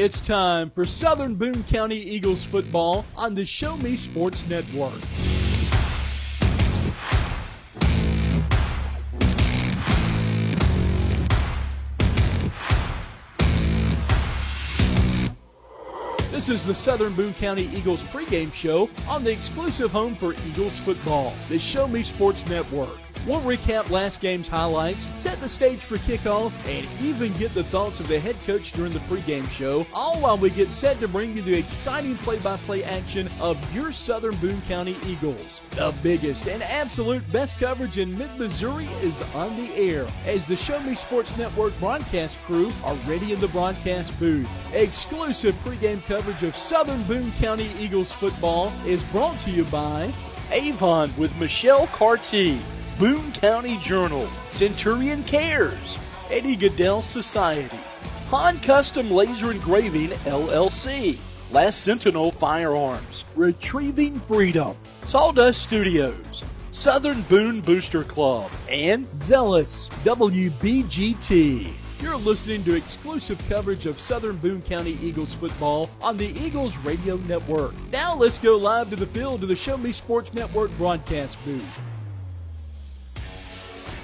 It's time for Southern Boone County Eagles football on the Show Me Sports Network. This is the Southern Boone County Eagles pregame show on the exclusive home for Eagles football, the Show Me Sports Network. We'll recap last game's highlights, set the stage for kickoff, and even get the thoughts of the head coach during the pregame show, all while we get set to bring you the exciting play-by-play action of your Southern Boone County Eagles. The biggest and absolute best coverage in mid-Missouri is on the air as the Show Me Sports Network broadcast crew are ready in the broadcast booth. Exclusive pregame coverage of Southern Boone County Eagles football is brought to you by Avon with Michelle Carty. Boone County Journal, Centurion Cares, Eddie Gaedel Society, Han Custom Laser Engraving LLC, Last Sentinel Firearms, Retrieving Freedom, Sawdust Studios, Southern Boone Booster Club, and Zealous WBGT. You're listening to exclusive coverage of Southern Boone County Eagles football on the Eagles Radio Network. Now let's go live to the field to the Show Me Sports Network broadcast booth.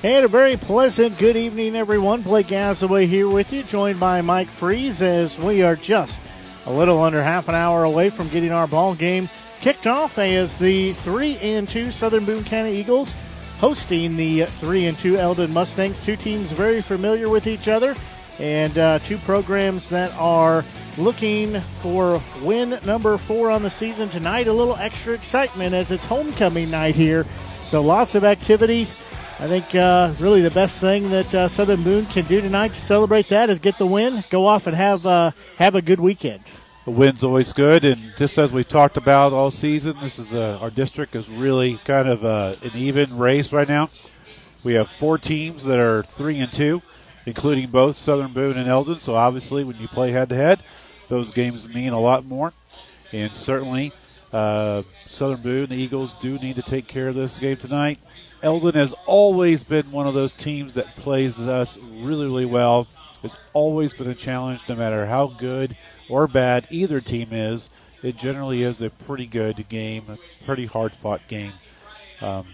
And a very pleasant good evening, everyone. Blake Gazaway here with you, joined by Mike Freeze, as we are just a little under half an hour away from getting our ball game kicked off as the 3 and 2 Southern Boone County Eagles hosting the 3 and 2 Eldon Mustangs. Two teams very familiar with each other, and uh, two programs that are looking for win number four on the season tonight. A little extra excitement as it's homecoming night here. So lots of activities. I think uh, really the best thing that uh, Southern Boone can do tonight to celebrate that is get the win, go off and have uh, have a good weekend. The win's always good, and just as we talked about all season, this is uh, our district is really kind of uh, an even race right now. We have four teams that are three and two, including both Southern Boone and Eldon. So obviously, when you play head to head, those games mean a lot more, and certainly. Uh, Southern Boone, the Eagles do need to take care of this game tonight Eldon has always been one of those teams that plays us really, really well. It's always been a challenge, no matter how good or bad either team is. It generally is a pretty good game, a pretty hard fought game um,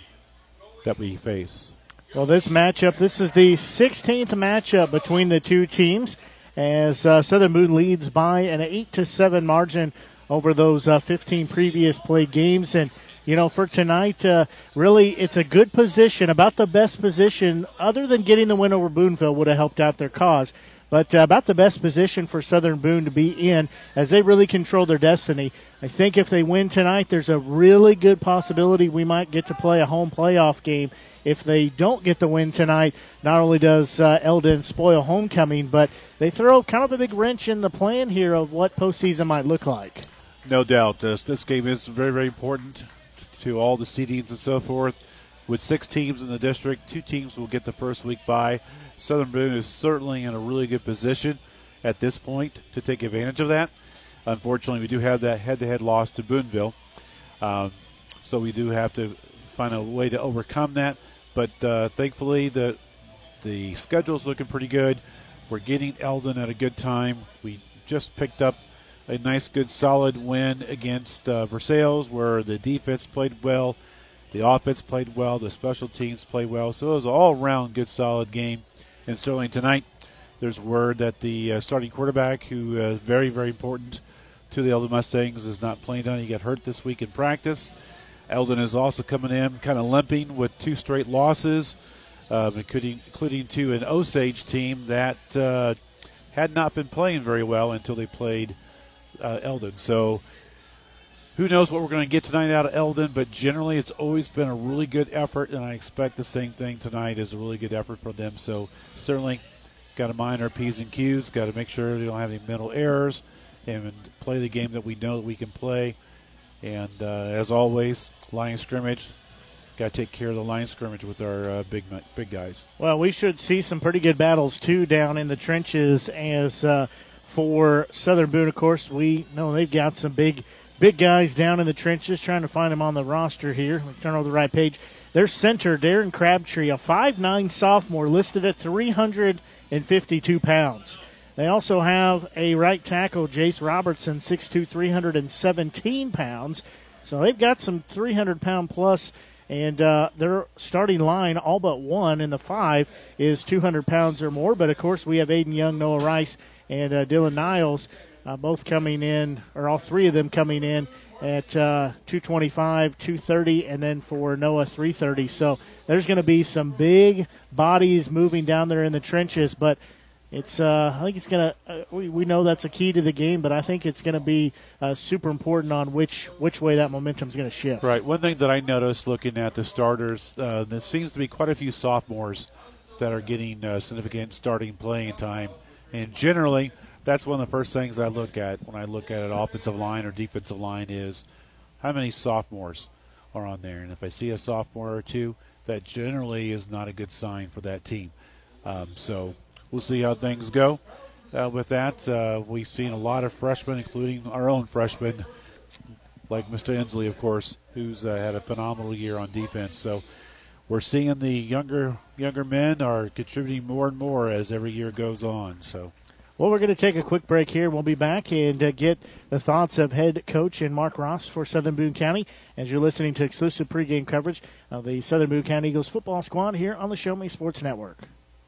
that we face. Well, this matchup, this is the 16th matchup between the two teams as uh, Southern Boone leads by an 8 to 7 margin over those uh, 15 previous play games. And you know, for tonight, uh, really, it's a good position, about the best position, other than getting the win over Boonville would have helped out their cause. But uh, about the best position for Southern Boone to be in as they really control their destiny. I think if they win tonight, there's a really good possibility we might get to play a home playoff game. If they don't get the win tonight, not only does uh, Eldon spoil homecoming, but they throw kind of a big wrench in the plan here of what postseason might look like. No doubt. This, this game is very, very important to all the seedings and so forth. With six teams in the district, two teams will get the first week by. Southern Boone is certainly in a really good position at this point to take advantage of that. Unfortunately, we do have that head-to-head loss to Boonville, um, so we do have to find a way to overcome that. But uh, thankfully, the the schedule is looking pretty good. We're getting Eldon at a good time. We just picked up a nice, good, solid win against uh, Versailles, where the defense played well, the offense played well, the special teams played well. So it was an all-around good, solid game. And Sterling tonight, there's word that the uh, starting quarterback, who is very, very important to the Eldon Mustangs, is not playing tonight. He got hurt this week in practice. Eldon is also coming in, kind of limping with two straight losses, um, including, including to an Osage team that uh, had not been playing very well until they played uh, Eldon. So who knows what we're going to get tonight out of Eldon, but generally it's always been a really good effort, and I expect the same thing tonight is a really good effort for them. So certainly got to mind our P's and Q's, got to make sure we don't have any mental errors, and play the game that we know that we can play. And uh, as always, line scrimmage, got to take care of the line scrimmage with our uh, big big guys. Well, we should see some pretty good battles too down in the trenches. As uh, for Southern Boone, of course, we know they've got some big big guys down in the trenches. Trying to find them on the roster here. Let me turn over the right page. Their center, Darren Crabtree, a five-nine sophomore, listed at 352 pounds. They also have a right tackle, Jace Robertson, 6'2", 317 pounds. So they've got some 300 pound plus, and uh, their starting line, all but one in the five, is 200 pounds or more. But of course, we have Aiden Young, Noah Rice, and uh, Dylan Niles, uh, both coming in, or all three of them coming in at uh, 225, 230, and then for Noah 330. So there's going to be some big bodies moving down there in the trenches, but it's uh, I think it's gonna uh, we, we know that's a key to the game, but I think it's going to be uh, super important on which which way that momentum is going to shift. Right. One thing that I noticed looking at the starters, uh, there seems to be quite a few sophomores that are getting uh, significant starting playing time, and generally that's one of the first things I look at when I look at an offensive line or defensive line is how many sophomores are on there. And if I see a sophomore or two, that generally is not a good sign for that team. Um, so we'll see how things go. Uh, with that, uh, we've seen a lot of freshmen, including our own freshman, like Mr. Ensley, of course, who's uh, had a phenomenal year on defense. So we're seeing the younger younger men are contributing more and more as every year goes on. So well, we're going to take a quick break here. We'll be back and uh, get the thoughts of head coach and Mark Ross for Southern Boone County as you're listening to exclusive pregame coverage of the Southern Boone County Eagles football squad here on the Show Me Sports Network.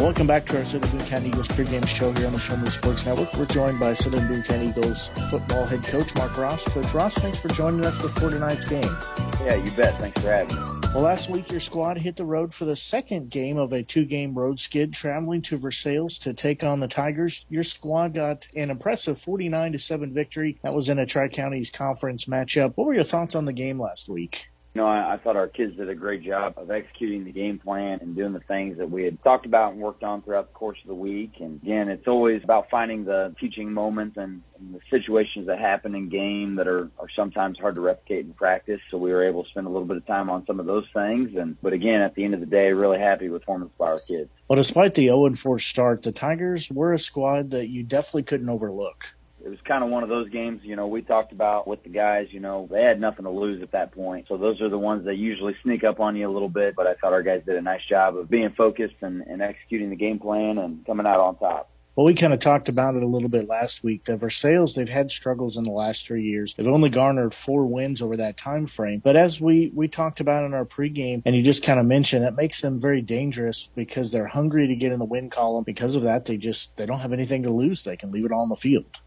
Welcome back to our Southern Boone County Eagles pregame show here on the Show Me Sports Network. We're joined by Southern Boone County Eagles football head coach Mark Ross. Coach Ross, thanks for joining us before tonight's game. Yeah, you bet. Thanks for having me. Well, last week your squad hit the road for the second game of a two-game road skid, traveling to Versailles to take on the Tigers. Your squad got an impressive 49 to seven victory. That was in a Tri Counties conference matchup. What were your thoughts on the game last week? Know, I, I thought our kids did a great job of executing the game plan and doing the things that we had talked about and worked on throughout the course of the week. And again, it's always about finding the teaching moments and, and the situations that happen in game that are, are sometimes hard to replicate in practice. So we were able to spend a little bit of time on some of those things. And but again, at the end of the day, really happy with performance by our kids. Well, despite the 0 4 start, the Tigers were a squad that you definitely couldn't overlook it was kind of one of those games, you know, we talked about with the guys, you know, they had nothing to lose at that point. So those are the ones that usually sneak up on you a little bit. But I thought our guys did a nice job of being focused and, and executing the game plan and coming out on top. Well, we kind of talked about it a little bit last week. The Versailles, they've had struggles in the last three years. They've only garnered four wins over that time frame. But as we we talked about in our pregame, and you just kind of mentioned, that makes them very dangerous because they're hungry to get in the win column. Because of that, they just they don't have anything to lose. They can leave it all on the field.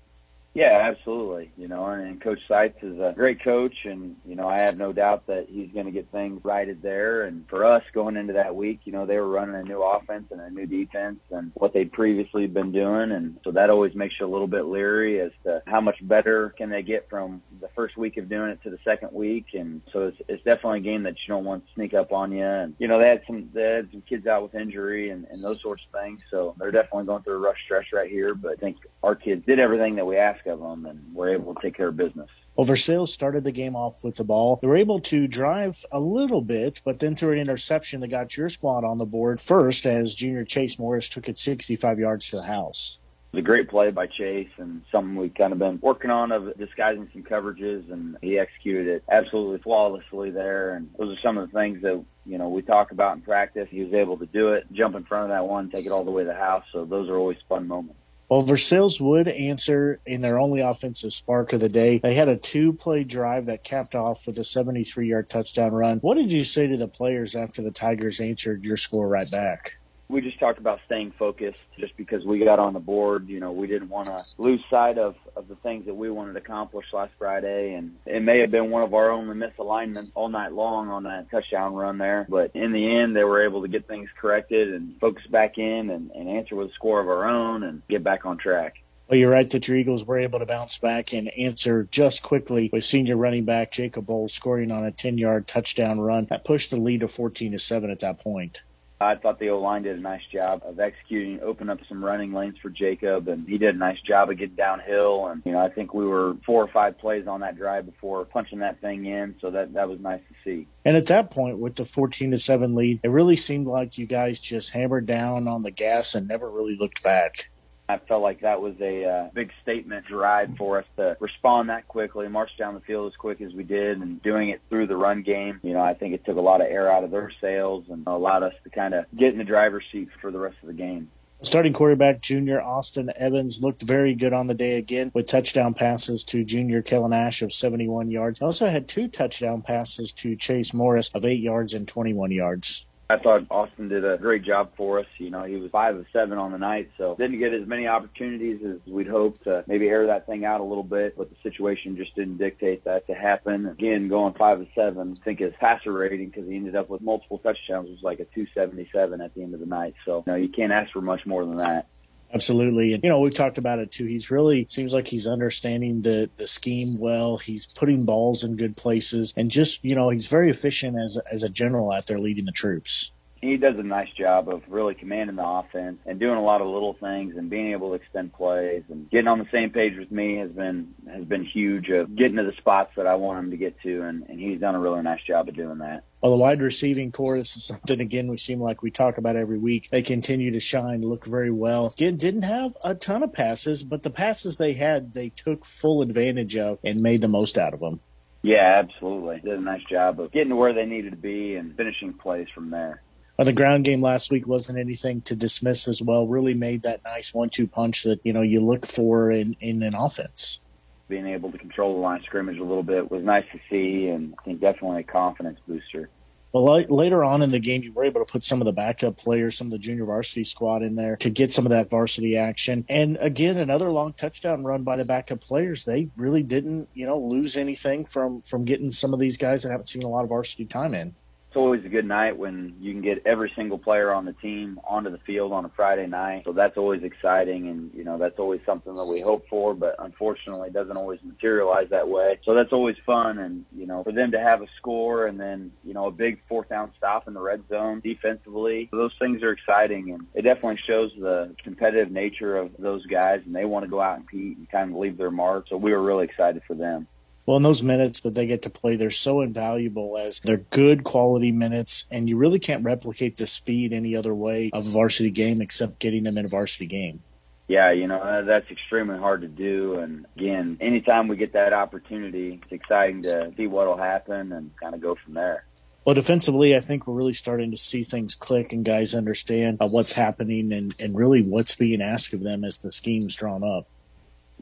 Yeah, absolutely. You know, and Coach Seitz is a great coach, and you know, I have no doubt that he's going to get things righted there. And for us, going into that week, you know, they were running a new offense and a new defense, and what they'd previously been doing, and so that always makes you a little bit leery as to how much better can they get from the first week of doing it to the second week. And so it's, it's definitely a game that you don't want to sneak up on you. And you know, they had some they had some kids out with injury and, and those sorts of things, so they're definitely going through a rough stretch right here. But I think our kids did everything that we asked ask of them, and we're able to take care of business. Well, started the game off with the ball. They were able to drive a little bit, but then through an interception, they got your squad on the board first as junior Chase Morris took it 65 yards to the house. It was a great play by Chase and something we've kind of been working on of disguising some coverages and he executed it absolutely flawlessly there. And those are some of the things that, you know, we talk about in practice. He was able to do it, jump in front of that one, take it all the way to the house. So those are always fun moments. Well, Versailles would answer in their only offensive spark of the day. They had a two play drive that capped off with a 73 yard touchdown run. What did you say to the players after the Tigers answered your score right back? We just talked about staying focused just because we got on the board. You know, we didn't want to lose sight of, of the things that we wanted to accomplish last Friday. And it may have been one of our only misalignments all night long on that touchdown run there. But in the end, they were able to get things corrected and focus back in and, and answer with a score of our own and get back on track. Well, you're right that your Eagles were able to bounce back and answer just quickly with senior running back Jacob Bowles scoring on a 10 yard touchdown run that pushed the lead to 14 to 7 at that point. I thought the O line did a nice job of executing, open up some running lanes for Jacob, and he did a nice job of getting downhill. And you know, I think we were four or five plays on that drive before punching that thing in, so that that was nice to see. And at that point, with the fourteen to seven lead, it really seemed like you guys just hammered down on the gas and never really looked back. I felt like that was a uh, big statement drive for us to respond that quickly, march down the field as quick as we did, and doing it through the run game. You know, I think it took a lot of air out of their sails and allowed us to kind of get in the driver's seat for the rest of the game. Starting quarterback junior Austin Evans looked very good on the day again with touchdown passes to junior Kellen Ash of 71 yards. Also had two touchdown passes to Chase Morris of 8 yards and 21 yards. I thought Austin did a great job for us. You know, he was five of seven on the night, so didn't get as many opportunities as we'd hoped to maybe air that thing out a little bit, but the situation just didn't dictate that to happen. Again, going five of seven, I think his passer rating, because he ended up with multiple touchdowns, was like a 277 at the end of the night. So, you know, you can't ask for much more than that. Absolutely. And, you know, we talked about it too. He's really seems like he's understanding the, the scheme well. He's putting balls in good places and just, you know, he's very efficient as, as a general out there leading the troops he does a nice job of really commanding the offense and doing a lot of little things and being able to extend plays and getting on the same page with me has been has been huge of getting to the spots that I want him to get to and, and he's done a really nice job of doing that. Well, the wide receiving core, this is something again we seem like we talk about every week. They continue to shine, look very well. Again, didn't have a ton of passes, but the passes they had, they took full advantage of and made the most out of them. Yeah, absolutely. Did a nice job of getting to where they needed to be and finishing plays from there. The ground game last week wasn't anything to dismiss as well. Really made that nice one-two punch that you know you look for in in an offense. Being able to control the line of scrimmage a little bit was nice to see, and I think definitely a confidence booster. Well, later on in the game, you were able to put some of the backup players, some of the junior varsity squad in there to get some of that varsity action. And again, another long touchdown run by the backup players. They really didn't, you know, lose anything from from getting some of these guys that haven't seen a lot of varsity time in it's always a good night when you can get every single player on the team onto the field on a Friday night. So that's always exciting, and you know that's always something that we hope for, but unfortunately it doesn't always materialize that way. So that's always fun, and you know for them to have a score and then you know a big fourth down stop in the red zone defensively, those things are exciting, and it definitely shows the competitive nature of those guys, and they want to go out and compete and kind of leave their mark. So we were really excited for them. Well, in those minutes that they get to play, they're so invaluable as they're good quality minutes, and you really can't replicate the speed any other way of a varsity game except getting them in a varsity game. Yeah, you know, uh, that's extremely hard to do. And again, anytime we get that opportunity, it's exciting to see what will happen and kind of go from there. Well, defensively, I think we're really starting to see things click and guys understand uh, what's happening and, and really what's being asked of them as the scheme's drawn up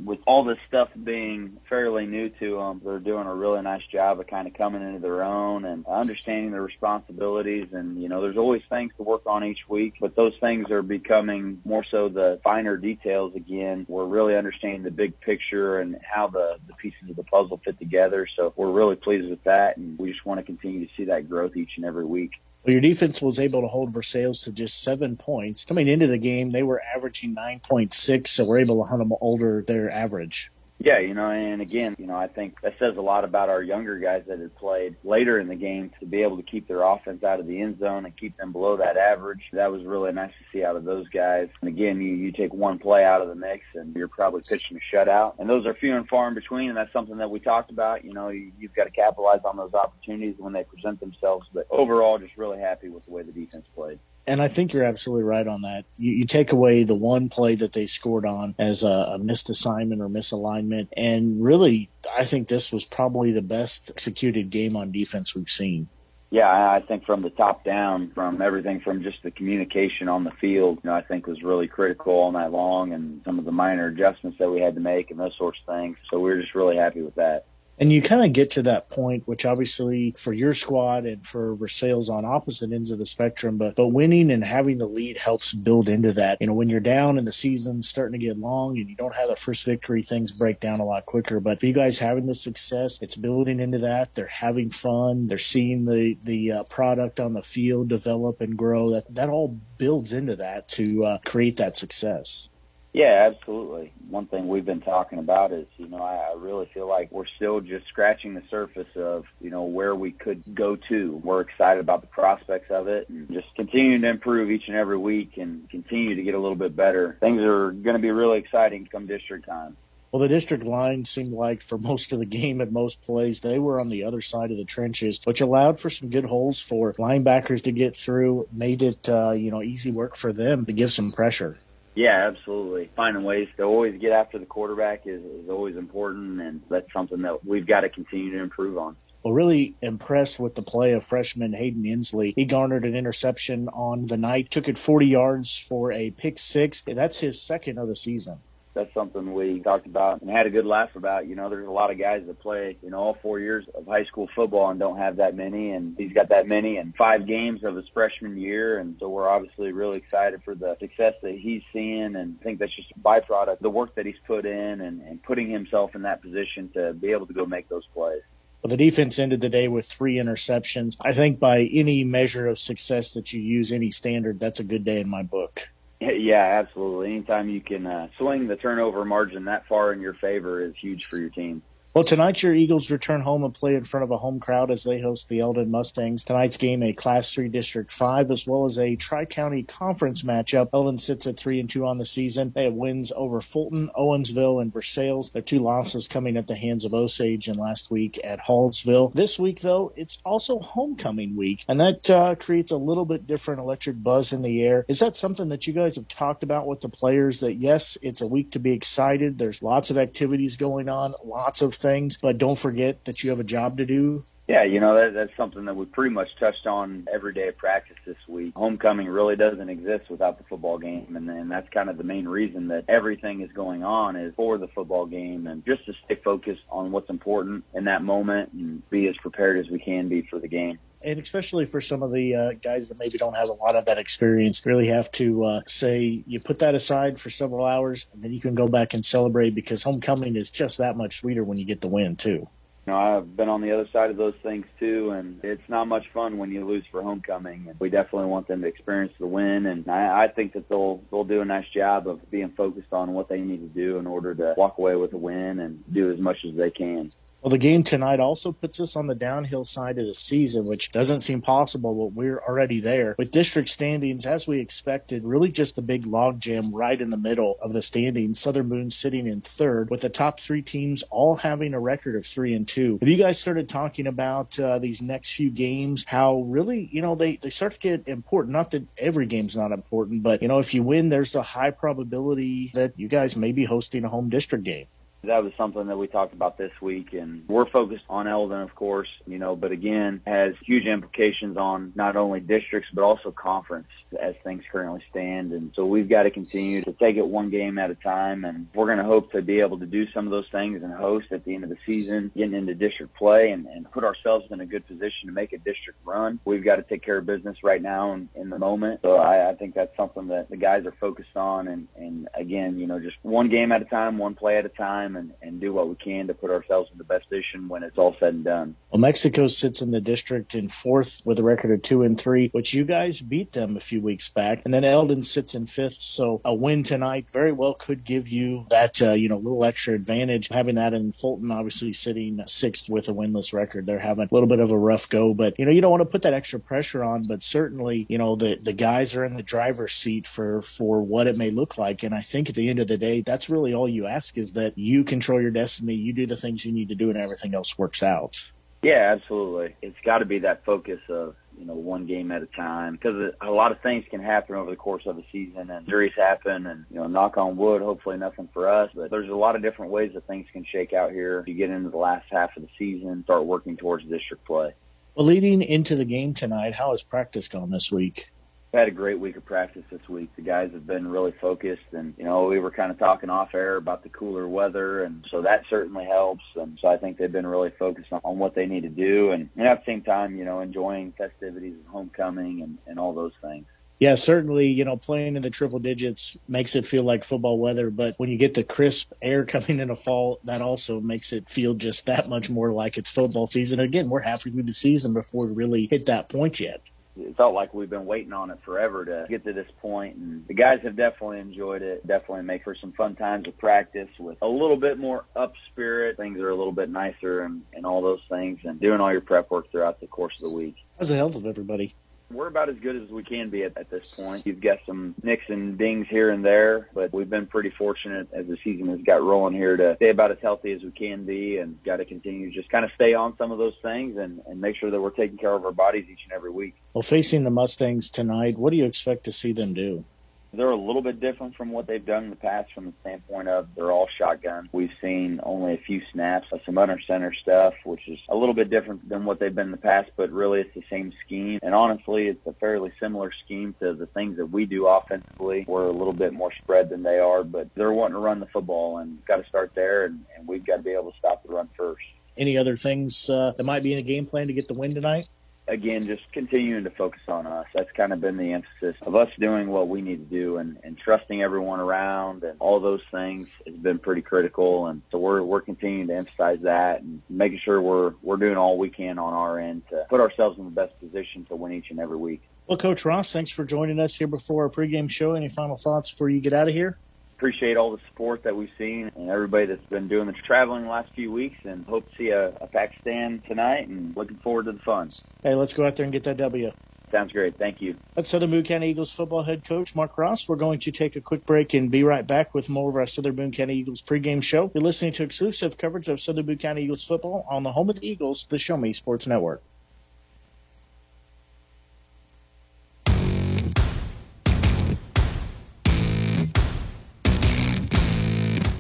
with all this stuff being fairly new to them, they're doing a really nice job of kind of coming into their own and understanding their responsibilities. And, you know, there's always things to work on each week, but those things are becoming more so the finer details again. We're really understanding the big picture and how the, the pieces of the puzzle fit together. So we're really pleased with that. And we just want to continue to see that growth each and every week. Well, your defense was able to hold Versailles to just seven points. Coming into the game, they were averaging 9.6, so we're able to hunt them over their average. Yeah, you know, and again, you know, I think that says a lot about our younger guys that had played later in the game to be able to keep their offense out of the end zone and keep them below that average. That was really nice to see out of those guys. And again, you, you take one play out of the mix and you're probably pitching a shutout. And those are few and far in between, and that's something that we talked about. You know, you, you've got to capitalize on those opportunities when they present themselves. But overall, just really happy with the way the defense played. And I think you're absolutely right on that. You, you, take away the one play that they scored on as a, a, missed assignment or misalignment. And really, I think this was probably the best executed game on defense we've seen. Yeah, I think from the top down, from everything from just the communication on the field, you know, I think was really critical all night long and some of the minor adjustments that we had to make and those sorts of things. So we were just really happy with that. And you kind of get to that point, which obviously for your squad and for Versailles on opposite ends of the spectrum, but, but winning and having the lead helps build into that. You know, when you're down and the season's starting to get long and you don't have the first victory, things break down a lot quicker. But for you guys having the success, it's building into that. They're having fun. They're seeing the, the uh, product on the field develop and grow. That, that all builds into that to uh, create that success. Yeah, absolutely. One thing we've been talking about is, you know, I, I really feel like we're still just scratching the surface of, you know, where we could go to. We're excited about the prospects of it and just continuing to improve each and every week and continue to get a little bit better. Things are going to be really exciting come district time. Well, the district line seemed like for most of the game at most plays, they were on the other side of the trenches, which allowed for some good holes for linebackers to get through, made it, uh, you know, easy work for them to give some pressure. Yeah, absolutely. Finding ways to always get after the quarterback is, is always important, and that's something that we've got to continue to improve on. Well, really impressed with the play of freshman Hayden Inslee. He garnered an interception on the night, took it 40 yards for a pick six. That's his second of the season that's something we talked about and had a good laugh about. You know, there's a lot of guys that play, you know, all four years of high school football and don't have that many, and he's got that many in five games of his freshman year, and so we're obviously really excited for the success that he's seeing, and I think that's just a byproduct of the work that he's put in and, and putting himself in that position to be able to go make those plays. Well, the defense ended the day with three interceptions. I think by any measure of success that you use, any standard, that's a good day in my book. Yeah, absolutely. Anytime you can uh, swing the turnover margin that far in your favor is huge for your team. Well, tonight your Eagles return home and play in front of a home crowd as they host the Eldon Mustangs. Tonight's game a Class Three District Five as well as a Tri County Conference matchup. Eldon sits at three and two on the season. They have wins over Fulton, Owensville, and Versailles. Their two losses coming at the hands of Osage and last week at Hallsville. This week, though, it's also homecoming week, and that uh, creates a little bit different electric buzz in the air. Is that something that you guys have talked about with the players? That yes, it's a week to be excited. There's lots of activities going on, lots of things, but don't forget that you have a job to do. Yeah, you know, that, that's something that we pretty much touched on every day of practice this week. Homecoming really doesn't exist without the football game, and, and that's kind of the main reason that everything is going on is for the football game and just to stay focused on what's important in that moment and be as prepared as we can be for the game and especially for some of the uh, guys that maybe don't have a lot of that experience, really have to uh, say you put that aside for several hours, and then you can go back and celebrate because homecoming is just that much sweeter when you get the win too. You know, I've been on the other side of those things too, and it's not much fun when you lose for homecoming. And we definitely want them to experience the win, and I, I think that they'll they'll do a nice job of being focused on what they need to do in order to walk away with a win and do as much as they can. Well, the game tonight also puts us on the downhill side of the season, which doesn't seem possible, but we're already there. With district standings, as we expected, really just the big logjam right in the middle of the standings. Southern Boone sitting in third, with the top three teams all having a record of three and two. Have you guys started talking about uh, these next few games? How really, you know, they, they start to get important. Not that every game's not important, but, you know, if you win, there's a high probability that you guys may be hosting a home district game. That was something that we talked about this week, and we're focused on Eldon, of course, you know, but again, has huge implications on not only districts, but also conference as things currently stand. And so we've got to continue to take it one game at a time, and we're going to hope to be able to do some of those things and host at the end of the season, getting into district play and, and put ourselves in a good position to make a district run. We've got to take care of business right now and in the moment. So I, I think that's something that the guys are focused on. And, and again, you know, just one game at a time, one play at a time and, and do what we can to put ourselves in the best position when it's all said and done. Well, Mexico sits in the district in fourth with a record of two and three, which you guys beat them a few weeks back. And then Eldon sits in fifth. So a win tonight very well could give you that, uh, you know, little extra advantage. Having that in Fulton, obviously sitting sixth with a winless record. They're having a little bit of a rough go, but, you know, you don't want to put that extra pressure on, but certainly, you know, the, the guys are in the driver's seat for, for what it may look like. And I think at the end of the day, that's really all you ask is that you control your destiny, you do the things you need to do, and everything else works out. Yeah, absolutely. It's got to be that focus of you know, one game at a time because a lot of things can happen over the course of a season and injuries happen and, you know, knock on wood, hopefully nothing for us, but there's a lot of different ways that things can shake out here. You get into the last half of the season, start working towards district play. Well, leading into the game tonight, how has practice gone this week? Had a great week of practice this week. The guys have been really focused, and you know we were kind of talking off air about the cooler weather, and so that certainly helps. And so I think they've been really focused on, what they need to do, and, and at the same time, you know, enjoying festivities of homecoming and, and all those things. Yeah, certainly, you know, playing in the triple digits makes it feel like football weather, but when you get the crisp air coming in a fall, that also makes it feel just that much more like it's football season. Again, we're halfway through the season before we really hit that point yet it felt like we've been waiting on it forever to get to this point and the guys have definitely enjoyed it definitely make for some fun times of practice with a little bit more up spirit. Things are a little bit nicer and, and all those things and doing all your prep work throughout the course of the week. How's the health of everybody we're about as good as we can be at, at this point. You've got some nicks and dings here and there, but we've been pretty fortunate as the season has got rolling here to stay about as healthy as we can be and got to continue to just kind of stay on some of those things and, and make sure that we're taking care of our bodies each and every week. Well, facing the Mustangs tonight, what do you expect to see them do? They're a little bit different from what they've done in the past from the standpoint of they're all shotgun. We've seen only a few snaps of some under center stuff, which is a little bit different than what they've been in the past, but really it's the same scheme. And honestly, it's a fairly similar scheme to the things that we do offensively. We're a little bit more spread than they are, but they're wanting to run the football and got to start there, and, and we've got to be able to stop the run first. Any other things uh, that might be in the game plan to get the win tonight? Again, just continuing to focus on us. That's kind of been the emphasis of us doing what we need to do and, and trusting everyone around and all those things has been pretty critical. And so we're, we're continuing to emphasize that and making sure we're, we're doing all we can on our end to put ourselves in the best position to win each and every week. Well, Coach Ross, thanks for joining us here before our pregame show. Any final thoughts before you get out of here? Appreciate all the support that we've seen and everybody that's been doing the traveling the last few weeks and hope to see a, a pack stand tonight and looking forward to the fun. Hey, let's go out there and get that W. Sounds great. Thank you. That's Southern Boone County Eagles football head coach Mark Ross. We're going to take a quick break and be right back with more of our Southern Boone County Eagles pregame show. You're listening to exclusive coverage of Southern Boone County Eagles football on the home of the Eagles, the Show Me Sports Network.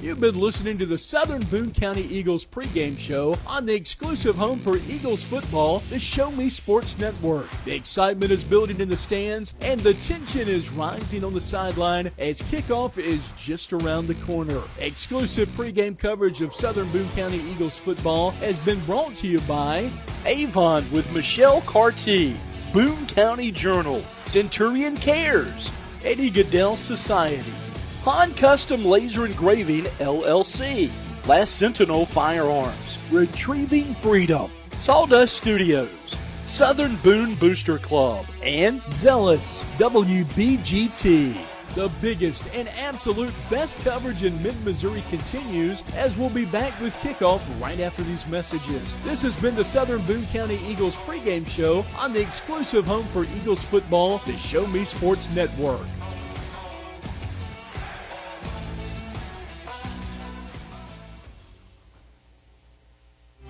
You've been listening to the Southern Boone County Eagles pregame show on the exclusive home for Eagles football, the Show Me Sports Network. The excitement is building in the stands, and the tension is rising on the sideline as kickoff is just around the corner. Exclusive pregame coverage of Southern Boone County Eagles football has been brought to you by Avon with Michelle Carty, Boone County Journal, Centurion Cares, Eddie Gaedel Society. Han Custom Laser Engraving LLC, Last Sentinel Firearms, Retrieving Freedom, Sawdust Studios, Southern Boone Booster Club, and Zealous WBGT. The biggest and absolute best coverage in mid Missouri continues as we'll be back with kickoff right after these messages. This has been the Southern Boone County Eagles pregame show on the exclusive home for Eagles football, the Show Me Sports Network.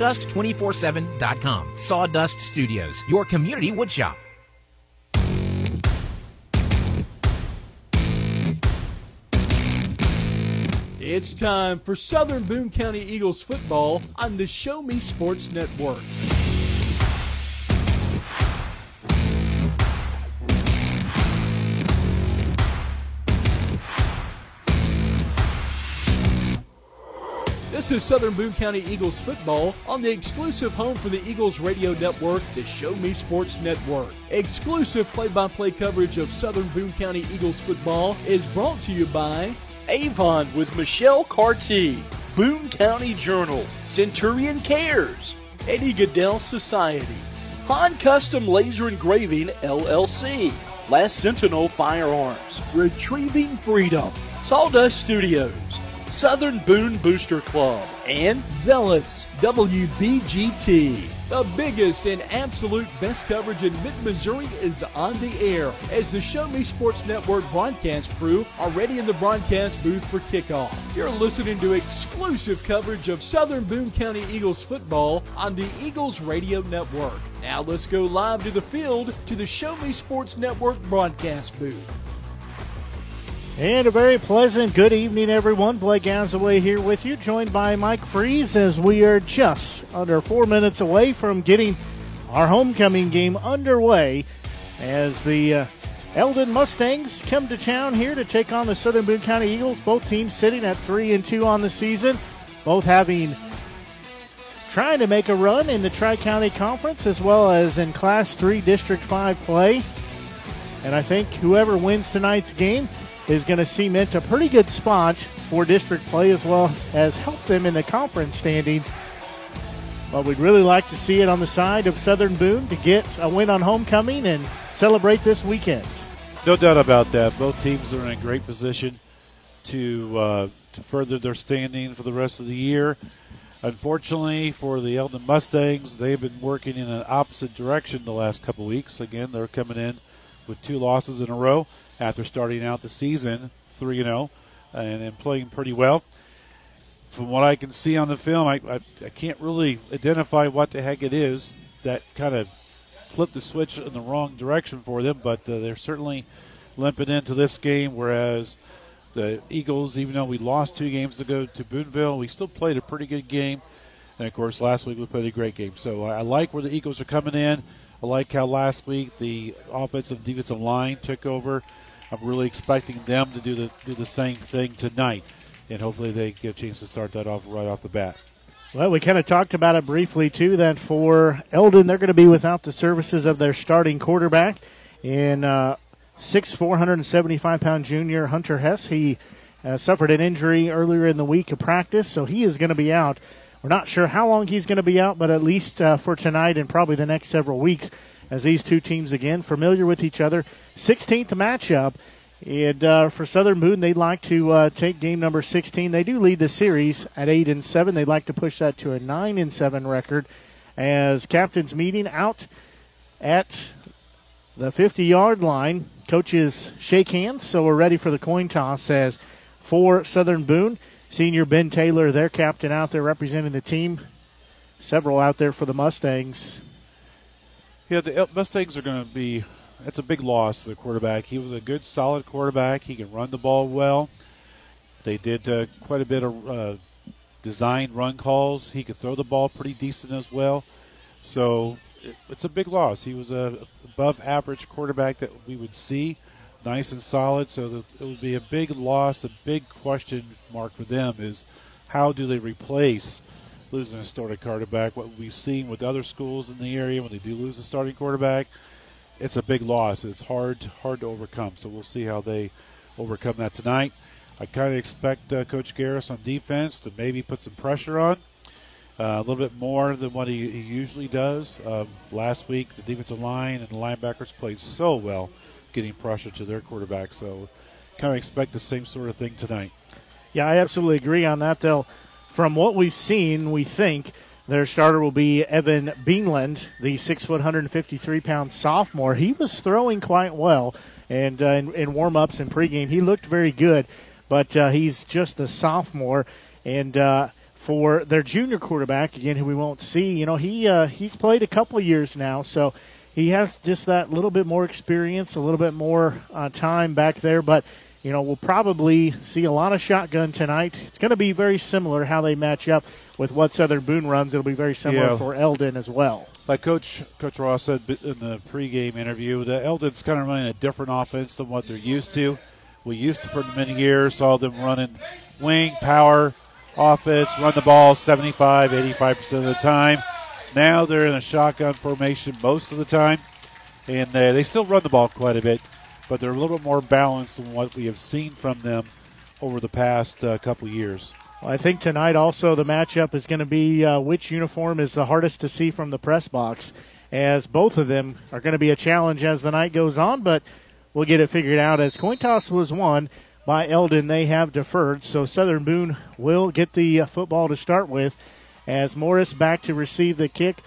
sawdust247.com. Sawdust Studios, your community woodshop. It's time for Southern Boone County Eagles football on the Show Me Sports Network. This is Southern Boone County Eagles football on the exclusive home for the Eagles radio network, the Show Me Sports Network. Exclusive play by play coverage of Southern Boone County Eagles football is brought to you by Avon with Michelle Carty, Boone County Journal, Centurion Cares, Eddie Gaedel Society, Bond Custom Laser Engraving LLC, Last Sentinel Firearms, Retrieving Freedom, Sawdust Studios, Southern Boone Booster Club, and Zealous WBGT. The biggest and absolute best coverage in mid Missouri is on the air as the Show Me Sports Network broadcast crew are ready in the broadcast booth for kickoff. You're listening to exclusive coverage of Southern Boone County Eagles football on the Eagles Radio Network. Now let's go live to the field to the Show Me Sports Network broadcast booth. And a very pleasant good evening, everyone. Blake Gazaway here with you, joined by Mike Freeze as we are just under four minutes away from getting our homecoming game underway as the uh, Eldon Mustangs come to town here to take on the Southern Boone County Eagles. Both teams sitting at three and two on the season, both having trying to make a run in the Tri County Conference as well as in Class 3 District 5 play. And I think whoever wins tonight's game is going to cement a pretty good spot for district play as well as help them in the conference standings. But we'd really like to see it on the side of Southern Boone to get a win on homecoming and celebrate this weekend. No doubt about that. Both teams are in a great position to uh, to further their standing for the rest of the year. Unfortunately for the Eldon Mustangs, they've been working in an opposite direction the last couple weeks. Again, they're coming in with two losses in a row after starting out the season 3 0 and, then playing pretty well. From what I can see on the film, I, I, I can't really identify what the heck it is that kind of flipped the switch in the wrong direction for them, but uh, they're certainly limping into this game, whereas the Eagles, even though we lost two games ago to Boonville, we still played a pretty good game. And of course, last week we played a great game. So I like where the Eagles are coming in. I like how last week the offensive defensive line took over I'm really expecting them to do the do the same thing tonight, and hopefully they get a chance to start that off right off the bat. Well, we kind of talked about it briefly too. That for Eldon, they're going to be without the services of their starting quarterback in uh, six 475 pound junior Hunter Hess. He uh, suffered an injury earlier in the week of practice, so he is going to be out. We're not sure how long he's going to be out, but at least uh, for tonight and probably the next several weeks, as these two teams again familiar with each other. 16th matchup. And uh, for Southern Boone, they'd like to uh, take game number 16. They do lead the series at eight and seven. They'd like to push that to a nine and seven record. As captains meeting out at the 50 yard line, coaches shake hands. So we're ready for the coin toss. As for Southern Boone, senior Ben Taylor, their captain out there representing the team. Several out there for the Mustangs. Yeah, the Mustangs are going to be that's a big loss to the quarterback. He was a good, solid quarterback. He can run the ball well. They did uh, quite a bit of uh, designed run calls. He could throw the ball pretty decent as well. So it, it's a big loss. He was a above average quarterback that we would see, nice and solid. So the, it would be a big loss. A big question mark for them is how do they replace losing a starting quarterback? What we've seen with other schools in the area when they do lose a starting quarterback it's a big loss. It's hard hard to overcome. So we'll see how they overcome that tonight. I kind of expect uh, Coach Garris on defense to maybe put some pressure on uh, a little bit more than what he, he usually does. Um, last week, the defensive line and the linebackers played so well, getting pressure to their quarterback. So kind of expect the same sort of thing tonight. Yeah, I absolutely agree on that. Though, from what we've seen, we think their starter will be Evan Beanland, the six foot, 153 pound sophomore. He was throwing quite well, and uh, in, in warm ups and pregame, he looked very good. But uh, he's just a sophomore, and uh, for their junior quarterback again, who we won't see, you know, he uh, he's played a couple years now, so he has just that little bit more experience, a little bit more uh, time back there, but you know, we'll probably see a lot of shotgun tonight. It's going to be very similar how they match up with what Southern Boone runs. It'll be very similar yeah. for Eldon as well. Like Coach Coach Ross said in the pregame interview, the Eldon's kind of running a different offense than what they're used to. We used to for many years saw them running wing power offense, run the ball 75, 85 percent of the time. Now they're in a shotgun formation most of the time, and they, they still run the ball quite a bit but they're a little bit more balanced than what we have seen from them over the past uh, couple years. Well, I think tonight also the matchup is going to be uh, which uniform is the hardest to see from the press box. as both of them are going to be a challenge as the night goes on, but we'll get it figured out as coin toss was won by Eldon. They have deferred, so Southern Boone will get the uh, football to start with as Morris back to receive the kick.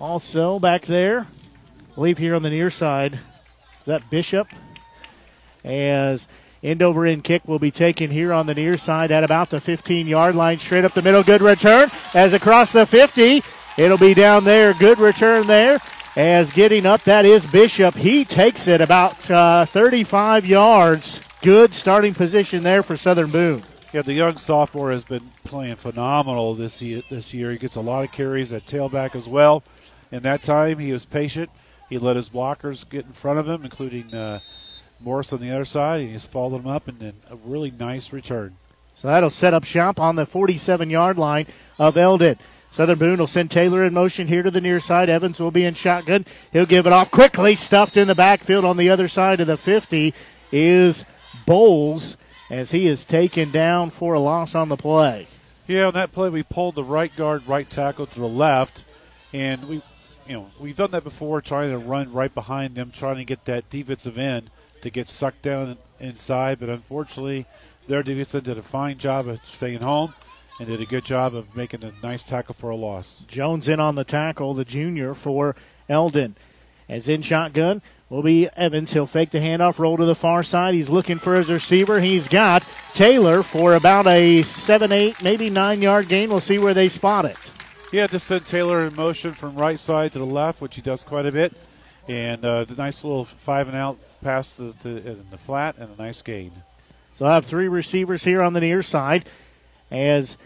Also back there, believe here on the near side, is that Bishop? As end over end kick will be taken here on the near side at about the 15 yard line, straight up the middle. Good return as across the 50. It'll be down there. Good return there. As getting up, that is Bishop. He takes it about uh, 35 yards. Good starting position there for Southern Boone. Yeah, the young sophomore has been playing phenomenal this year. This year, he gets a lot of carries at tailback as well. In that time, he was patient. He let his blockers get in front of him, including uh, Morris on the other side. He just followed him up, and then a really nice return. So that'll set up shop on the 47 yard line of Eldon. Southern Boone will send Taylor in motion here to the near side. Evans will be in shotgun. He'll give it off quickly, stuffed in the backfield on the other side of the 50 is Bowles as he is taken down for a loss on the play. Yeah, on that play we pulled the right guard, right tackle to the left, and we, you know, we've done that before, trying to run right behind them, trying to get that defensive end to get sucked down inside. But unfortunately, their defensive did a fine job of staying home and did a good job of making a nice tackle for a loss. Jones in on the tackle, the junior for Eldon. As in shotgun will be Evans. He'll fake the handoff, roll to the far side. He's looking for his receiver. He's got Taylor for about a 7, 8, maybe 9 yard gain. We'll see where they spot it. Yeah, just sent Taylor in motion from right side to the left, which he does quite a bit. And uh, the nice little five and out pass to the, in the flat and a nice gain. So I have three receivers here on the near side as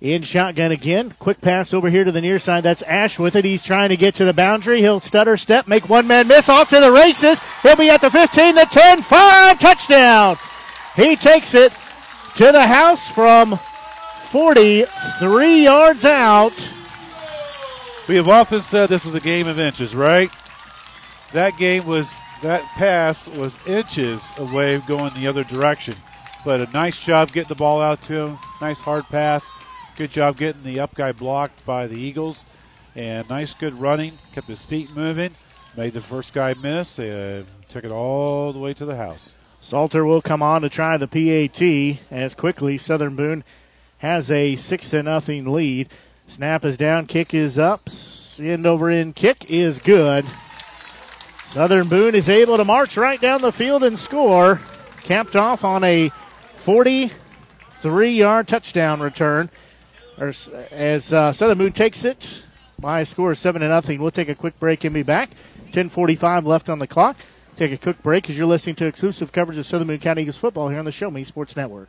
in shotgun again. Quick pass over here to the near side. That's Ash with it. He's trying to get to the boundary. He'll stutter step, make one man miss off to the races. He'll be at the 15, the 10, 5, touchdown. He takes it to the house from 43 yards out. We have often said this is a game of inches, right? That game was, that pass was inches away going the other direction. But a nice job getting the ball out to him. Nice hard pass. Good job getting the up guy blocked by the Eagles. And nice, good running. Kept his feet moving. Made the first guy miss and took it all the way to the house. Salter will come on to try the PAT as quickly Southern Boone has a six to nothing lead. Snap is down, kick is up, end over end kick is good. Southern Boone is able to march right down the field and score, capped off on a 43 yard touchdown return as uh, Southern Boone takes it by a score of seven to nothing. We'll take a quick break and be back. 10:45 left on the clock. Take a quick break as you're listening to exclusive coverage of Southern Boone County Eagles football here on the Show Me Sports Network.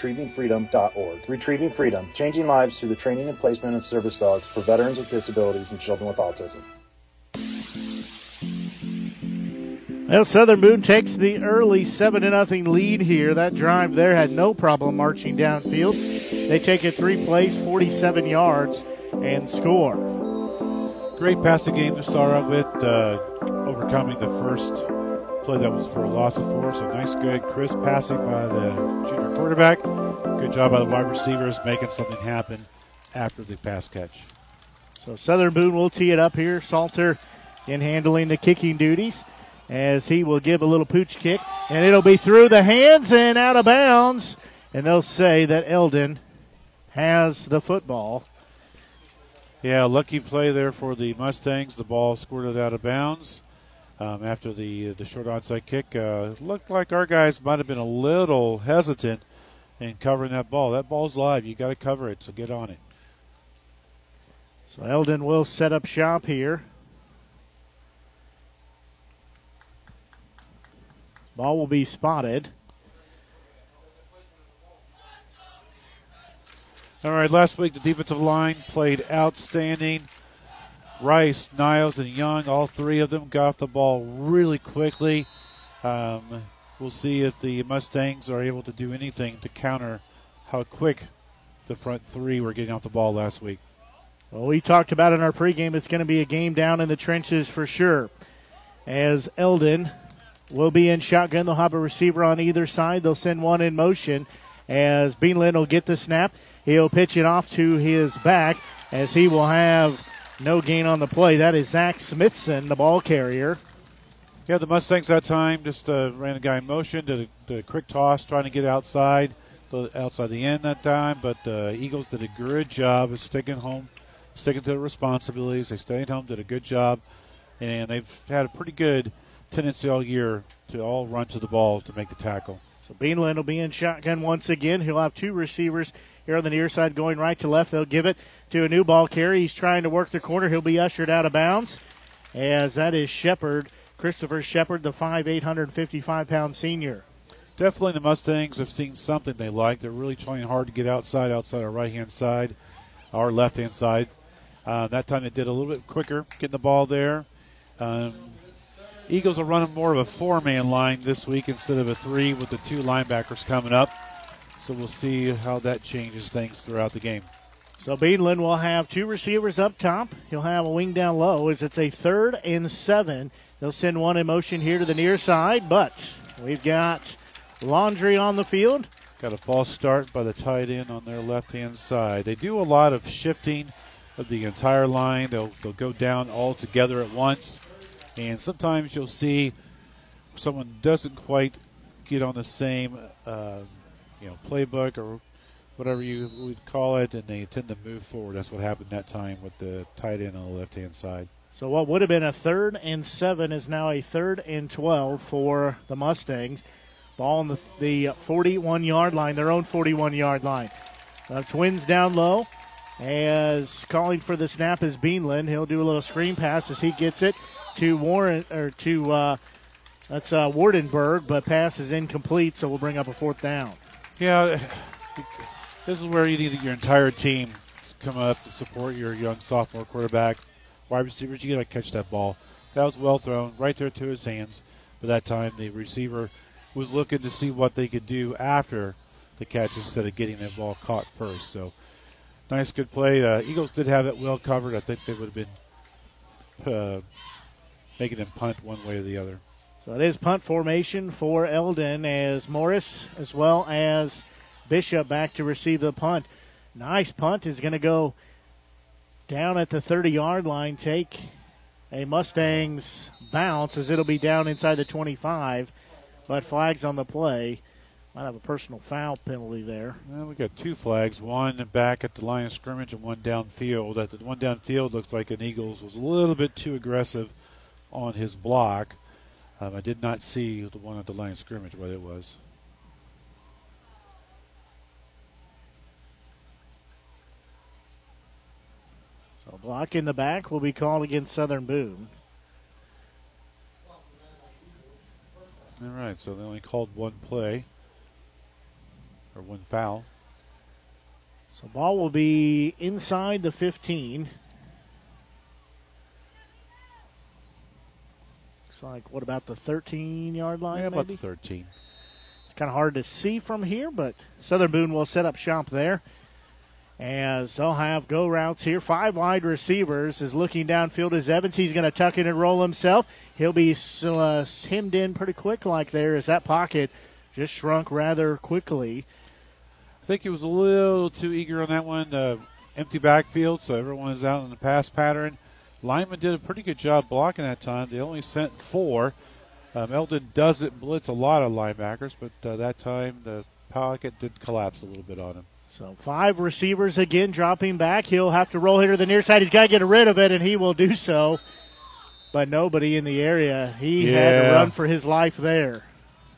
retrievingfreedom.org. Retrieving Freedom, changing lives through the training and placement of service dogs for veterans with disabilities and children with autism. Well, Southern Boone takes the early 7 0 lead here. That drive there had no problem marching downfield. They take it three plays, 47 yards, and score. Great passing game to start out with, uh, overcoming the first play that was for a loss of four. So nice, good, crisp passing by the junior quarterback. Good job by the wide receivers making something happen after the pass catch. So Southern Boone will tee it up here. Salter in handling the kicking duties as he will give a little pooch kick, and it'll be through the hands and out of bounds. And they'll say that Eldon has the football. Yeah, lucky play there for the Mustangs. The ball squirted out of bounds um, after the the short onside kick. Uh, looked like our guys might have been a little hesitant in covering that ball. That ball's live. You got to cover it, so get on it. So Eldon will set up shop here. Ball will be spotted. All right, last week the defensive line played outstanding. Rice, Niles, and Young, all three of them got off the ball really quickly. Um, we'll see if the Mustangs are able to do anything to counter how quick the front three were getting off the ball last week. Well, we talked about in our pregame, it's going to be a game down in the trenches for sure. As Eldon will be in shotgun, they'll have a receiver on either side. They'll send one in motion as Beanland will get the snap. He'll pitch it off to his back as he will have no gain on the play. That is Zach Smithson, the ball carrier. Yeah, the Mustangs that time just uh, ran a guy in motion, did a, did a, quick toss, trying to get outside, outside the end that time. But the uh, Eagles did a good job of sticking home, sticking to the responsibilities. They stayed home, did a good job, and they've had a pretty good tendency all year to all run to the ball to make the tackle. So Beanland will be in shotgun once again. He'll have two receivers here on the near side going right to left. They'll give it to a new ball carry. He's trying to work the corner. He'll be ushered out of bounds as that is Shepard, Christopher Shepard, the 5'8", 855 pound senior. Definitely the Mustangs have seen something they like. They're really trying hard to get outside, outside our right hand side, our left hand side. Uh, that time they did a little bit quicker, getting the ball there. Um, Eagles are running more of a four man line this week instead of a three with the two linebackers coming up. So we'll see how that changes things throughout the game. So Beanland will have two receivers up top. He'll have a wing down low as it's a third and seven. They'll send one in motion here to the near side, but we've got Laundry on the field. Got a false start by the tight end on their left hand side. They do a lot of shifting of the entire line. They'll, they'll go down all together at once. And sometimes you'll see someone doesn't quite get on the same, uh, you know, playbook or whatever you would call it, and they tend to move forward. That's what happened that time with the tight end on the left hand side. So what would have been a third and seven is now a third and twelve for the Mustangs. Ball on the, the 41 yard line, their own 41 yard line. The twins down low. As calling for the snap is Beanland. He'll do a little screen pass as he gets it to Warren or to uh, that's uh, Wardenberg, but pass is incomplete, so we'll bring up a fourth down. Yeah, this is where you need your entire team to come up to support your young sophomore quarterback, wide receivers. You got to catch that ball. That was well thrown, right there to his hands. But that time, the receiver was looking to see what they could do after the catch instead of getting that ball caught first. So, nice, good play. Uh, Eagles did have it well covered. I think they would have been uh, making them punt one way or the other. So it is punt formation for Eldon as Morris as well as Bishop back to receive the punt. Nice punt is going to go down at the 30 yard line, take a Mustangs bounce as it'll be down inside the 25, but flags on the play. Might have a personal foul penalty there. Well, we got two flags, one back at the line of scrimmage and one downfield. That the one downfield looks like an Eagles was a little bit too aggressive on his block. Um, I did not see the one at the line of scrimmage what it was. So block in the back will be called against Southern Boone. All right, so they only called one play or one foul. So ball will be inside the 15. Looks like what about the 13 yard line? Yeah, maybe? the 13. It's kind of hard to see from here, but Southern Boone will set up shop there. As they'll have go routes here. Five wide receivers is looking downfield as Evans. He's going to tuck in and roll himself. He'll be uh, hemmed in pretty quick like there as that pocket just shrunk rather quickly. I think he was a little too eager on that one. Uh, empty backfield, so everyone is out in the pass pattern. Lyman did a pretty good job blocking that time. They only sent four. Um, Eldon doesn't blitz a lot of linebackers, but uh, that time the pocket did collapse a little bit on him. So five receivers again dropping back. He'll have to roll here to the near side. He's got to get rid of it, and he will do so. But nobody in the area. He yeah. had to run for his life there.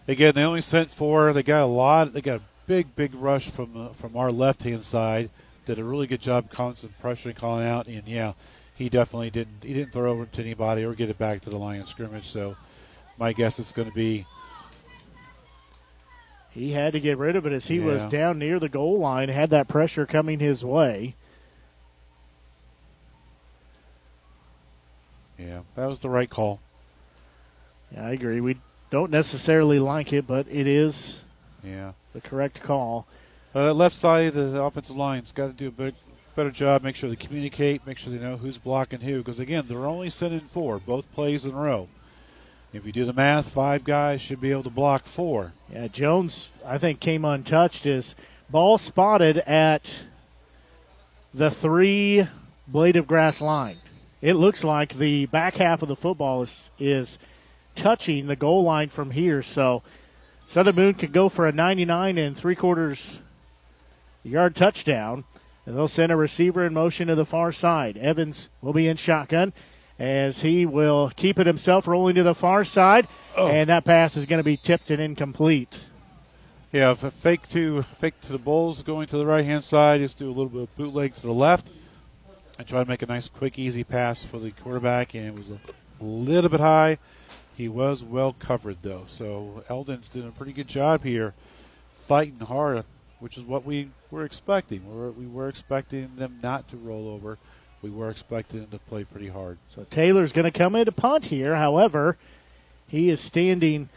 Again, they only sent four. They got a lot. They got a big, big rush from uh, from our left hand side. Did a really good job constant pressuring, calling out, and yeah, he definitely didn't. He didn't throw over to anybody or get it back to the line of scrimmage. So, my guess is going to be he had to get rid of it as he yeah. was down near the goal line, had that pressure coming his way. Yeah, that was the right call. Yeah, I agree. We don't necessarily like it, but it is Yeah. the correct call. Uh, left side of the offensive line's got to do a bit, better job. Make sure they communicate. Make sure they know who's blocking who. Because again, they're only sending four, both plays in a row. If you do the math, five guys should be able to block four. Yeah, Jones, I think, came untouched. His ball spotted at the three blade of grass line. It looks like the back half of the football is, is touching the goal line from here. So Southern Boone could go for a 99 and three quarters yard touchdown. And they'll send a receiver in motion to the far side. Evans will be in shotgun as he will keep it himself rolling to the far side. Oh. And that pass is going to be tipped and incomplete. Yeah, fake to fake to the Bulls going to the right hand side, just do a little bit of bootleg to the left, and try to make a nice, quick, easy pass for the quarterback. And it was a little bit high. He was well covered though, so Eldon's doing a pretty good job here, fighting hard, which is what we were expecting. We were, we were expecting them not to roll over. We were expecting them to play pretty hard. So Taylor's going to come in to punt here. However, he is standing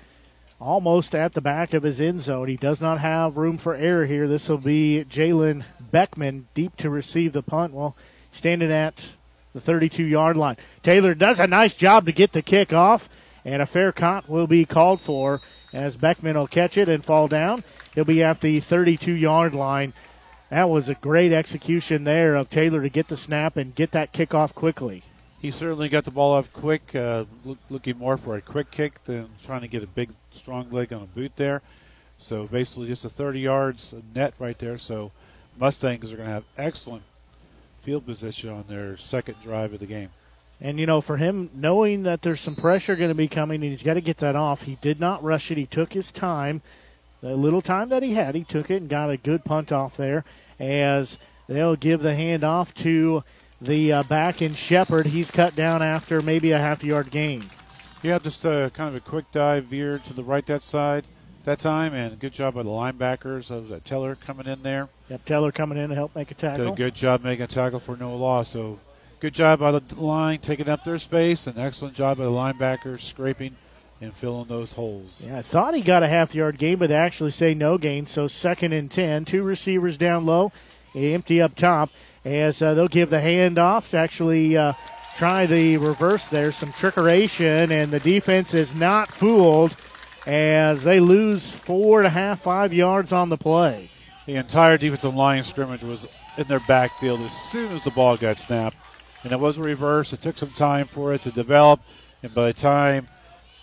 almost at the back of his end zone. He does not have room for error here. This will be Jalen Beckman deep to receive the punt. Well, standing at the 32 yard line. Taylor does a nice job to get the kick off, and a fair count will be called for as Beckman will catch it and fall down. He'll be at the 32 yard line. That was a great execution there of Taylor to get the snap and get that kick off quickly. He certainly got the ball off quick, uh, look, looking more for a quick kick than trying to get a big, strong leg on a boot there. So basically, just a 30 yards net right there. So Mustangs are going to have excellent field position on their second drive of the game. And, you know, for him, knowing that there's some pressure going to be coming and he's got to get that off, he did not rush it. He took his time. The little time that he had, he took it and got a good punt off there as they'll give the hand off to the uh, back in Shepard. He's cut down after maybe a half yard gain. Yeah, just uh, kind of a quick dive veer to the right that side that time, and good job by the linebackers. That was that Teller coming in there. Yep, Teller coming in to help make a tackle. Did a good job making a tackle for no loss. So good job by the line taking up their space, and excellent job by the linebackers scraping and filling those holes. Yeah, I thought he got a half yard gain, but they actually say no gain. So second and 10, two receivers down low, empty up top, as uh, they'll give the handoff to actually uh, try the reverse there. Some trickeration, and the defense is not fooled as they lose four and a half, five yards on the play. The entire defensive line scrimmage was in their backfield as soon as the ball got snapped. And it was a reverse. It took some time for it to develop. And by the time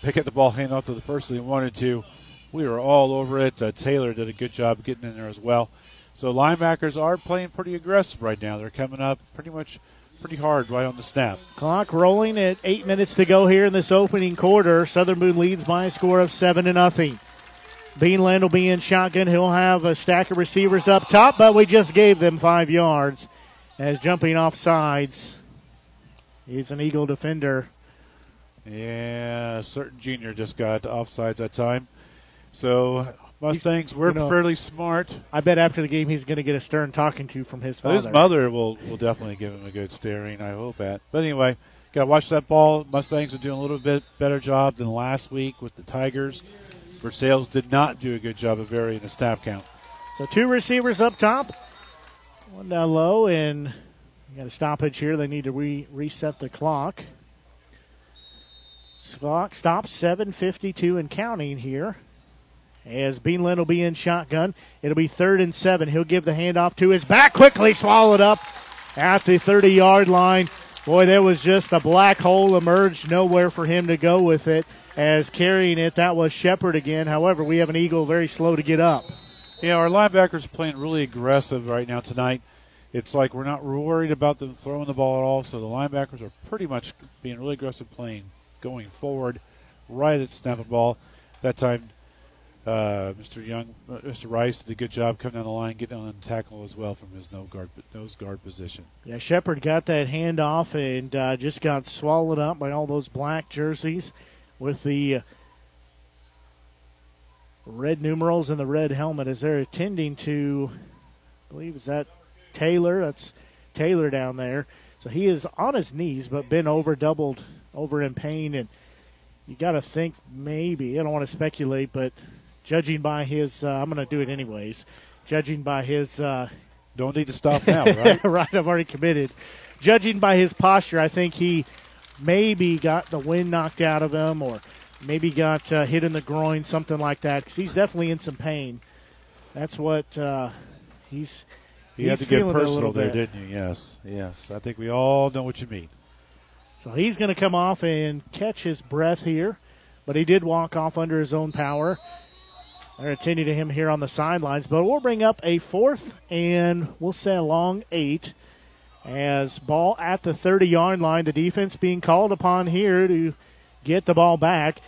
they get the ball handed off to the person they wanted to, we were all over it. Uh, Taylor did a good job getting in there as well. So linebackers are playing pretty aggressive right now. They're coming up pretty much pretty hard right on the snap. Clock rolling at eight minutes to go here in this opening quarter. Southern Boone leads by a score of seven to nothing. Beanland will be in shotgun. He'll have a stack of receivers up top, but we just gave them five yards as jumping off sides. He's an Eagle defender. Yeah, certain junior just got offsides that time. So Mustangs were you know, fairly smart. I bet after the game he's going to get a stern talking to from his father. His mother will will definitely give him a good staring. I hope at. But anyway, got to watch that ball. Mustangs are doing a little bit better job than last week with the Tigers. Versailles did not do a good job of varying the snap count. So two receivers up top, one down low, and got a stoppage here. They need to re- reset the clock. Clock stops 7:52 and counting here. As Beanland will be in shotgun, it'll be third and seven. He'll give the handoff to his back, quickly swallowed up at the 30-yard line. Boy, there was just a black hole emerged, nowhere for him to go with it. As carrying it, that was Shepard again. However, we have an Eagle very slow to get up. Yeah, our linebackers playing really aggressive right now tonight. It's like we're not worried about them throwing the ball at all, so the linebackers are pretty much being really aggressive playing, going forward, right at snap of ball. That time, uh, Mr. Young, uh, Mr. Rice did a good job coming down the line, getting on the tackle as well from his nose guard, nose guard position. Yeah, Shepard got that handoff and uh, just got swallowed up by all those black jerseys with the red numerals and the red helmet as they're attending to, I believe, is that Taylor? That's Taylor down there. So he is on his knees, but been over, doubled over in pain, and you got to think maybe I don't want to speculate, but judging by his, uh, I'm going to do it anyways. Judging by his, uh, don't need to stop now, right? right, I've already committed. Judging by his posture, I think he maybe got the wind knocked out of him, or maybe got uh, hit in the groin, something like that, because he's definitely in some pain. That's what uh, he's. He had to get personal there, bit. didn't you? Yes, yes. I think we all know what you mean. So he's going to come off and catch his breath here, but he did walk off under his own power. They're attending to him here on the sidelines, but we'll bring up a fourth and we'll say a long eight as ball at the 30 yard line. The defense being called upon here to get the ball back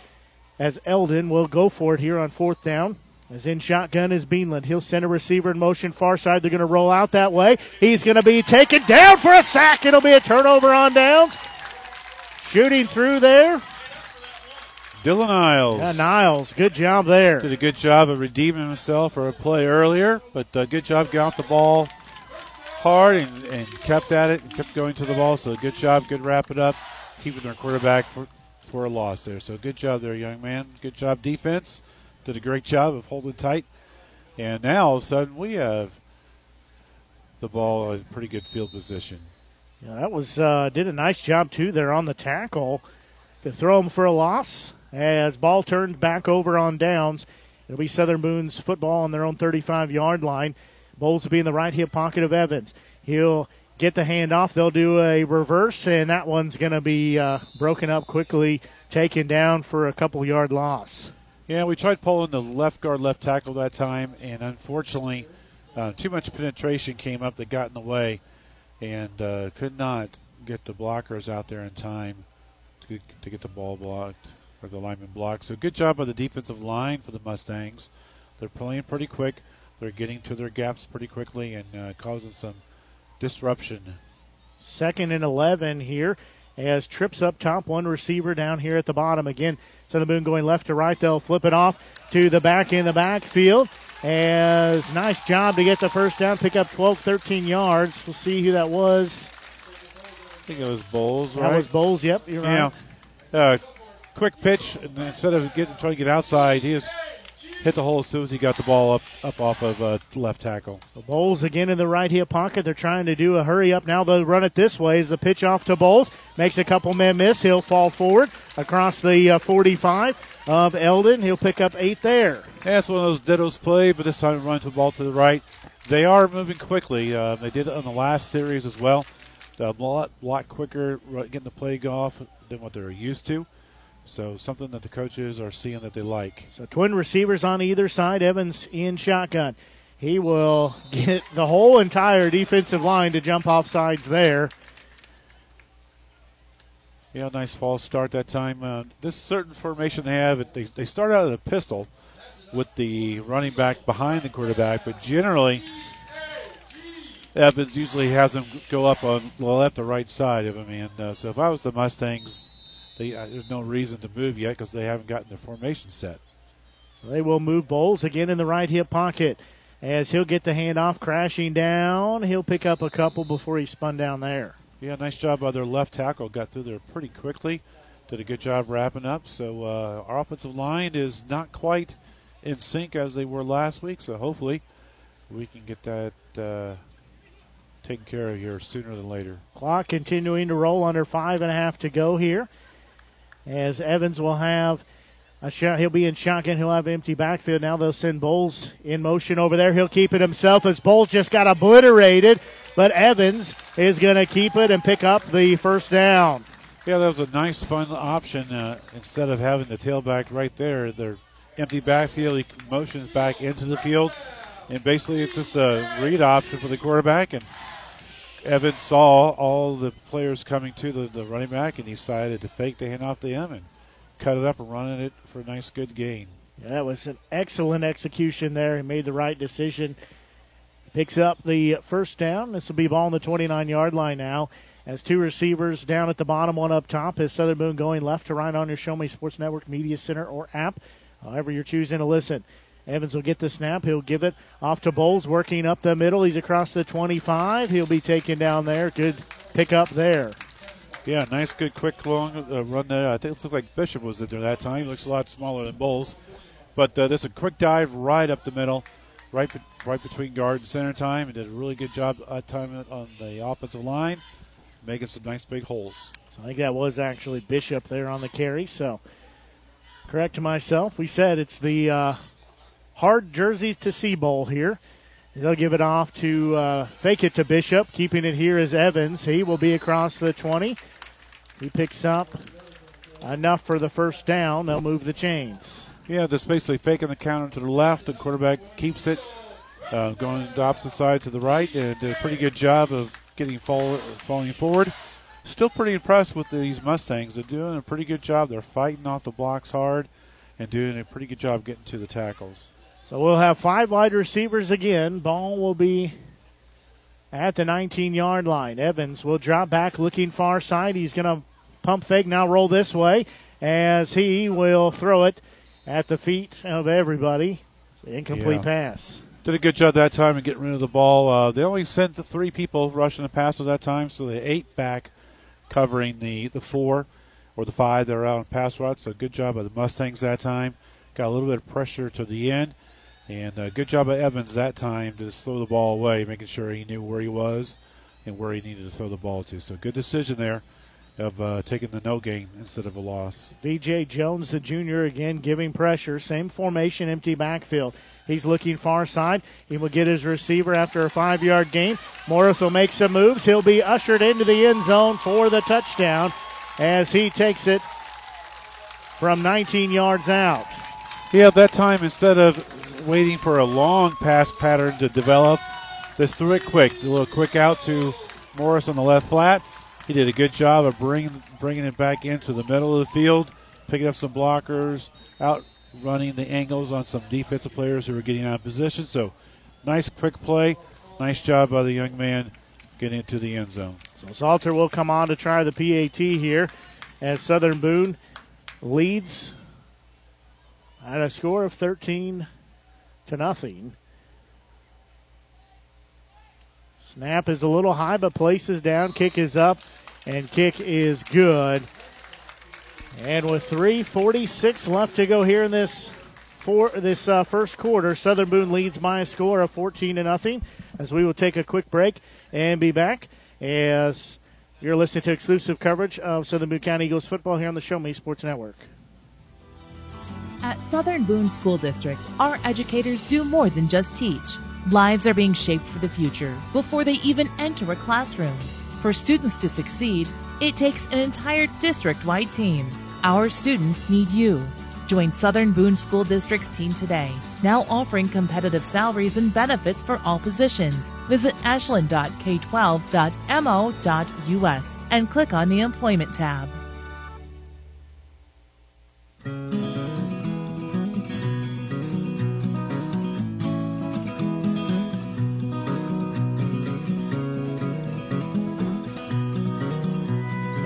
as Eldon will go for it here on fourth down. As in shotgun is Beanland. He'll send a receiver in motion far side. They're going to roll out that way. He's going to be taken down for a sack. It'll be a turnover on downs. Shooting through there. Dylan Niles. Yeah, Niles. Good job there. Did a good job of redeeming himself for a play earlier, but uh, good job getting off the ball hard and, and kept at it and kept going to the ball. So good job, good wrap it up, keeping their quarterback for, for a loss there. So good job there, young man. Good job defense. Did a great job of holding tight. And now all of a sudden we have the ball in pretty good field position. Yeah, that was uh, did a nice job too there on the tackle to throw him for a loss as ball turned back over on downs. It'll be Southern Boone's football on their own 35 yard line. Bolles will be in the right hip pocket of Evans. He'll get the handoff. They'll do a reverse, and that one's going to be uh, broken up quickly, taken down for a couple yard loss. Yeah, we tried pulling the left guard, left tackle that time, and unfortunately, uh, too much penetration came up that got in the way, and uh, could not get the blockers out there in time to, to get the ball blocked or the lineman blocked. So good job by the defensive line for the Mustangs. They're playing pretty quick. They're getting to their gaps pretty quickly and uh, causing some disruption. Second and 11 here as trips up top, one receiver down here at the bottom. Again, Boone going left to right. They'll flip it off to the back in the backfield. As nice job to get the first down, pick up 12, 13 yards. We'll see who that was. I think it was Bolles, right? That was Bolles, yep, you're right. Yeah. Uh, quick pitch, and instead of getting trying to get outside, he just hit the hole as soon as he got the ball up up off of uh, left tackle. The Bolles again in the right hip pocket. They're trying to do a hurry up now. They'll run it this way as the pitch off to Bolles makes a couple men miss. He'll fall forward across the uh, 45 of Eldon. He'll pick up eight there. Yeah, that's one of those dittos play, but this time run to the ball to the right. They are moving quickly. Uh, they did it on the last series as well. A lot, lot quicker getting the play off than what they're used to. So something that the coaches are seeing that they like. So twin receivers on either side. Evans in shotgun. He will get the whole entire defensive line to jump off sides there. Yeah, nice false start that time. Uh, this certain formation they have, they, they start out at a pistol with the running back behind the quarterback, but generally Evans usually has them go up on the left or right side of him. And uh, so if I was the Mustangs, they, uh, there's no reason to move yet because they haven't gotten their formation set. They will move Bolles again in the right hip pocket as he'll get the handoff crashing down. He'll pick up a couple before he spun down there. Yeah, nice job by their left tackle. Got through there pretty quickly. Did a good job wrapping up. So uh, our offensive line is not quite in sync as they were last week. So hopefully we can get that uh, taken care of here sooner than later. Clock continuing to roll under five and a half to go here as Evans will have a shot. He'll be in shotgun. He'll have empty backfield. Now they'll send Bolles in motion over there. He'll keep it himself as Bolles just got obliterated, but Evans is going to keep it and pick up the first down. Yeah, that was a nice, fun option. Uh, instead of having the tailback right there, their empty backfield, he motions back into the field, and basically it's just a read option for the quarterback and – Evans saw all the players coming to the, the running back and he decided to fake the handoff to him and cut it up and running it for a nice, good gain. Yeah, that was an excellent execution there. He made the right decision. Picks up the first down. This will be ball on the 29 yard line now. As two receivers down at the bottom, one up top. Is Southern going left to right on your Show Me Sports Network Media Center or app, however you're choosing to listen. Evans will get the snap. He'll give it off to Bolles, working up the middle. He's across the 25. He'll be taken down there. Good pick up there. Yeah, nice, good, quick, long uh, run there. I think it looked like Bishop was in there that time. He looks a lot smaller than Bowles. But uh, a quick dive right up the middle, right be- right between guard and center time. He did a really good job that time on the offensive line, making some nice big holes. So I think that was actually Bishop there on the carry. So correct myself. We said it's the uh, hard jerseys to see bowl here. They'll give it off to uh, fake it to Bishop. Keeping it here is Evans. He will be across the 20. He picks up enough for the first down. They'll move the chains. Yeah, just basically faking the counter to the left. The quarterback keeps it, uh, going the opposite side to the right, and did a pretty good job of getting fall, falling forward. Still pretty impressed with these Mustangs. They're doing a pretty good job. They're fighting off the blocks hard and doing a pretty good job getting to the tackles. So we'll have five wide receivers again. Ball will be at the 19 yard line. Evans will drop back looking far side. He's going to pump fake, now roll this way as he will throw it at the feet of everybody. Incomplete yeah. pass. Did a good job that time of getting rid of the ball. Uh, they only sent the three people rushing the pass at that time, so they eight back covering the, the four or the five that are out on pass routes. So good job by the Mustangs that time. Got a little bit of pressure to the end. And uh, good job by Evans that time to throw the ball away, making sure he knew where he was and where he needed to throw the ball to. So good decision there of uh, taking the no gain instead of a loss. VJ Jones, the junior, again giving pressure. Same formation, empty backfield. He's looking far side. He will get his receiver after a five yard gain. Morris will make some moves. He'll be ushered into the end zone for the touchdown as he takes it from 19 yards out. Yeah, that time instead of waiting for a long pass pattern to develop. Just threw it quick. A little quick out to Morris on the left flat. He did a good job of bringing bringing it back into the middle of the field, picking up some blockers, out running the angles on some defensive players who were getting out of position. So, nice quick play. Nice job by the young man getting it to the end zone. So Salter will come on to try the PAT here as Southern Boone leads at a score of 13 to nothing. Snap is a little high, but places down. Kick is up, and kick is good. And with 3:46 left to go here in this for this uh, first quarter, Southern Boone leads by a score of 14 to nothing. As we will take a quick break and be back as you're listening to exclusive coverage of Southern Boone County Eagles football here on the Show Me Sports Network. At Southern Boone School District, our educators do more than just teach. Lives are being shaped for the future before they even enter a classroom. For students to succeed, it takes an entire district wide team. Our students need you. Join Southern Boone School District's team today, now offering competitive salaries and benefits for all positions. Visit ashland.k12.mo.us and click on the Employment tab.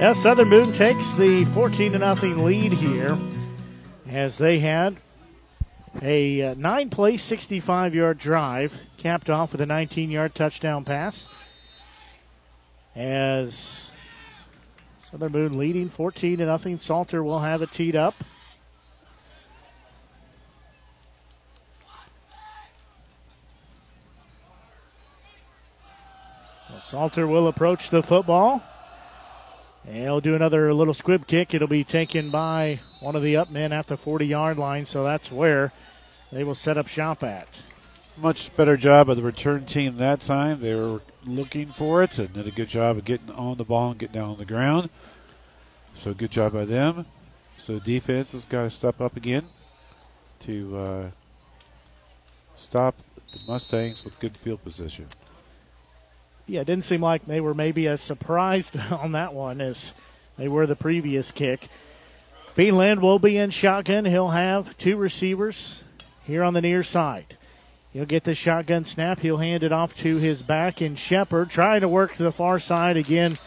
Yeah, Southern Boone takes the 14 to nothing lead here as they had a uh, nine play, 65 yard drive, capped off with a 19 yard touchdown pass. As Southern Boone leading 14 to nothing, Salter will have it teed up. Salter will approach the football. And he'll do another little squib kick. It'll be taken by one of the up men at the 40 yard line, so that's where they will set up shop at. Much better job of the return team that time. They were looking for it and did a good job of getting on the ball and getting down on the ground. So good job by them. So defense has got to step up again to uh, stop the Mustangs with good field position yeah, it didn't seem like they were maybe as surprised on that one as they were the previous kick. Beanland will be in shotgun. He'll have two receivers here on the near side. He'll get the shotgun snap. He'll hand it off to his back in Shepard, trying to work to the far side again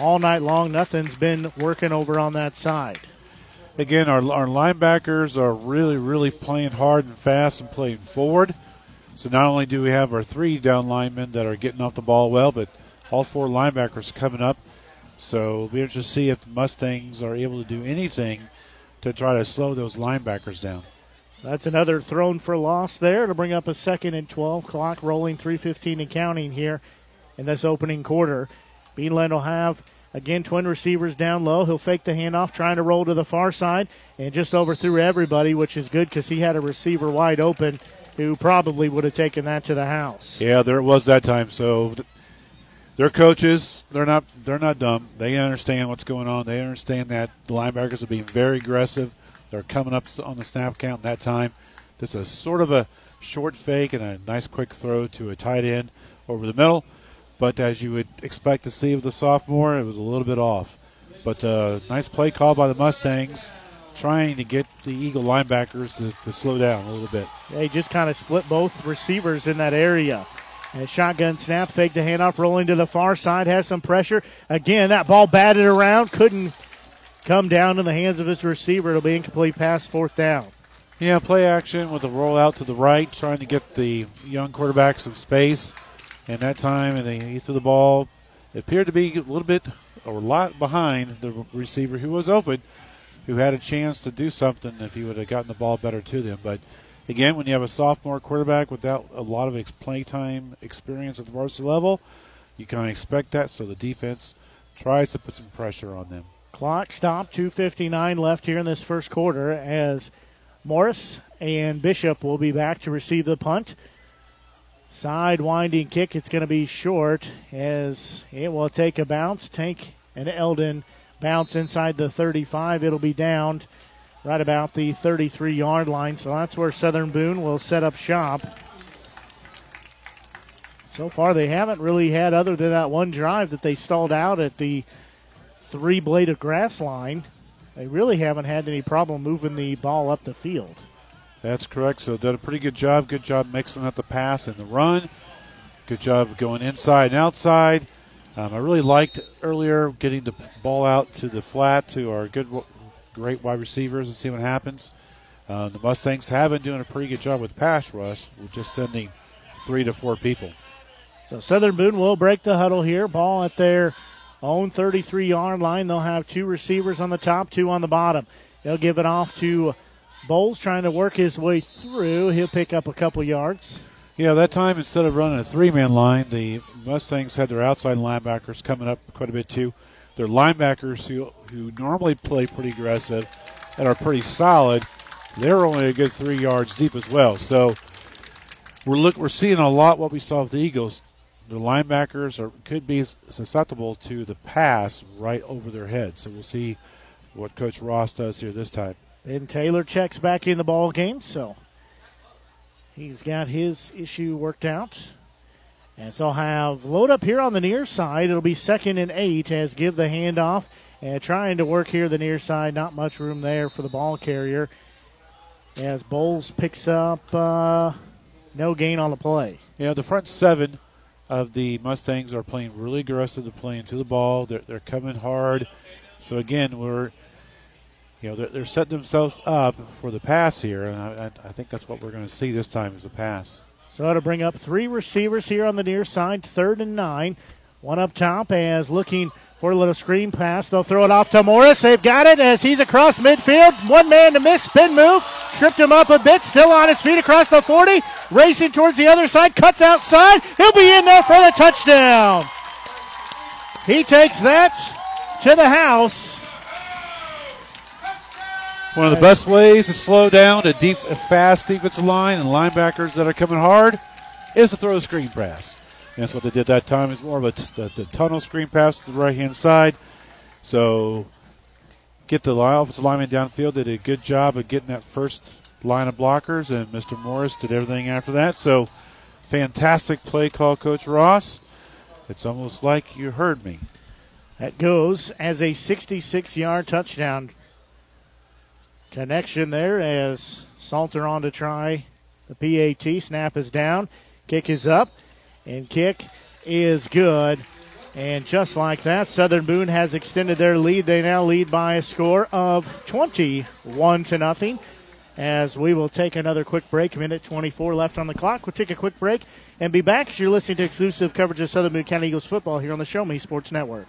all night long. Nothing's been working over on that side. Again, our, our linebackers are really, really playing hard and fast and playing forward. So not only do we have our three down linemen that are getting off the ball well, but all four linebackers coming up So we'll to see if the Mustangs are able to do anything to try to slow those linebackers down. So that's another thrown for loss there to bring up a second and 12. Clock rolling 3.15 and counting here in this opening quarter. Beanland will have, again, twin receivers down low. He'll fake the handoff, trying to roll to the far side, and just overthrew everybody, which is good because he had a receiver wide open who probably would have taken that to the house. Yeah, there was that time. So their coaches, they're not they're not dumb. They understand what's going on. They understand that the linebackers are being very aggressive. They're coming up on the snap count that time. This is sort of a short fake and a nice quick throw to a tight end over the middle. But as you would expect to see with the sophomore, it was a little bit off. But uh, nice play call by the Mustangs, trying to get the Eagle linebackers to, to slow down a little bit. They just kind of split both receivers in that area. And shotgun snap, fake the handoff, rolling to the far side, has some pressure. Again, that ball batted around, couldn't come down in the hands of his receiver. It'll be incomplete pass, fourth down. Yeah, play action with a rollout to the right, trying to get the young quarterback some space. And that time, and he threw the ball. It appeared to be a little bit or a lot behind the receiver who was open, who had a chance to do something if he would have gotten the ball better to them. But again, when you have a sophomore quarterback without a lot of playtime experience at the varsity level, you kind of expect that. So the defense tries to put some pressure on them. Clock stop, 2:59 left here in this first quarter as Morris and Bishop will be back to receive the punt. Side winding kick. It's going to be short as it will take a bounce. Tank and Eldon bounce inside the 35. It'll be downed right about the 33 yard line. So that's where Southern Boone will set up shop. So far, they haven't really had, other than that one drive that they stalled out at the three bladed grass line, they really haven't had any problem moving the ball up the field. That's correct. So did a pretty good job. Good job mixing up the pass and the run. Good job going inside and outside. Um, I really liked earlier getting the ball out to the flat to our good, great wide receivers and see what happens. Uh, the Mustangs have been doing a pretty good job with pass rush. We're just sending three to four people. So Southern Boone will break the huddle here. Ball at their own 33 yard line. They'll have two receivers on the top, two on the bottom. They'll give it off to Bowles trying to work his way through. He'll pick up a couple yards. Yeah, that time instead of running a three man line, the Mustangs had their outside linebackers coming up quite a bit too. Their linebackers who who normally play pretty aggressive and are pretty solid, they're only a good three yards deep as well. So we're look we're seeing a lot what we saw with the Eagles. The linebackers are could be susceptible to the pass right over their heads. So we'll see what Coach Ross does here this time. And Taylor checks back in the ball game, so he's got his issue worked out. And so have load up here on the near side. It'll be second and eight as give the handoff and trying to work here the near side. Not much room there for the ball carrier. As Bowles picks up uh, no gain on the play. Yeah, the front seven of the Mustangs are playing really aggressive. They're playing to the ball. They're, they're coming hard. So again, we're you know, they're, they're setting themselves up for the pass here, and I, I think that's what we're going to see this time is a pass. So to bring up three receivers here on the near side, third and nine. One up top as looking for a little screen pass. They'll throw it off to Morris. They've got it as he's across midfield. One man to miss, spin move. Tripped him up a bit, still on his feet across the 40. Racing towards the other side, cuts outside. He'll be in there for the touchdown. He takes that to the house. One of the best ways to slow down a deep, a fast defensive line and linebackers that are coming hard is to throw a screen pass. And that's what they did that time. It's more of a t- the, the tunnel screen pass to the right hand side. So get the offensive lineman downfield. They did a good job of getting that first line of blockers, and Mr. Morris did everything after that. So fantastic play call, Coach Ross. It's almost like you heard me. That goes as a 66 yard touchdown Connection there as Salter on to try the PAT. Snap is down. Kick is up. And kick is good. And just like that, Southern Boone has extended their lead. They now lead by a score of 21 to nothing. As we will take another quick break, minute 24 left on the clock. We'll take a quick break and be back as you're listening to exclusive coverage of Southern Boone County Eagles football here on the Show Me Sports Network.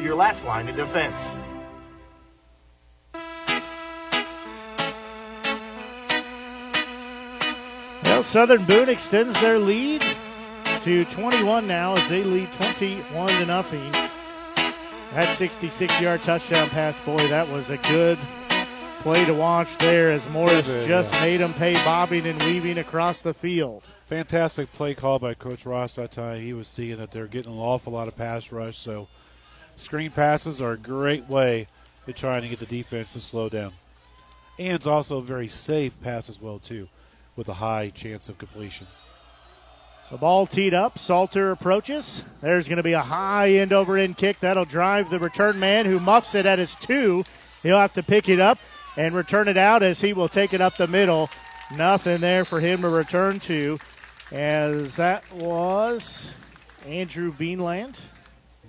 your last line of defense. Well, Southern Boone extends their lead to 21 now as they lead 21 to nothing. That 66-yard touchdown pass, boy, that was a good play to watch there as Morris Good, just yeah. made him pay bobbing and weaving across the field. Fantastic play call by Coach Ross that time. He was seeing that they're getting an awful lot of pass rush, so screen passes are a great way to trying to get the defense to slow down. And it's also a very safe pass as well, too, with a high chance of completion. So ball teed up. Salter approaches. There's going to be a high end over end kick. That'll drive the return man who muffs it at his two. He'll have to pick it up and return it out as he will take it up the middle. Nothing there for him to return to as that was Andrew Beanland.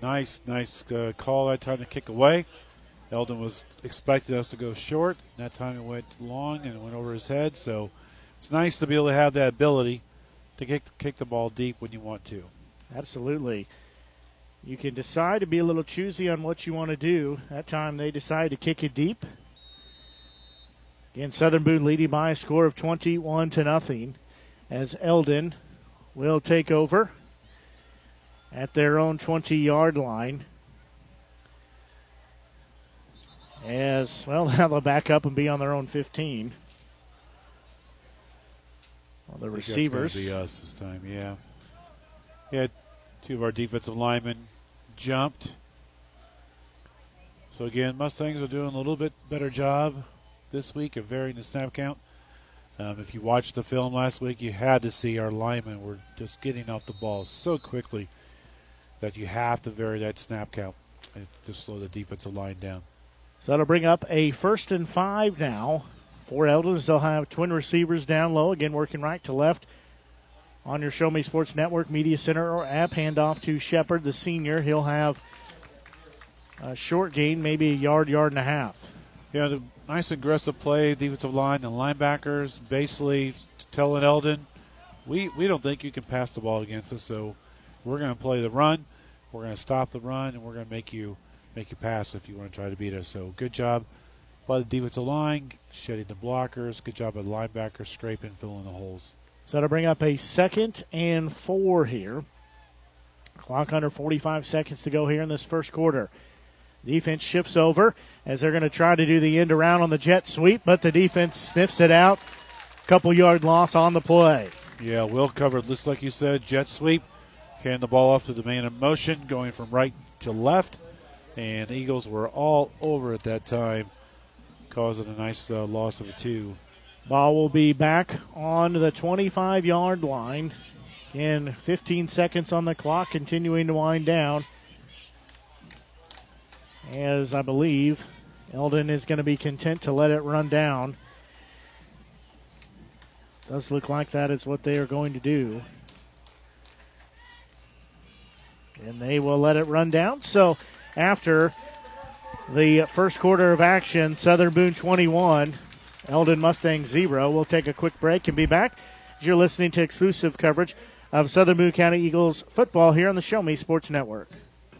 Nice, nice uh, call that time to kick away. Eldon was expecting us to go short. That time it went long and it went over his head. So it's nice to be able to have that ability to kick, kick the ball deep when you want to. Absolutely. You can decide to be a little choosy on what you want to do. That time they decide to kick it deep. Again, Southern Boone leading by a score of 21 to nothing as Eldon will take over at their own 20 yard line. As, well, now they'll back up and be on their own 15. Well, the I think that's receivers. be us this time, yeah. Yeah, two of our defensive linemen jumped. So again, Mustangs are doing a little bit better job this week of varying the snap count. Um, if you watched the film last week, you had to see our linemen were just getting off the ball so quickly that you have to vary that snap count to slow the defensive line down. So that'll bring up a first and five now for Eldons. They'll have twin receivers down low, again working right to left on your Show Me Sports Network Media Center or app. Handoff to Shepard, the senior. He'll have a short gain, maybe a yard, yard and a half. Yeah, the nice aggressive play, defensive line and linebackers basically telling Eldon, we, we don't think you can pass the ball against us, so we're going to play the run, we're going to stop the run, and we're going to make you make you pass if you want to try to beat us. So good job by the defensive line, shedding the blockers. Good job by the linebackers, scraping, filling the holes. So that'll bring up a second and four here. Clock under 45 seconds to go here in this first quarter. Defense shifts over as they're going to try to do the end around on the jet sweep, but the defense sniffs it out. Couple yard loss on the play. Yeah, well covered. Looks like you said, jet sweep. Hand the ball off to the man in motion, going from right to left. And Eagles were all over at that time, causing a nice uh, loss of a two. Ball will be back on the 25 yard line. In 15 seconds on the clock, continuing to wind down. As I believe Eldon is going to be content to let it run down. Does look like that is what they are going to do. And they will let it run down. So after the first quarter of action, Southern Boone 21, Eldon Mustang 0. We'll take a quick break and be back you're listening to exclusive coverage of Southern Boone County Eagles football here on the Show Me Sports Network.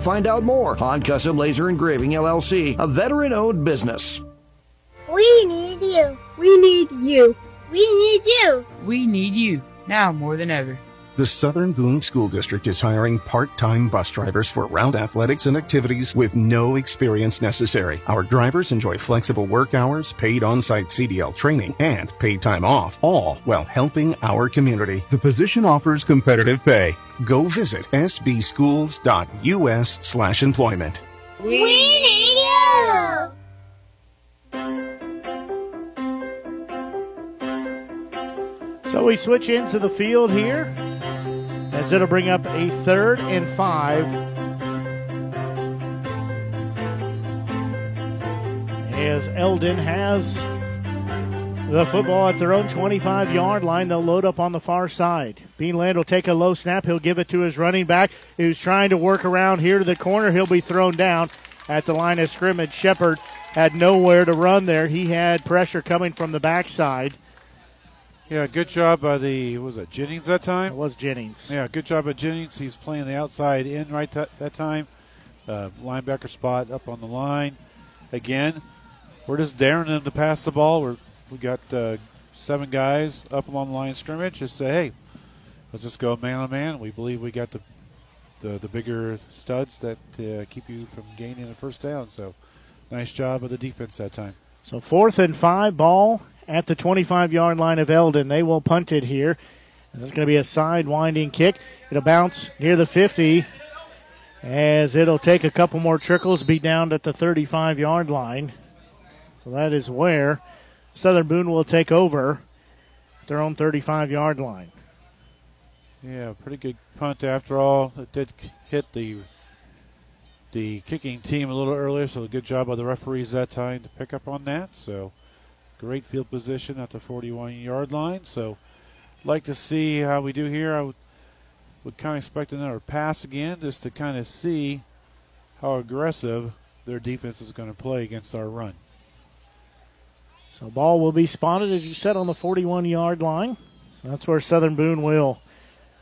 find out more. on Custom Laser Engraving LLC, a veteran owned business. We need you. We need you. We need you. We need you now more than ever. The Southern Boone School District is hiring part-time bus drivers for round athletics and activities with no experience necessary. Our drivers enjoy flexible work hours, paid on-site CDL training, and paid time off, all while helping our community. The position offers competitive pay. Go visit sbschools.us slash employment. We need you! So we switch into the field here as it'll bring up a third and five. As Eldon has the football at their own 25 yard line, they'll load up on the far side. Beanland will take a low snap. He'll give it to his running back who's trying to work around here to the corner. He'll be thrown down at the line of scrimmage. Shepard had nowhere to run there. He had pressure coming from the backside. Yeah, good job by the was it Jennings that time? It was Jennings. Yeah, good job by Jennings. He's playing the outside in right t- that time. Uh, linebacker spot up on the line. Again, we're just daring them to pass the ball. We're we got uh, seven guys up along the line of scrimmage. Just say, hey, let's just go man on man. We believe we got the the, the bigger studs that uh, keep you from gaining a first down. So, nice job of the defense that time. So fourth and five ball at the 25 yard line of Eldon. They will punt it here. And it's going to be a side winding kick. It'll bounce near the 50 as it'll take a couple more trickles, be down at the 35 yard line. So that is where Southern Boone will take over their own 35 yard line. Yeah, pretty good punt after all. It did hit the the kicking team a little earlier, so a good job by the referees that time to pick up on that. So great field position at the 41 yard line. So like to see how we do here. I would, would kind of expect another pass again just to kind of see how aggressive their defense is going to play against our run. So ball will be spotted, as you said, on the 41 yard line. That's where Southern Boone will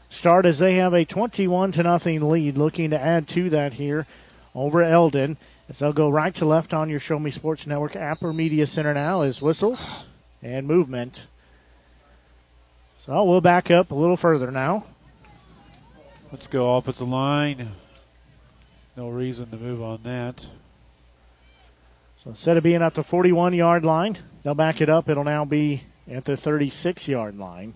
start as they have a 21 to nothing lead. Looking to add to that here over Eldon as they'll go right to left on your Show Me Sports Network app or media center now as whistles and movement. So we'll back up a little further now. Let's go offensive line. No reason to move on that. So instead of being at the 41 yard line, they'll back it up. It'll now be at the 36 yard line.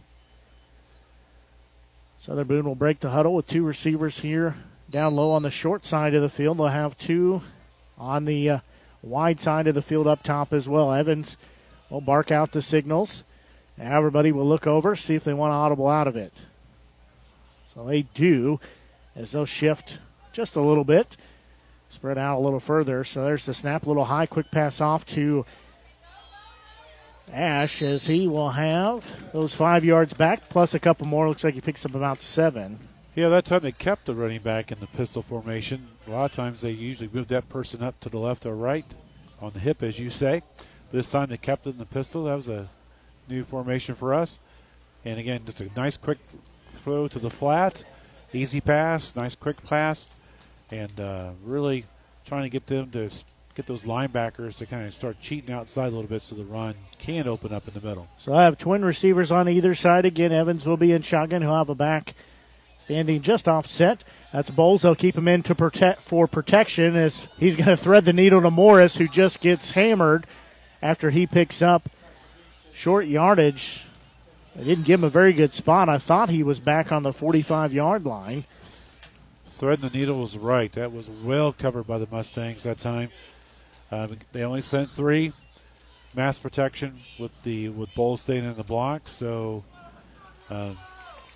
Southern Boone will break the huddle with two receivers here down low on the short side of the field. They'll have two on the uh, wide side of the field up top as well. Evans will bark out the signals. Everybody will look over, see if they want to audible out of it. So they do as they'll shift just a little bit, spread out a little further. So there's the snap, a little high, quick pass off to Ash as he will have those five yards back plus a couple more. Looks like he picks up about seven. Yeah, that time they kept the running back in the pistol formation. A lot of times they usually move that person up to the left or right on the hip, as you say. This time they kept it in the pistol. That was a new formation for us. And again, just a nice quick throw to the flat, easy pass, nice quick pass, and uh, really trying to get them to get those linebackers to kind of start cheating outside a little bit so the run can open up in the middle. So I have twin receivers on either side. Again, Evans will be in shotgun. He'll have a back standing just offset. That's Bowles. They'll keep him in to protect for protection as he's going to thread the needle to Morris, who just gets hammered after he picks up short yardage. They didn't give him a very good spot. I thought he was back on the 45 yard line. Threading the needle was right. That was well covered by the Mustangs that time. Uh, they only sent three mass protection with the with Bowles staying in the block, so um,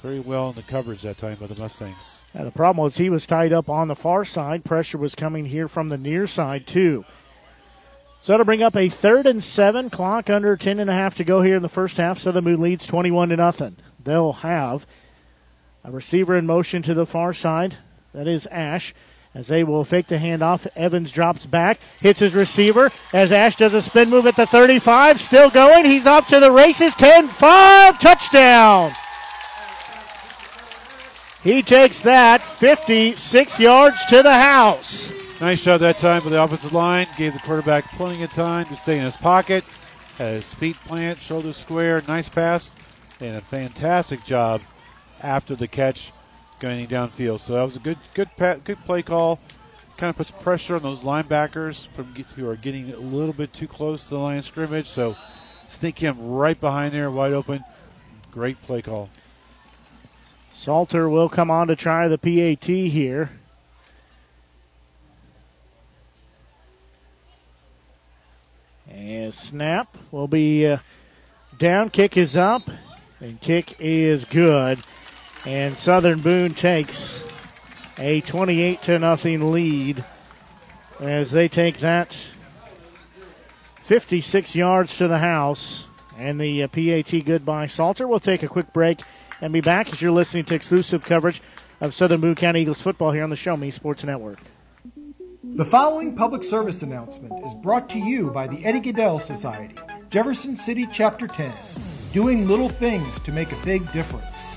very well in the coverage that time by the Mustangs. Yeah, the problem was he was tied up on the far side. Pressure was coming here from the near side too. So to bring up a third and seven, clock under ten and a half to go here in the first half. Southern Boone leads twenty-one to nothing. They'll have a receiver in motion to the far side. That is Ash. As they will fake the handoff, Evans drops back, hits his receiver. As Ash does a spin move at the 35, still going. He's off to the races. 10 5, touchdown. He takes that 56 yards to the house. Nice job that time by the offensive line. Gave the quarterback plenty of time to stay in his pocket. Had his feet plant, shoulders square. Nice pass. And a fantastic job after the catch going downfield. So that was a good good good play call. Kind of puts pressure on those linebackers from who are getting a little bit too close to the line of scrimmage. So sneak him right behind there, wide open. Great play call. Salter will come on to try the PAT here. And snap will be uh, down. Kick is up, and kick is good. And Southern Boone takes a 28 to nothing lead as they take that 56 yards to the house. And the uh, PAT goodbye. Salter We'll take a quick break and be back as you're listening to exclusive coverage of Southern Boone County Eagles football here on the Show Me Sports Network. The following public service announcement is brought to you by the Eddie Gaedel Society, Jefferson City Chapter 10, doing little things to make a big difference.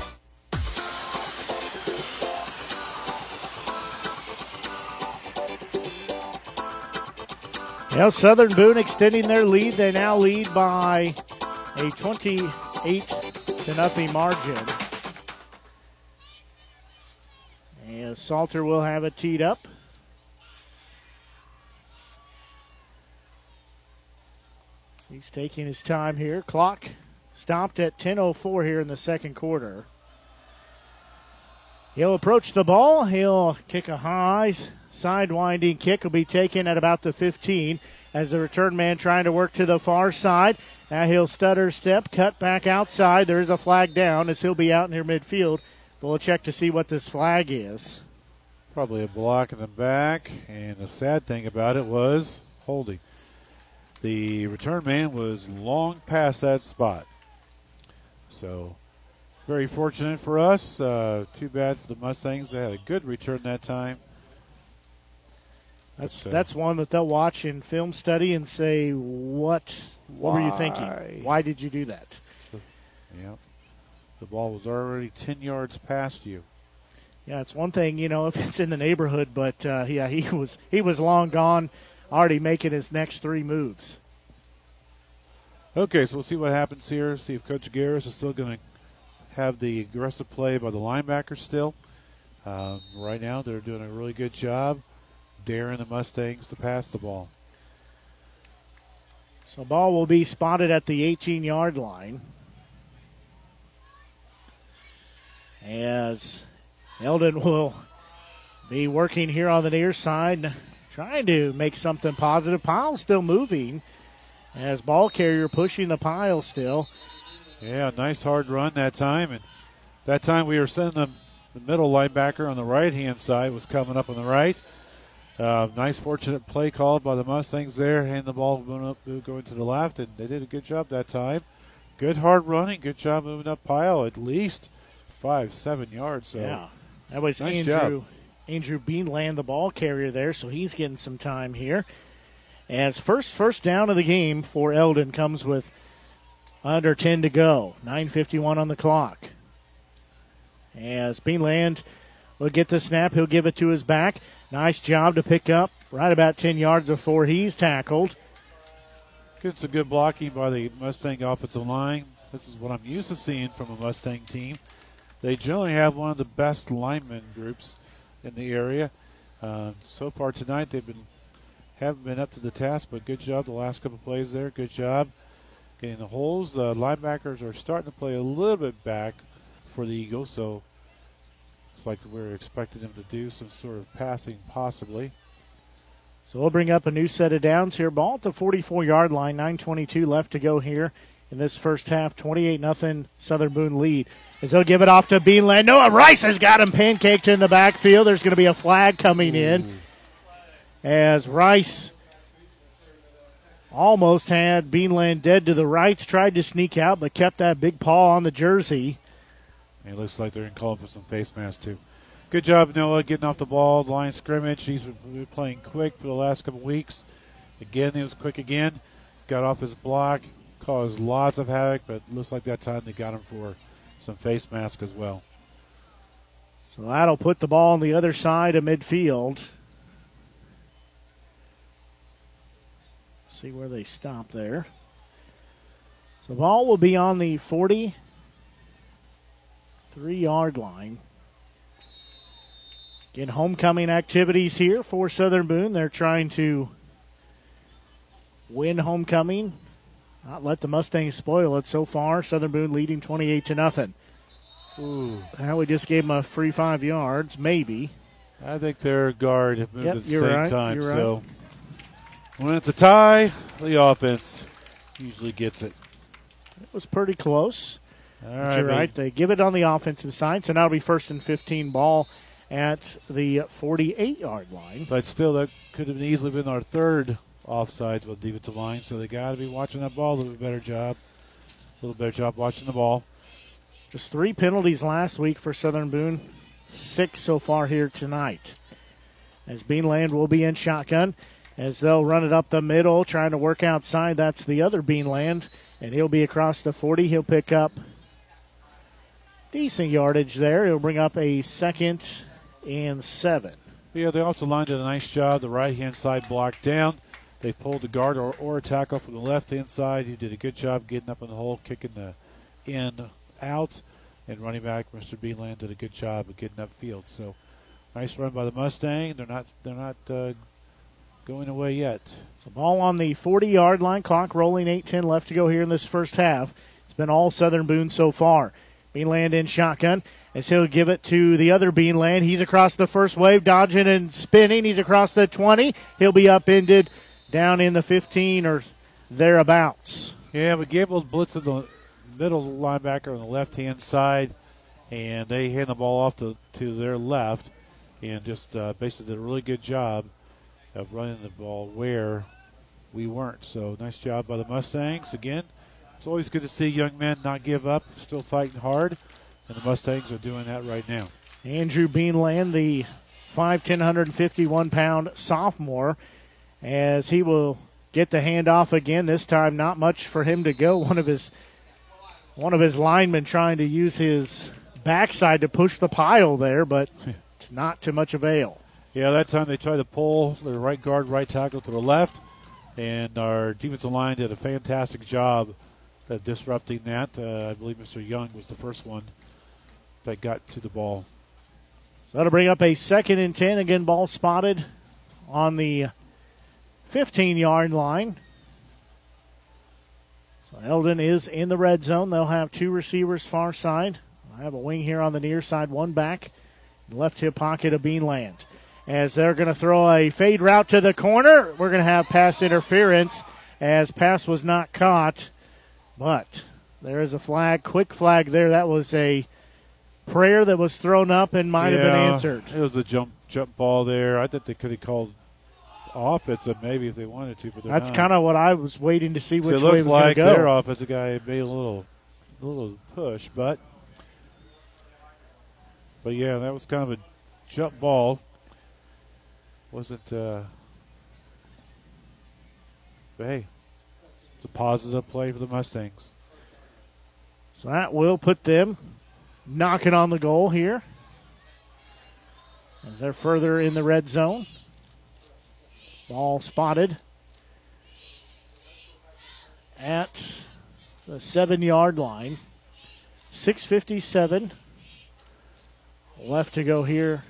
Well, Southern Boone extending their lead. They now lead by a 28 to nothing margin. And Salter will have it teed up. He's taking his time here. Clock stopped at 10.04 here in the second quarter. He'll approach the ball. He'll kick a high sidewinding kick. Will be taken at about the 15 as the return man trying to work to the far side. Now he'll stutter step, cut back outside. There is a flag down as he'll be out near midfield. We'll check to see what this flag is. Probably a block in the back. And the sad thing about it was holding. The return man was long past that spot. So, very fortunate for us. Uh, too bad for the Mustangs. They had a good return that time. That's but, uh, that's one that they'll watch in film study and say, "What? What were you thinking? Why did you do that?" Yeah, the ball was already ten yards past you. Yeah, it's one thing you know if it's in the neighborhood, but uh, yeah, he was he was long gone already making his next three moves. Okay, so we'll see what happens here. See if Coach Garris is still going to have the aggressive play by the linebackers still. Um, right now, they're doing a really good job daring the Mustangs to pass the ball. So, ball will be spotted at the 18 yard line. As Eldon will be working here on the near side, trying to make something positive. Pile still moving as ball carrier pushing the pile still. Yeah, nice hard run that time. And that time we were sending them, the middle linebacker on the right hand side was coming up on the right. Uh, nice, fortunate play called by the Mustangs there, and the ball going up, going to the left, and they did a good job that time. Good hard running, good job moving up pile, at least five, seven yards. So yeah, that was nice Andrew. Job. Andrew Beanland, the ball carrier there, so he's getting some time here. As first first down of the game for Eldon comes with under 10 to go, 9:51 on the clock. As Beanland will get the snap, he'll give it to his back. Nice job to pick up right about 10 yards before he's tackled. Gets a good blocking by the Mustang offensive line. This is what I'm used to seeing from a Mustang team. They generally have one of the best lineman groups in the area. Uh, so far tonight, they've been haven't been up to the task, but good job the last couple plays there. Good job getting the holes. The linebackers are starting to play a little bit back for the Eagles, so it's like we're expecting them to do some sort of passing, possibly. So we'll bring up a new set of downs here. Ball at the 44 yard line, 9.22 left to go here in this first half. 28 nothing Southern Boone lead. As they'll give it off to Beanland. Noah Rice has got him pancaked in the backfield. There's going to be a flag coming in. As Rice almost had Beanland dead to the rights, tried to sneak out, but kept that big paw on the jersey. It looks like they're in calling for some face masks too. Good job, Noah, getting off the ball, line scrimmage. He's been playing quick for the last couple weeks. Again, he was quick again. got off his block, caused lots of havoc, but looks like that time they got him for some face mask as well. So that'll put the ball on the other side of midfield. See where they stop there. So the ball will be on the 43 yard line. Again, homecoming activities here for Southern Boone. They're trying to win homecoming, not let the Mustangs spoil it so far. Southern Boone leading 28 to nothing. Ooh. Now we just gave them a free five yards, maybe. I think their guard moved Yep, at the same right, time. so when it's a tie, the offense usually gets it. It was pretty close. All right, you're right. They give it on the offensive side, so now it'll be first and 15 ball at the 48 yard line. But still, that could have easily been our third offsides with defensive line. So they got to be watching that ball a little better job. A little better job watching the ball. Just three penalties last week for Southern Boone, six so far here tonight. As Beanland will be in shotgun, as they'll run it up the middle, trying to work outside. That's the other Beanland, and he'll be across the 40. He'll pick up decent yardage there. It'll bring up a second and seven. Yeah, the offensive line did a nice job. The right hand side blocked down. They pulled the guard or, or a tackle from the left hand side. He did a good job getting up in the hole, kicking the in out. And running back, Mr. Beanland, did a good job of getting upfield. So nice run by the Mustang. They're not they're not uh, going away yet. So ball on the 40 yard line, clock rolling, 8 left to go here in this first half. It's been all Southern Boone so far. Beanland in shotgun as he'll give it to the other Beanland. He's across the first wave, dodging and spinning. He's across the 20. He'll be upended down in the 15 or thereabouts. Yeah, but Gable blitzed the middle linebacker on the left hand side, and they hand the ball off to, to their left, and just uh, basically did a really good job of running the ball where we weren't. So nice job by the Mustangs. Again, it's always good to see young men not give up, still fighting hard, and the Mustangs are doing that right now. Andrew Beanland, the 5'10", 151 pound sophomore, as he will get the handoff again. This time, not much for him to go. One of his one of his linemen trying to use his backside to push the pile there, but not to much avail. Yeah, that time they tried to pull their right guard, right tackle to the left, and our defensive line did a fantastic job of disrupting that. Uh, I believe Mr. Young was the first one that got to the ball. So that'll bring up a second and 10. Again, ball spotted on the 15 yard line. So Eldon is in the red zone. They'll have two receivers far side. I have a wing here on the near side, one back, left hip pocket of Beanland. As they're going to throw a fade route to the corner, we're going to have pass interference as pass was not caught. But there is a flag, quick flag there. That was a prayer that was thrown up and might have been answered. It was a jump jump ball there. I thought they could have called offensive maybe if they wanted to, but That's kind of what I was waiting to see which it way it was going to like go. their offensive guy made a little, a little push, but, but yeah, that was kind of a jump ball. Wasn't, uh, but hey, it's a positive play for the Mustangs. So that will put them knocking on the goal here. As they're further in the red zone. Ball spotted at the seven yard line. 6.57 left to go here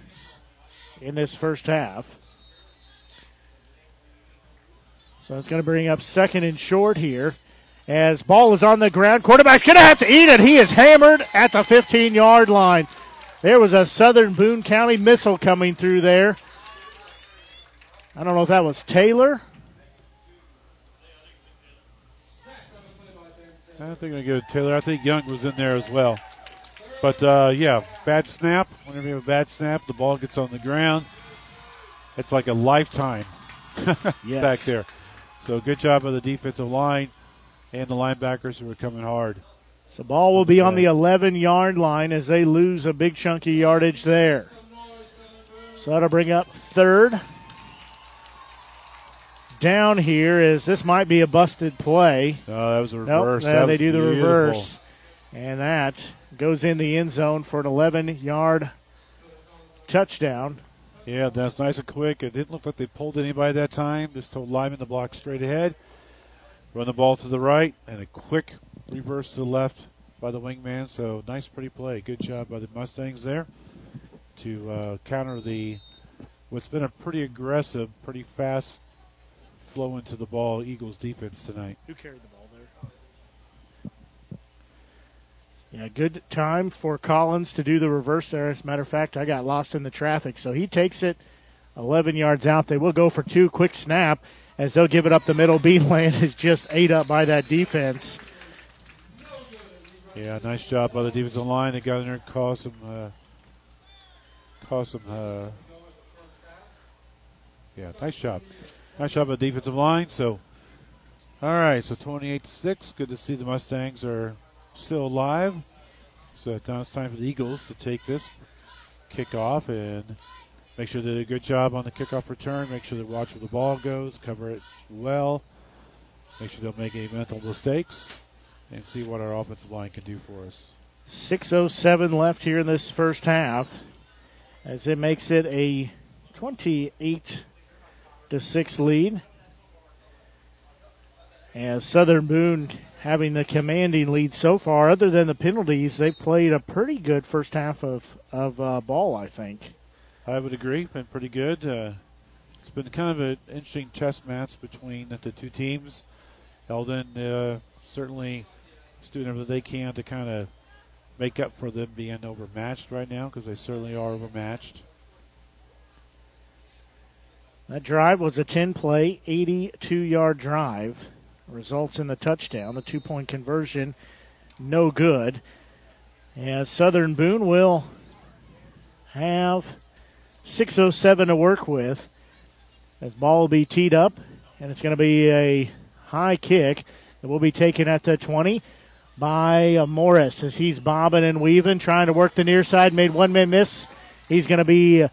in this first half. So it's going to bring up second and short here. As ball is on the ground, quarterback's going to have to eat it. He is hammered at the 15 yard line. There was a Southern Boone County missile coming through there. I don't know if that was Taylor. I don't think I give it to Taylor. I think Young was in there as well. But uh, yeah, bad snap. Whenever you have a bad snap, the ball gets on the ground. It's like a lifetime Yes. back there. So good job by the defensive line and the linebackers who were coming hard. So ball will be on the 11 yard line as they lose a big chunky yardage there. So that'll bring up third down here is this might be a busted play. No, that was a reverse. Nope, they do the beautiful. reverse. And that goes in the end zone for an 11 yard touchdown. Yeah, that's nice and quick. It didn't look like they pulled anybody that time. Just told linemen to block straight ahead, run the ball to the right, and a quick reverse to the left by the wingman. So nice, pretty play. Good job by the Mustangs there to uh, counter the what's been a pretty aggressive, pretty fast flow into the ball Eagles defense tonight. Who carried the ball there? Yeah, good time for Collins to do the reverse there. As a matter of fact, I got lost in the traffic, so he takes it 11 yards out. They will go for two. Quick snap as they'll give it up the middle. Beanland is just ate up by that defense. Yeah, nice job by the defensive line. They got in there and caused some, uh, caused some. Uh, yeah, nice job. Nice job by the defensive line. So, all right, so 28 to six. Good to see the Mustangs are still alive. So now it's time for the Eagles to take this kickoff and make sure they did a good job on the kickoff return. Make sure they watch where the ball goes, cover it well. Make sure they don't make any mental mistakes, and see what our offensive line can do for us. 6.07 left here in this first half as it makes it a 28 to 6 lead. As Southern Boone having the commanding lead so far, other than the penalties, they played a pretty good first half of, of uh, ball, I think. I would agree. Been pretty good. Uh, it's been kind of an interesting chess match between the two teams. Eldon uh, certainly is doing everything they can to kind of make up for them being overmatched right now because they certainly are overmatched. That drive was a 10 play, 82 yard drive. Results in the touchdown. The two point conversion, no good. And Southern Boone will have 6.07 to work with. As ball will be teed up, and it's going to be a high kick that will be taken at the 20 by uh, Morris as he's bobbing and weaving, trying to work the near side. Made one man miss. He's going to be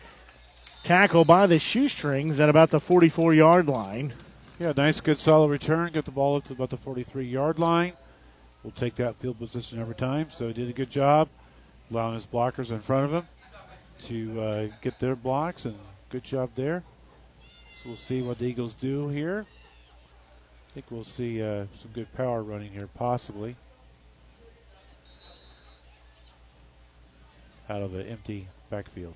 tackled by the shoestrings at about the 44 yard line. Yeah, nice, good, solid return. Got the ball up to about the 43 yard line. We'll take that field position every time. So he did a good job allowing his blockers in front of him to uh, get their blocks, and good job there. So we'll see what the Eagles do here. I think we'll see uh, some good power running here, possibly. Out of an empty backfield.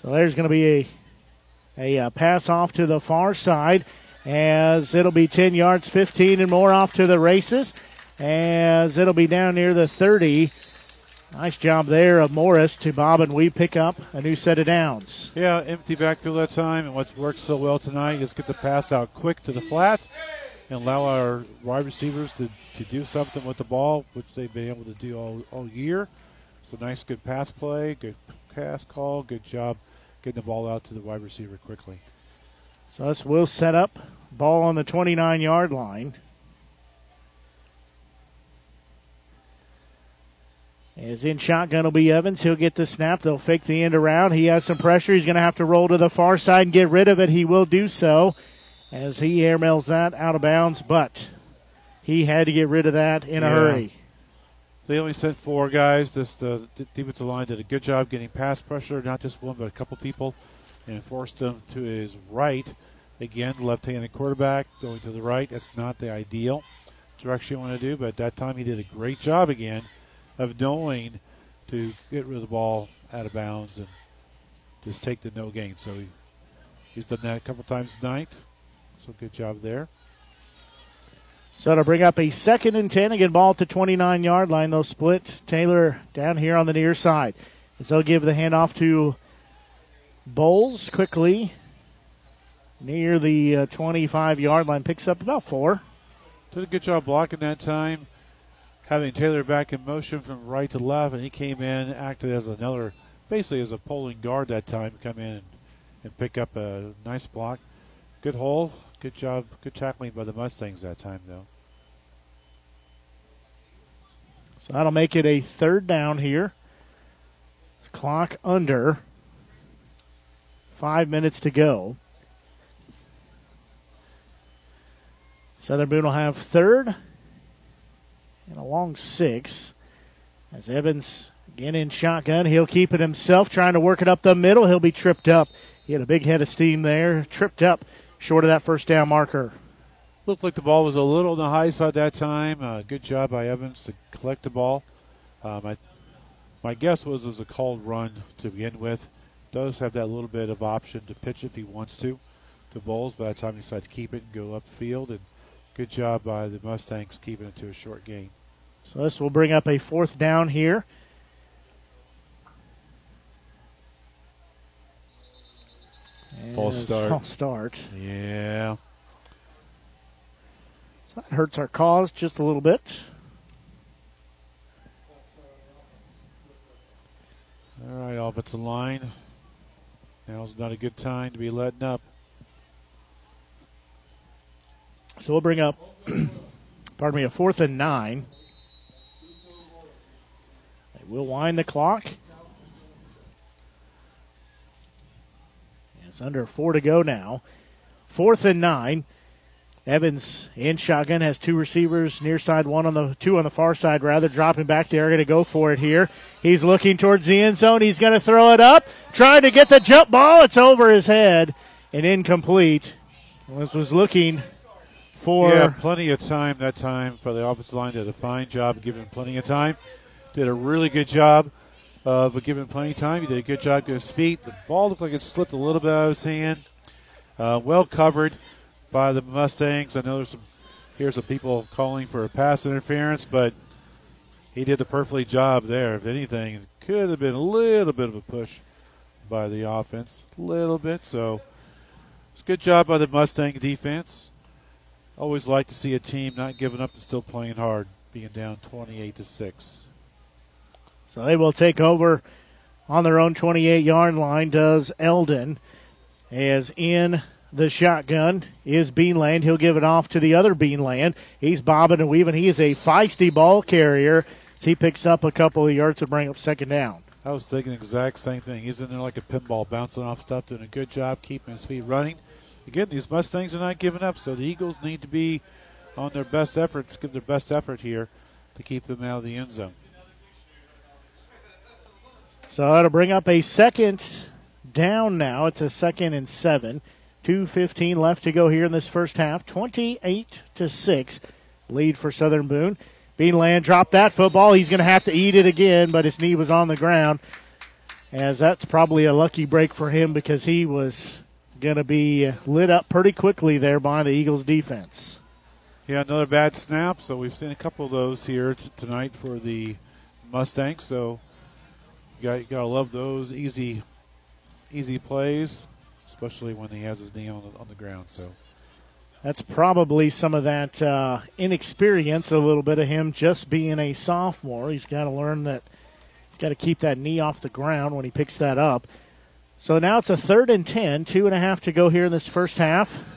So there's going to be a a uh, pass off to the far side as it'll be 10 yards, 15 and more off to the races as it'll be down near the 30. Nice job there of Morris to Bob and we pick up a new set of downs. Yeah, empty backfield that time, and what's worked so well tonight is get the pass out quick to the flat and allow our wide receivers to, to do something with the ball, which they've been able to do all, all year. So nice, good pass play, good pass call, good job getting the ball out to the wide receiver quickly. So this will set up ball on the 29 yard line. As in shotgun will be Evans. He'll get the snap. They'll fake the end around. He has some pressure. He's going to have to roll to the far side and get rid of it. He will do so as he airmails that out of bounds, but he had to get rid of that in Yeah. a hurry. They only sent four guys. This the, the defensive line did a good job getting pass pressure, not just one but a couple people, and forced them to his right. Again, left-handed quarterback going to the right. That's not the ideal direction you want to do, but at that time he did a great job again of knowing to get rid of the ball out of bounds and just take the no gain. So he, he's done that a couple times tonight. So good job there. So to bring up a second and 10, again, ball the 29 yard line. They'll split Taylor down here on the near side. They'll give the handoff to Bowles quickly near the uh, 25 yard line. Picks up about four. Did a good job blocking that time, having Taylor back in motion from right to left, and he came in, acted as another, basically as a pulling guard that time, come in and pick up a nice block. Good hole, good job, good tackling by the Mustangs that time, though. So that'll make it a third down here. Clock under. Five minutes to go. Southern Boone will have third and a long six. As Evans again in shotgun, he'll keep it himself, trying to work it up the middle. He'll be tripped up. He had a big head of steam there, tripped up short of that first down marker. Looked like the ball was a little on the high side that time. Uh, good job by Evans to collect the ball. Um, I, my guess was it was a called run to begin with. Does have that little bit of option to pitch if he wants to to Bowles. By the time he decides to keep it and go up field, and good job by the Mustangs keeping it to a short game. So this will bring up a fourth down here. False start. False start. Yeah. So that hurts our cause just a little bit. All right, offensive line. Now's not a good time to be letting up. So we'll bring up, pardon me, a fourth and nine. We'll wind the clock. It's under four to go now. Fourth and nine. Evans in shotgun has two receivers near side, one on the two on the far side, rather dropping back. They're going to go for it here. He's looking towards the end zone. He's going to throw it up, trying to get the jump ball. It's over his head and incomplete. This was looking for yeah, plenty of time that time for the offensive line. Did a fine job giving plenty of time. Did a really good job of giving plenty of time. He did a good job with his feet. The ball looked like it slipped a little bit out of his hand. Uh, well covered by the Mustangs. I know there's some here's some people calling for a pass interference, but he did the perfectly job there. If anything, could have been a little bit of a push by the offense, a little bit. So it's a good job by the Mustang defense. Always like to see a team not giving up and still playing hard, being down 28 to six. So they will take over on their own 28 yard line, does Eldon. As in the shotgun is Beanland. He'll give it off to the other Beanland. He's bobbing and weaving. He is a feisty ball carrier. He picks up a couple of yards to bring up second down. I was thinking the exact same thing. He's in there like a pinball, bouncing off stuff, doing a good job keeping his feet running. Again, these Mustangs are not giving up, so the Eagles need to be on their best efforts, give their best effort here to keep them out of the end zone. So that'll bring up a second down now. It's a second and seven. 2.15 left to go here in this first half. 28 to 6 lead for Southern Boone. Beanland dropped that football. He's going to have to eat it again, but his knee was on the ground. As that's probably a lucky break for him because he was going to be lit up pretty quickly there by the Eagles defense. Yeah, another bad snap. So we've seen a couple of those here t- tonight for the Mustangs. So you got, you got to love those easy, easy plays, especially when he has his knee on the, on the ground. So that's probably some of that uh, inexperience, a little bit of him just being a sophomore. He's got to learn that he's got to keep that knee off the ground when he picks that up. So now it's a third and ten, two and a half to go here in this first half.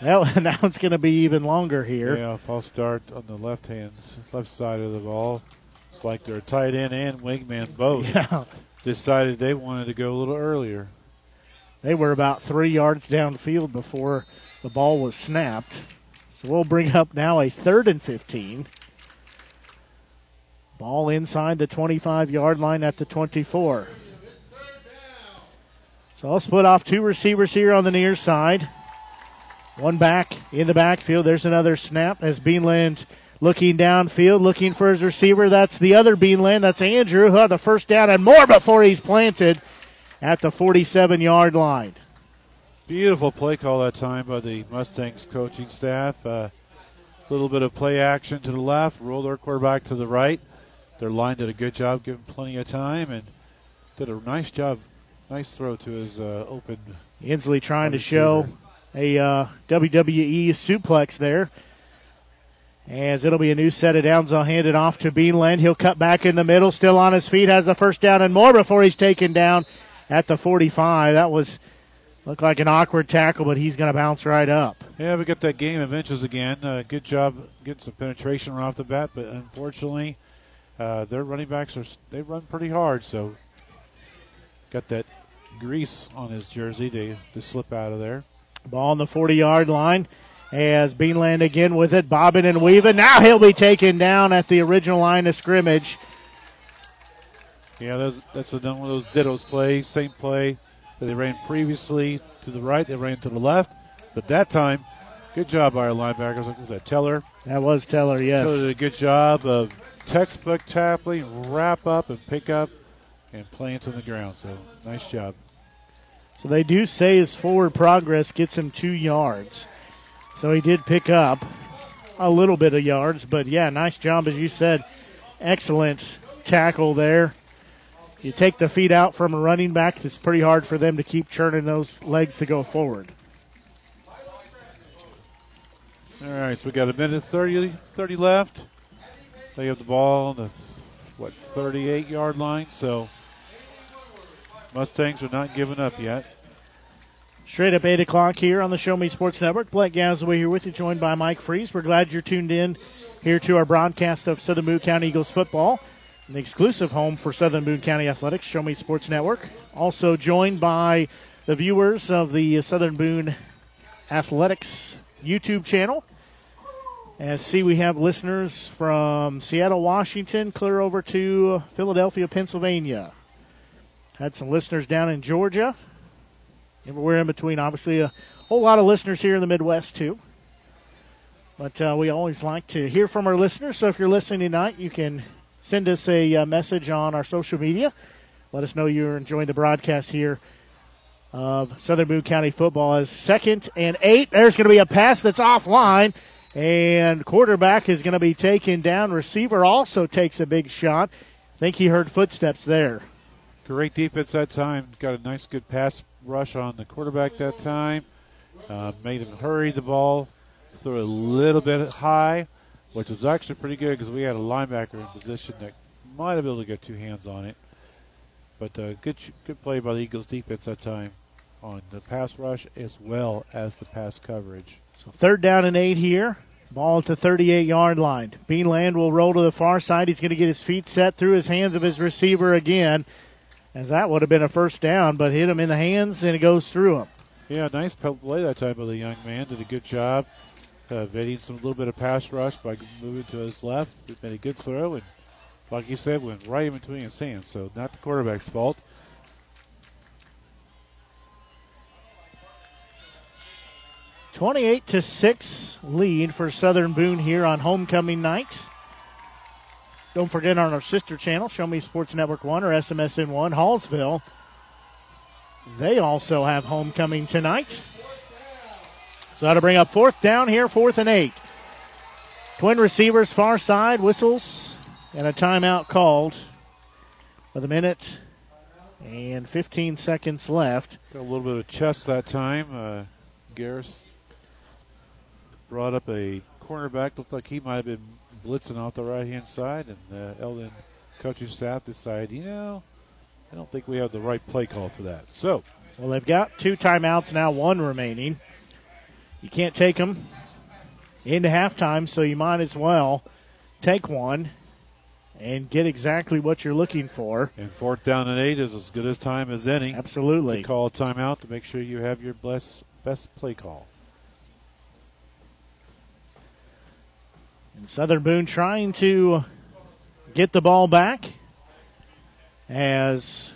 Well, now it's going to be even longer here. Yeah, false start on the left hand, left side of the ball. It's like their tight end and wingman both yeah. decided they wanted to go a little earlier. They were about three yards downfield before the ball was snapped. So we'll bring up now a third and 15. Ball inside the 25 yard line at the 24. So I'll split off two receivers here on the near side. One back in the backfield. There's another snap as Beanland looking downfield, looking for his receiver. That's the other Beanland. That's Andrew who had the first down and more before he's planted at the 47 yard line. Beautiful play call that time by the Mustangs coaching staff. A uh, little bit of play action to the left, rolled their quarterback to the right. Their line did a good job, giving plenty of time, and did a nice job, nice throw to his uh, open. Inslee trying to show a uh, WWE suplex there. As it'll be a new set of downs, I'll hand it off to Beanland. He'll cut back in the middle, still on his feet, has the first down and more before he's taken down at the 45. That was looked like an awkward tackle, but he's going to bounce right up. Yeah, we got that game of inches again. Uh, good job getting some penetration right off the bat, but unfortunately, uh, their running backs are they run pretty hard, so got that grease on his jersey to, to slip out of there. Ball on the 40 yard line as Beanland again with it, bobbing and weaving. Now he'll be taken down at the original line of scrimmage. Yeah, that's, that's another one of those dittos plays. Same play that they ran previously to the right, they ran to the left. But that time, good job by our linebackers. Was that Teller? That was Teller, yes. Teller did a good job of textbook tackling, wrap up and pick up, and plants on the ground. So nice job. So they do say his forward progress gets him two yards. So he did pick up a little bit of yards, but yeah, nice job as you said. Excellent tackle there. You take the feet out from a running back, it's pretty hard for them to keep churning those legs to go forward. All right, so we got a minute 30, 30 left. They have the ball on the what 38 yard line, so Mustangs are not giving up yet. Straight up 8 o'clock here on the Show Me Sports Network. Blake Gazaway here with you, joined by Mike Freeze. We're glad you're tuned in here to our broadcast of Southern Boone County Eagles football, the exclusive home for Southern Boone County Athletics, Show Me Sports Network. Also joined by the viewers of the Southern Boone Athletics YouTube channel. As see, we have listeners from Seattle, Washington, clear over to Philadelphia, Pennsylvania. Had some listeners down in Georgia, everywhere in between. Obviously, a whole lot of listeners here in the Midwest, too. But uh, we always like to hear from our listeners. So if you're listening tonight, you can send us a uh, message on our social media. Let us know you're enjoying the broadcast here of Southern Boone County football. As second and eight, there's going to be a pass that's offline, and quarterback is going to be taken down. Receiver also takes a big shot. I think he heard footsteps there. Great defense that time. Got a nice, good pass rush on the quarterback that time. Uh, made him hurry the ball, threw a little bit high, which was actually pretty good because we had a linebacker in position that might have been able to get two hands on it. But uh, good, good play by the Eagles defense that time on the pass rush as well as the pass coverage. So third down and eight here. Ball to 38 yard line. Beanland will roll to the far side. He's going to get his feet set through his hands of his receiver again as that would have been a first down, but hit him in the hands and it goes through him. Yeah, nice play that time by the young man. Did a good job uh, evading some little bit of pass rush by moving to his left. Made a good throw, and like you said, went right in between his hands. So not the quarterback's fault. Twenty-eight to six lead for Southern Boone here on homecoming night. Don't forget on our sister channel, Show Me Sports Network 1 or SMSN1, Hallsville. They also have homecoming tonight. So that'll bring up fourth down here, fourth and eight. Twin receivers, far side, whistles, and a timeout called with a minute and 15 seconds left. Got a little bit of chest that time. Uh, Garris brought up a cornerback. Looked like he might have been blitzing off the right hand side, and the Eldon coaching staff decided, you know, I don't think we have the right play call for that. So, well, they've got two timeouts now, one remaining. You can't take them into halftime, so you might as well take one and get exactly what you're looking for. And fourth down and eight is as good a time as any. Absolutely. To call a timeout to make sure you have your best best play call. And Southern Boone trying to get the ball back as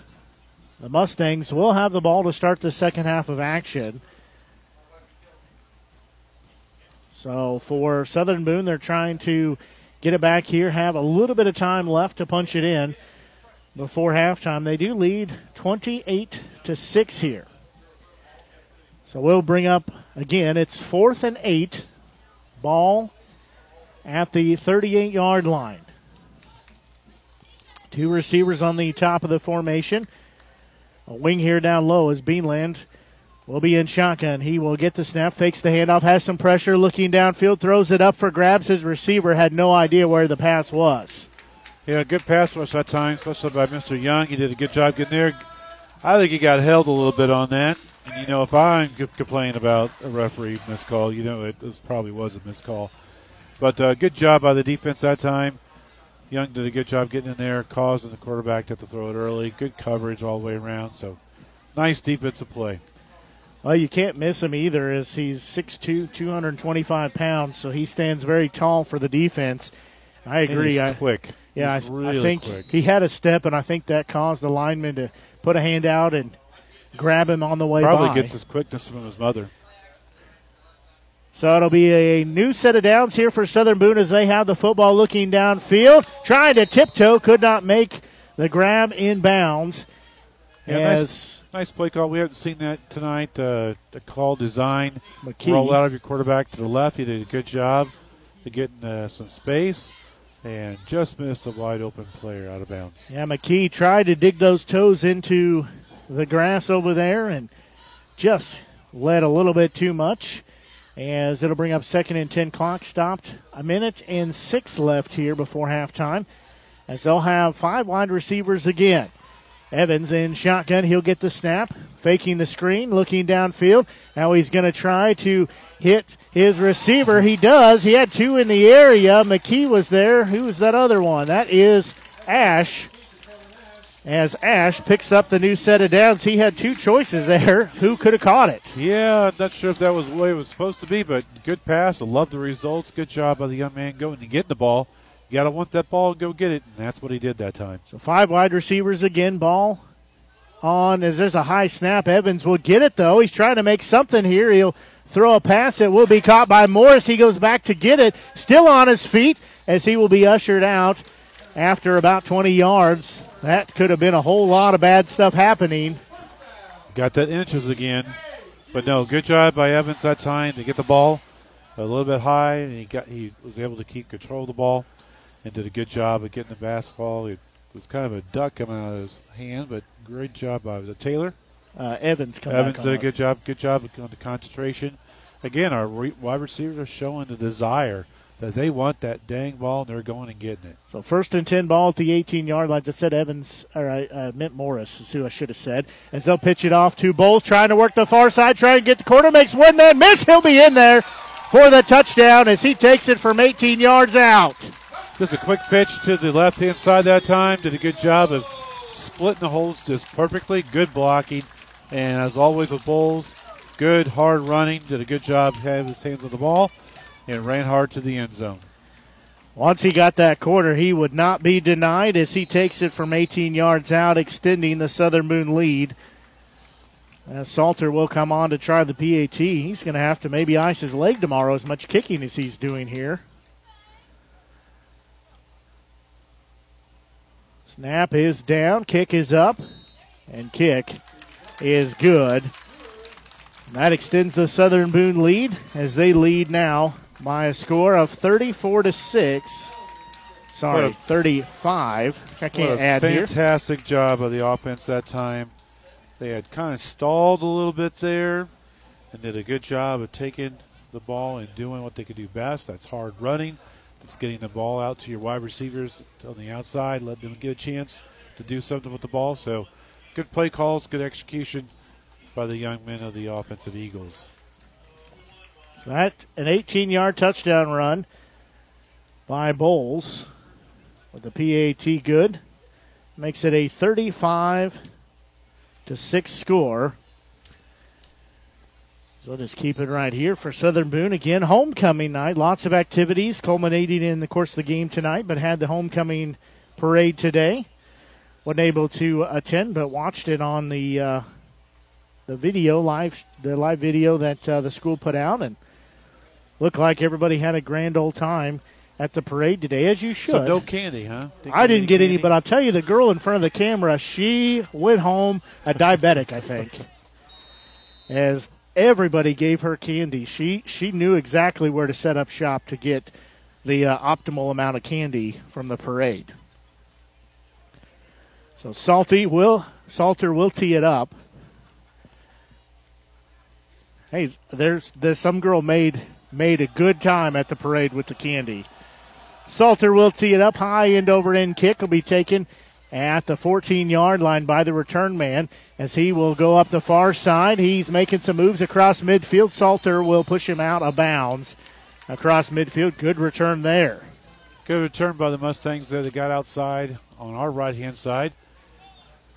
the Mustangs will have the ball to start the second half of action. So for Southern Boone, they're trying to get it back here, have a little bit of time left to punch it in before halftime. They do lead 28 to 6 here. So we'll bring up again, it's fourth and eight. Ball at the 38 yard line. Two receivers on the top of the formation. A wing here down low is Beanland. Will be in shotgun. He will get the snap, fakes the handoff, has some pressure, looking downfield, throws it up for grabs. His receiver had no idea where the pass was. Yeah, good pass rush that time, especially by Mr. Young. He did a good job getting there. I think he got held a little bit on that. And, you know, if I'm complaining about a referee miscall, you know, it, it probably was a miscall. But uh, good job by the defense that time. Young did a good job getting in there, causing the quarterback to have to throw it early. Good coverage all the way around. So nice defensive play. Well, you can't miss him either, as he's 6'2", 225 pounds, so he stands very tall for the defense. I agree. he's I, quick. Yeah, I, really I think quick. he had a step, and I think that caused the lineman to put a hand out and grab him on the way Probably by. gets his quickness from his mother. So it'll be a new set of downs here for Southern Boone as they have the football looking downfield, trying to tiptoe, could not make the grab in bounds. Yeah, as nice, nice play call. We haven't seen that tonight. Uh, the call design, McKee. roll out of your quarterback to the left. He did a good job to getting uh, some space and just missed a wide open player out of bounds. Yeah, McKee tried to dig those toes into the grass over there and just led a little bit too much. As it'll bring up second and 10 clock stopped. A minute and six left here before halftime. As they'll have five wide receivers again. Evans in shotgun. He'll get the snap, faking the screen, looking downfield. Now he's going to try to hit his receiver. He does. He had two in the area. McKee was there. Who was that other one? That is Ash. As Ash picks up the new set of downs, he had two choices there. Who could have caught it? Yeah, not sure if that was the way it was supposed to be, but good pass. I love the results. Good job by the young man going and getting the ball. You got to want that ball, go get it, and that's what he did that time. So five wide receivers again. Ball on as there's a high snap. Evans will get it though. He's trying to make something here. He'll throw a pass that will be caught by Morris. He goes back to get it, still on his feet as he will be ushered out after about 20 yards. That could have been a whole lot of bad stuff happening. Got that inches again, but no, good job by Evans that time to get the ball a little bit high, and he got he was able to keep control of the ball and did a good job of getting the basketball. It was kind of a duck coming out of his hand, but great job by the Taylor? Uh, Evans Evans did a good job. Good job on the concentration. Again, our re- wide receivers are showing the desire that they want that dang ball, and they're going and getting it. So first and ten ball at the 18 yard line. I said Evans, or I uh, meant Morris is who I should have said. As they'll pitch it off to Bowles, trying to work the far side, trying to get the corner, makes one man miss. He'll be in there for the touchdown as he takes it from 18 yards out. Just a quick pitch to the left hand side that time. Did a good job of splitting the holes just perfectly. Good blocking. And as always with Bowles, good hard running. Did a good job having his hands on the ball and ran hard to the end zone. Once he got that quarter, he would not be denied as he takes it from 18 yards out, extending the Southern Boone lead. As Salter will come on to try the PAT. He's going to have to maybe ice his leg tomorrow, as much kicking as he's doing here. Snap is down, kick is up, and kick is good. That extends the Southern Boone lead as they lead now by a score of 34 to 6. Sorry, a- 35. I can't add here. fantastic job of the offense that time. They had kind of stalled a little bit there and did a good job of taking the ball and doing what they could do best. That's hard running. It's getting the ball out to your wide receivers on the outside, let them get a chance to do something with the ball. So, good play calls, good execution by the young men of the offensive Eagles. So that an 18-yard touchdown run by Bowles with the PAT good makes it a 35 to 6 score. So just keep it right here for Southern Boone. Again, homecoming night. Lots of activities culminating in the course of the game tonight, but had the homecoming parade today. Wasn't able to attend, but watched it on the uh, the video live the live video that uh, the school put out, and looked like everybody had a grand old time at the parade today, as you should. So, no candy, huh? I didn't get any, but I'll tell you, the girl in front of the camera, she went home a diabetic, I think. As everybody gave her candy, she she knew exactly where to set up shop to get the uh, optimal amount of candy from the parade. So Salty will Salter will tee it up. Hey, there's there's some girl made made a good time at the parade with the candy. Salter will tee it up high end over end kick will be taken at the 14 yard line by the return man as he will go up the far side. He's making some moves across midfield. Salter will push him out of bounds across midfield. Good return there. Good return by the Mustangs. They got outside on our right hand side.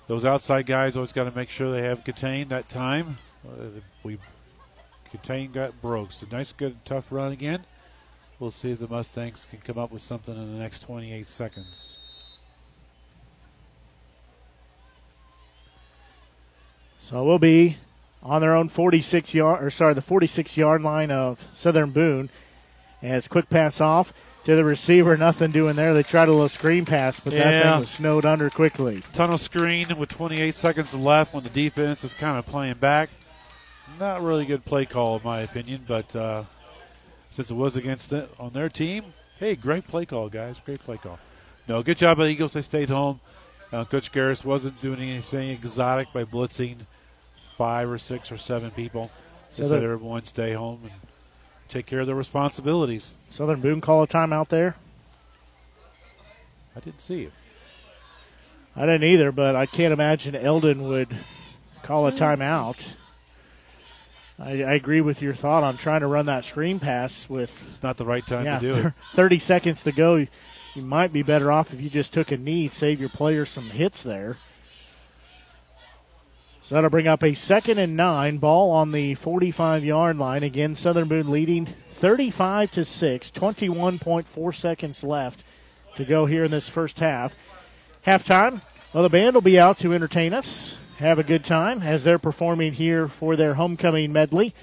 those outside guys always got to make sure they have contained that time. Uh, we contained got broke. So nice, good, tough run again. We'll see if the Mustangs can come up with something in the next 28 seconds. So we'll be on their own 46 yard, or sorry, the 46 yard line of Southern Boone. As quick pass off to the receiver, nothing doing there. They tried a little screen pass, but that thing was snowed under quickly. Tunnel screen with 28 seconds left when the defense is kind of playing back. Not really good play call, in my opinion, but uh, since it was against the, on their team, hey, great play call, guys. Great play call. No, good job by the Eagles. They stayed home. Uh, Coach Garris wasn't doing anything exotic by blitzing five or six or seven people. Just let the- everyone stay home and take care of their responsibilities. Southern Boone call a timeout there. I didn't see it. I didn't either, but I can't imagine Eldon would call a timeout. I, I agree with your thought on trying to run that screen pass with. It's not the right time yeah, to do it. 30 seconds to go. You, you might be better off if you just took a knee, save your player some hits there. So that'll bring up a second and nine ball on the 45 yard line. Again, Southern Boone leading 35 to 6, 21.4 seconds left to go here in this first half. Halftime, well, the band will be out to entertain us, have a good time as they're performing here for their homecoming medley.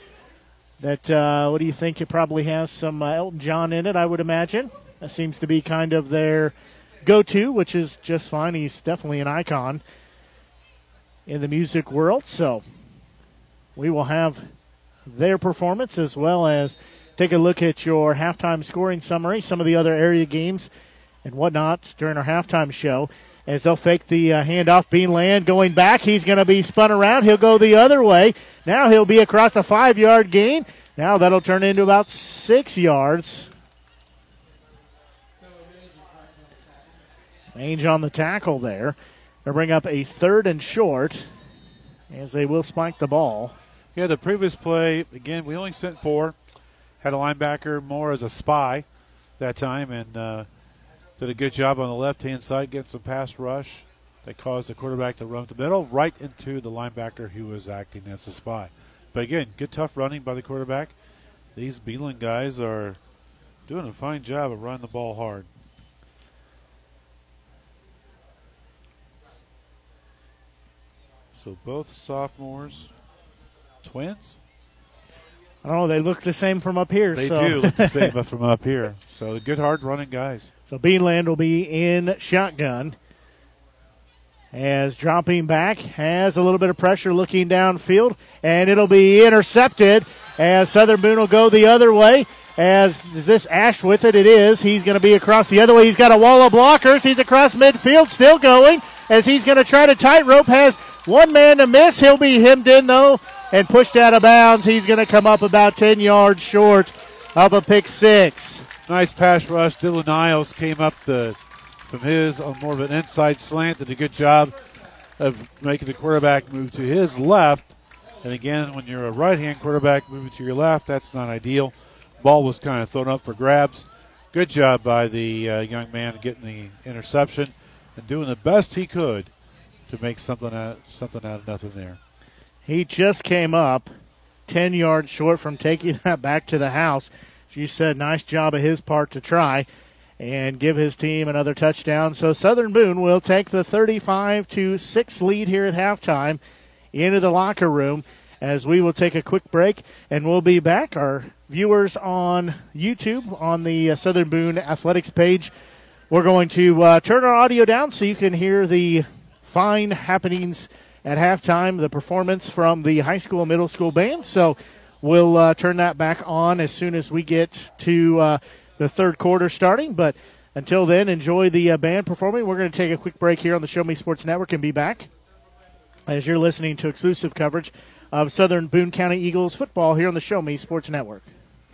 That, uh, what do you think? It probably has some uh, Elton John in it, I would imagine. That seems to be kind of their go to, which is just fine. He's definitely an icon in the music world. So we will have their performance as well as take a look at your halftime scoring summary, some of the other area games and whatnot during our halftime show. As they'll fake the uh, handoff, Beanland going back. He's going to be spun around. He'll go the other way. Now he'll be across the five yard gain. Now that'll turn into about six yards. Mange on the tackle there. They'll bring up a third and short as they will spike the ball. Yeah, the previous play, again, we only sent four. Had a linebacker more as a spy that time and uh, did a good job on the left hand side getting some pass rush. that caused the quarterback to run up the middle right into the linebacker who was acting as a spy. But again, good tough running by the quarterback. These Beanland guys are doing a fine job of running the ball hard. So both sophomores, twins. I don't know. They look the same from up here. They so. do look the same from up here. So good hard running guys. So Beanland will be in shotgun. As dropping back, has a little bit of pressure looking downfield, and it'll be intercepted. As Southern Boone will go the other way. As is this Ash with it? It is. He's going to be across the other way. He's got a wall of blockers. He's across midfield, still going. As he's going to try to tightrope, has one man to miss. He'll be hemmed in though and pushed out of bounds. He's going to come up about 10 yards short of a pick six. Nice pass rush. Dylan Niles came up the from his on more of an inside slant. Did a good job of making the quarterback move to his left. And again, when you're a right-hand quarterback moving to your left, that's not ideal. Ball was kind of thrown up for grabs. Good job by the uh, young man getting the interception and doing the best he could to make something out something out of nothing there. He just came up 10 yards short from taking that back to the house. You said, nice job of his part to try and give his team another touchdown. So Southern Boone will take the 35 to 6 lead here at halftime into the locker room as we will take a quick break and we'll be back. Our viewers on YouTube on the uh, Southern Boone Athletics page, we're going to uh, turn our audio down so you can hear the fine happenings at halftime, the performance from the high school and middle school band. So we'll uh, turn that back on as soon as we get to uh, the third quarter starting. But until then, enjoy the uh, band performing. We're going to take a quick break here on the Show Me Sports Network and be back as you're listening to exclusive coverage of Southern Boone County Eagles football here on the Show Me Sports Network.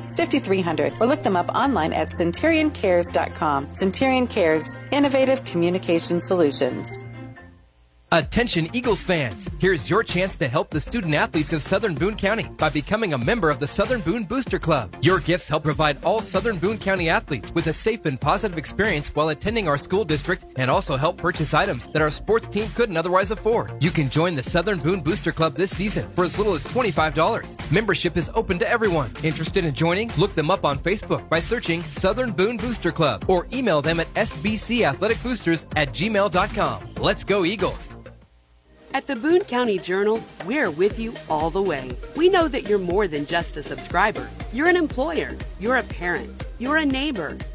5300 or look them up online at centurioncares.com. Centurion Cares, innovative communication solutions. Attention Eagles fans! Here's your chance to help the student athletes of Southern Boone County by becoming a member of the Southern Boone Booster Club. Your gifts help provide all Southern Boone County athletes with a safe and positive experience while attending our school district and also help purchase items that our sports team couldn't otherwise afford. You can join the Southern Boone Booster Club this season for as little as $25. Membership is open to everyone. Interested in joining? Look them up on Facebook by searching Southern Boone Booster Club or email them at sbcathleticboosters at gmail.com. Let's go Eagles! At the Boone County Journal, we're with you all the way. We know that you're more than just a subscriber. You're an employer, you're a parent, you're a neighbor.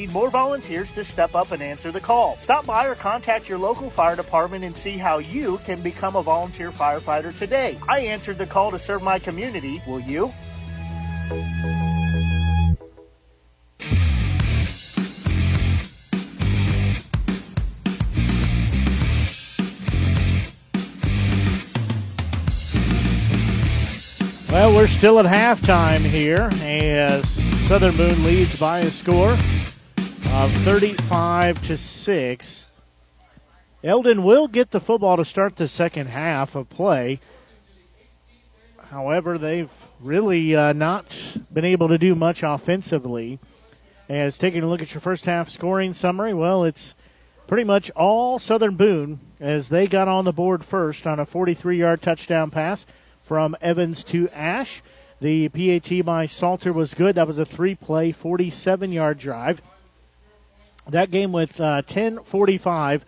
need more volunteers to step up and answer the call. Stop by or contact your local fire department and see how you can become a volunteer firefighter today. I answered the call to serve my community. Will you? Well, we're still at halftime here as Southern Boone leads by a score of 35 to 6. Eldon will get the football to start the second half of play. However, they've really uh, not been able to do much offensively. As taking a look at your first half scoring summary, well, it's pretty much all Southern Boone as they got on the board first on a 43 yard touchdown pass from Evans to Ash. The PAT by Salter was good. That was a three play, 47 yard drive. That game with uh, 10:45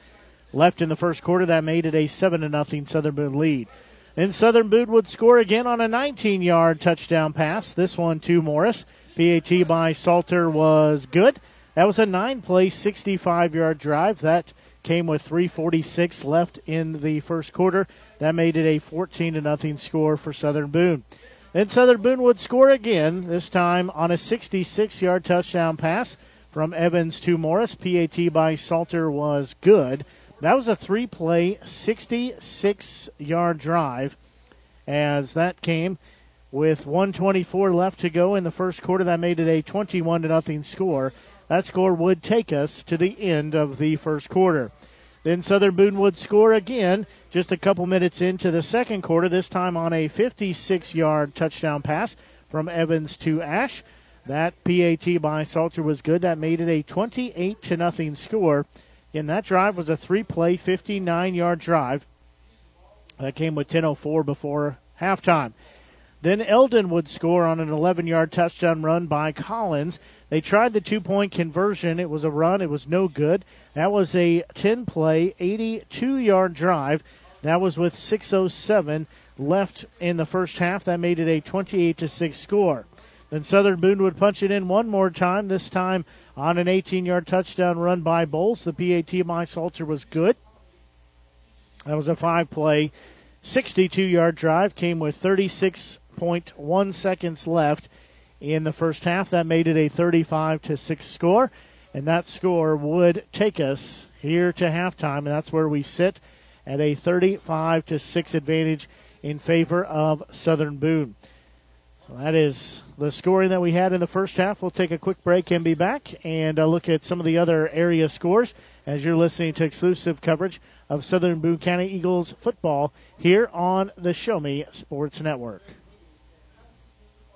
left in the first quarter, that made it a seven to nothing Southern Boone lead. Then Southern Boone would score again on a 19-yard touchdown pass. This one to Morris. PAT by Salter was good. That was a nine-play, 65-yard drive. That came with 3:46 left in the first quarter. That made it a 14 to nothing score for Southern Boone. Then Southern Boone would score again, this time on a 66-yard touchdown pass from Evans to Morris. PAT by Salter was good. That was a three play, 66 yard drive as that came with 124 left to go in the first quarter. That made it a 21 to nothing score. That score would take us to the end of the first quarter. Then Southern Boone would score again just a couple minutes into the second quarter, this time on a 56 yard touchdown pass from Evans to Ash. That PAT by Salter was good. That made it a 28 to nothing score. And that drive was a three-play, 59-yard drive. That came with 10:04 before halftime. Then Eldon would score on an 11 yard touchdown run by Collins. They tried the two point conversion. It was a run, it was no good. That was a 10 play, 82 yard drive. That was with 6.07 left in the first half. That made it a 28 to 6 score. Then Southern Boone would punch it in one more time, this time on an 18 yard touchdown run by Bowles. The PAT My Salter was good. That was a five play, 62 yard drive, came with 36.1 seconds left in the first half. That made it a 35 to 6 score, and that score would take us here to halftime, and that's where we sit at a 35 to 6 advantage in favor of Southern Boone. So that is the scoring that we had in the first half. We'll take a quick break and be back and uh, look at some of the other area scores as you're listening to exclusive coverage of Southern Boone County Eagles football here on the Show Me Sports Network.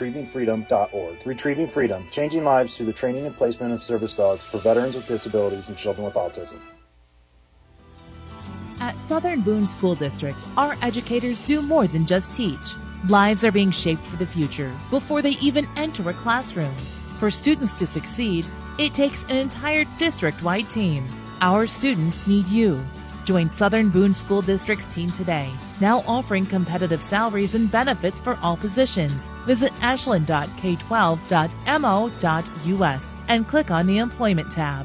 retrievingfreedom.org. Retrieving Freedom, changing lives through the training and placement of service dogs for veterans with disabilities and children with autism. At Southern Boone School District, our educators do more than just teach. Lives are being shaped for the future before they even enter a classroom. For students to succeed, it takes an entire district wide team. Our students need you. Join Southern Boone School District's team today, now offering competitive salaries and benefits for all positions. Visit ashland.k12.mo.us and click on the Employment tab.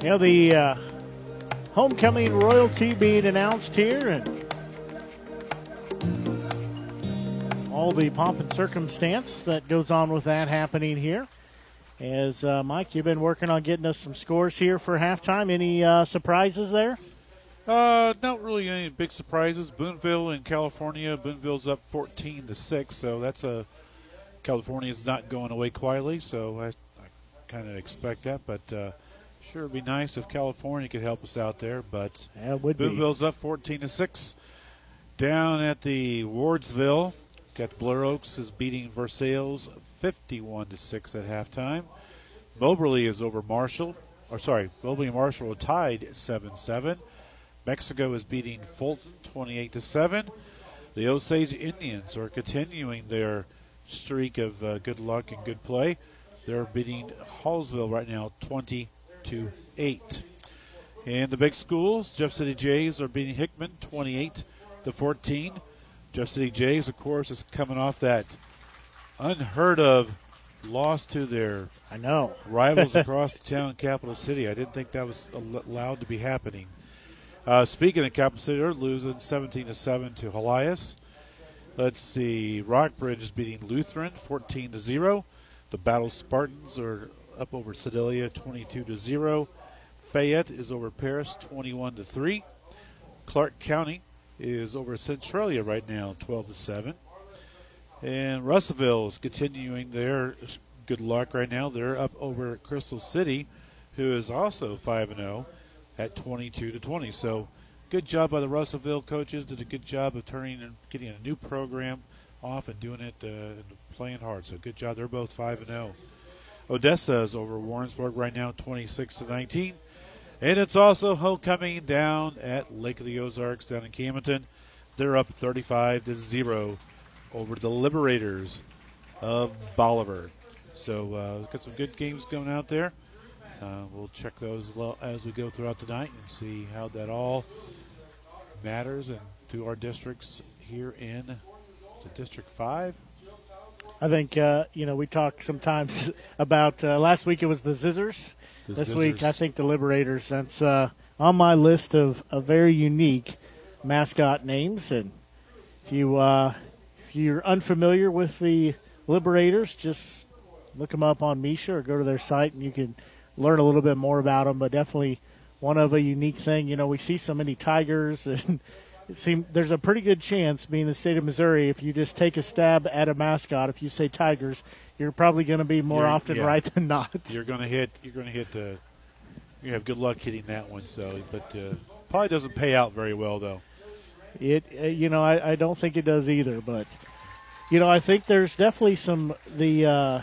You know, the uh, homecoming royalty being announced here and all the pomp and circumstance that goes on with that happening here. As uh, Mike, you've been working on getting us some scores here for halftime. Any uh, surprises there? Uh, not really any big surprises. Boonville in California. Boonville's up 14 to six, so that's a California's not going away quietly. So I, I kind of expect that, but uh, sure it'd be nice if California could help us out there. But yeah, would Boonville's be. up 14 to six. Down at the Wardsville, got Blair Oaks is beating Versailles 51 to six at halftime. Moberly is over Marshall, or sorry, Moberly and Marshall are tied 7-7. Mexico is beating Fulton 28 to 7. The Osage Indians are continuing their streak of uh, good luck and good play. They're beating Hallsville right now 20 to 8. In the big schools, Jeff City Jays are beating Hickman 28 to 14. Jeff City Jays, of course, is coming off that unheard of loss to their I know rivals across the town, capital city. I didn't think that was allowed to be happening. Uh, speaking of Capital City, they're losing 17 to 7 to Helias. Let's see. Rockbridge is beating Lutheran 14 to 0. The Battle Spartans are up over Sedalia 22 to 0. Fayette is over Paris 21 to 3. Clark County is over Centralia right now 12 to 7. And Russellville is continuing their good luck right now. They're up over Crystal City, who is also 5 and 0 at 22 to 20. So good job by the Russellville coaches. Did a good job of turning and getting a new program off and doing it uh, and playing hard. So good job. They're both 5 and 0. Odessa is over Warrensburg right now 26 to 19. And it's also homecoming down at Lake of the Ozarks down in Camden. They're up 35 to 0 over the Liberators of Bolivar. So uh, we've got some good games going out there. Uh, we'll check those as we go throughout the night and see how that all matters and to our districts here in District Five. I think uh, you know we talk sometimes about uh, last week it was the Zizzers. This Zizzers. week I think the Liberators. That's uh, on my list of, of very unique mascot names. And if you uh, if you're unfamiliar with the Liberators, just look them up on MSHSAA or go to their site and you can learn a little bit more about them. But definitely one of a unique thing. You know, we see so many tigers and. It seems there's a pretty good chance, being the state of Missouri, if you just take a stab at a mascot, if you say Tigers, you're probably going to be more You're- often yeah. right than not. You're going to hit. You're going to hit the. You have good luck hitting that one. So, but uh, probably doesn't pay out very well though. It, uh, you know, I, I don't think it does either. But, you know, I think there's definitely some the uh,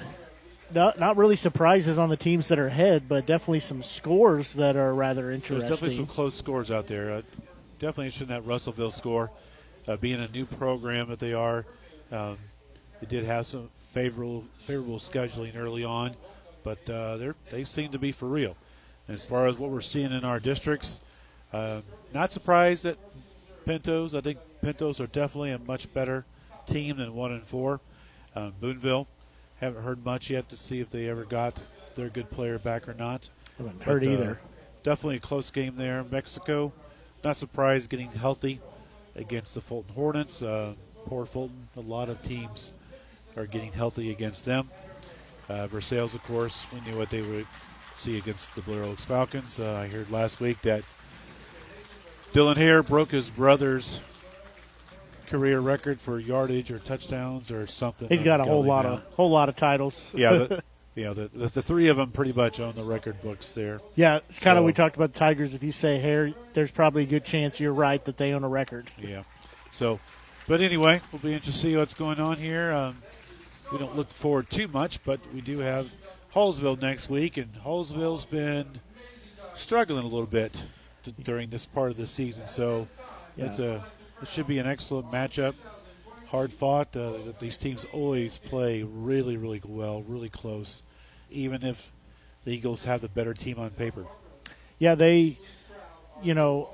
not not really surprises on the teams that are ahead, but definitely some scores that are rather interesting. There's definitely some close scores out there. Uh, definitely interested in that Russellville score. Uh, being a new program that they are, um, they did have some favorable favorable scheduling early on, but uh, they're they seem to be for real. And as far as what we're seeing in our districts, uh, not surprised at Pintos. I think Pintos are definitely a much better team than one and four. Um, Boonville, haven't heard much yet to see if they ever got their good player back or not. Haven't heard But, uh, either. Definitely a close game there. Mexico, not surprised getting healthy against the Fulton Hornets. Uh, poor Fulton. A lot of teams are getting healthy against them. Uh, Versailles, of course, we knew what they would see against the Blair Oaks Falcons. Uh, I heard last week that Dylan Hare broke his brother's career record for yardage or touchdowns or something. He's got a whole lot now. of whole lot of titles. yeah, the, yeah. The, the, the three of them pretty much own the record books there. yeah. It's kind of So- we talked about the Tigers. If you say Hare, there's probably a good chance you're right that they own a record. Yeah. So, but anyway, we'll be interested to see what's going on here. Um, we don't look forward too much, but we do have Hallsville next week, and Hallsville's been struggling a little bit during this part of the season. So, Yeah. it's a it should be an excellent matchup. Hard fought. Uh, these teams always play really, really well, really close, even if the Eagles have the better team on paper. yeah, they, you know,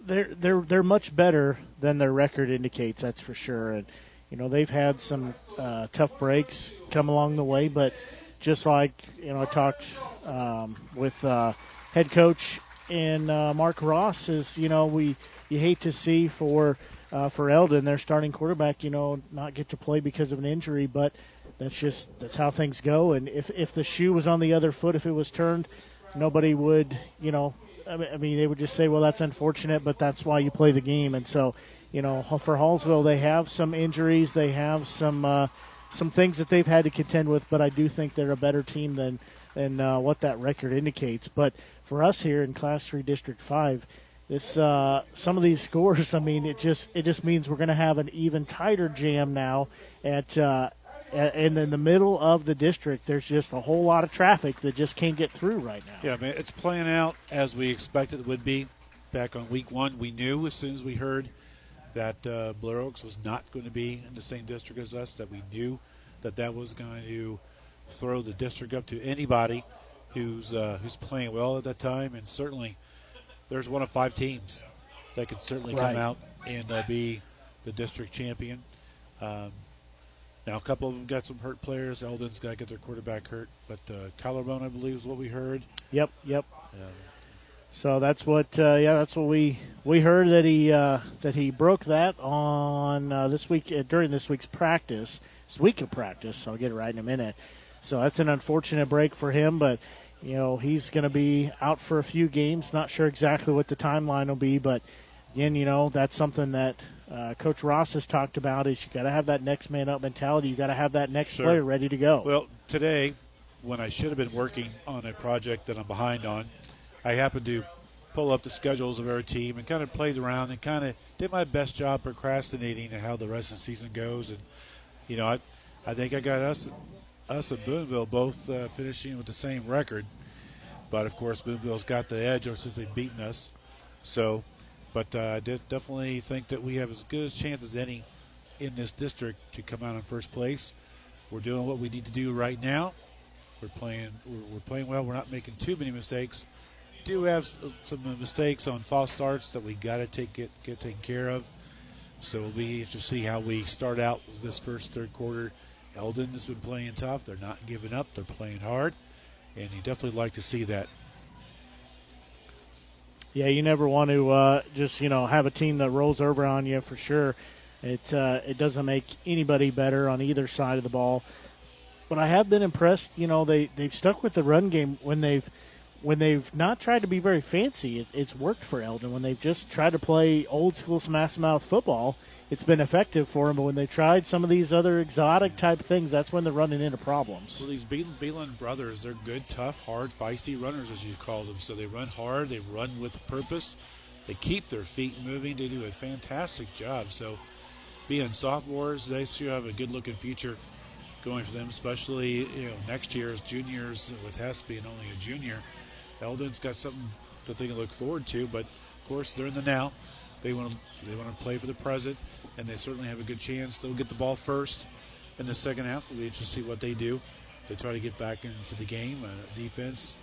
they're they're they're much better than their record indicates. That's for sure. And you know, they've had some uh, tough breaks come along the way, but just like you know, I talked um, with uh, head coach and uh, Mark Ross is you know we you hate to see for uh, for Eldon their starting quarterback you know not get to play because of an injury, but that's just that's how things go. And if if the shoe was on the other foot, if it was turned, nobody would you know. I mean, I mean, they would just say, "Well, that's unfortunate, but that's why you play the game." And so, you know, for Hallsville, they have some injuries, they have some uh, some things that they've had to contend with. But I do think they're a better team than than uh, what that record indicates. But for us here in Class Three, District Five, this uh, some of these scores. I mean, it just it just means we're going to have an even tighter jam now at. Uh, and in the middle of the district, there's just a whole lot of traffic that just can't get through right now. Yeah, man, it's playing out as we expected it would be. Back on week one, we knew as soon as we heard that uh, Blair Oaks was not going to be in the same district as us, that we knew that that was going to throw the district up to anybody who's uh, who's playing well at that time, and certainly there's one of five teams that could certainly Right. come out and uh, be the district champion. Um, now, a couple of them got some hurt players. Eldon's got to get their quarterback hurt, but uh, collarbone, I believe, is what we heard. Yep, yep. Um, So that's what, uh, yeah, that's what we we heard that he uh, that he broke that on uh, this week uh, during this week's practice, this week of practice. So I'll get it right in a minute. So that's an unfortunate break for him, but you know, he's going to be out for a few games. Not sure exactly what the timeline will be, but again, you know, that's something that uh, Coach Ross has talked about. Is you got to have that next man up mentality. You got to have that next Sure. player ready to go. Well, today, when I should have been working on a project that I'm behind on, I happened to pull up the schedules of our team and kind of played around and kind of did my best job procrastinating and how the rest of the season goes. And you know, I, I think I got us, us and Boonville both uh, finishing with the same record. But of course, Boonville's got the edge since they've beaten us. So, but uh, I definitely think that we have as good a chance as any in this district to come out in first place. We're doing what we need to do right now. We're playing. We're playing well. We're not making too many mistakes. Do have some mistakes on false starts that we got to take get get taken care of. So we'll be to see how we start out this first third quarter. Eldon has been playing tough. They're not giving up. They're playing hard, and you definitely like to see that. Yeah, you never want to uh, just you know have a team that rolls over on you for sure. It uh, it doesn't make anybody better on either side of the ball. But I have been impressed. You know they they've stuck with the run game when they've when they've not tried to be very fancy. It, it's worked for Eldon when they've just tried to play old school smash mouth football. It's been effective for them. But when they tried some of these other exotic type things, that's when they're running into problems. Well, these Beelan, Beelan brothers, they're good, tough, hard, feisty runners, as you call them. So they run hard, they run with purpose, they keep their feet moving, they do a fantastic job. So, being sophomores, they should have a good looking future going for them, especially you know next year as juniors with Hess being only a junior. Eldon's got something that they can look forward to, but of course they're in the now. They want to they want to play for the present, and they certainly have a good chance. They'll get the ball first in the second half. We'll be interested to see what they do. They try to get back into the game. Uh, defense.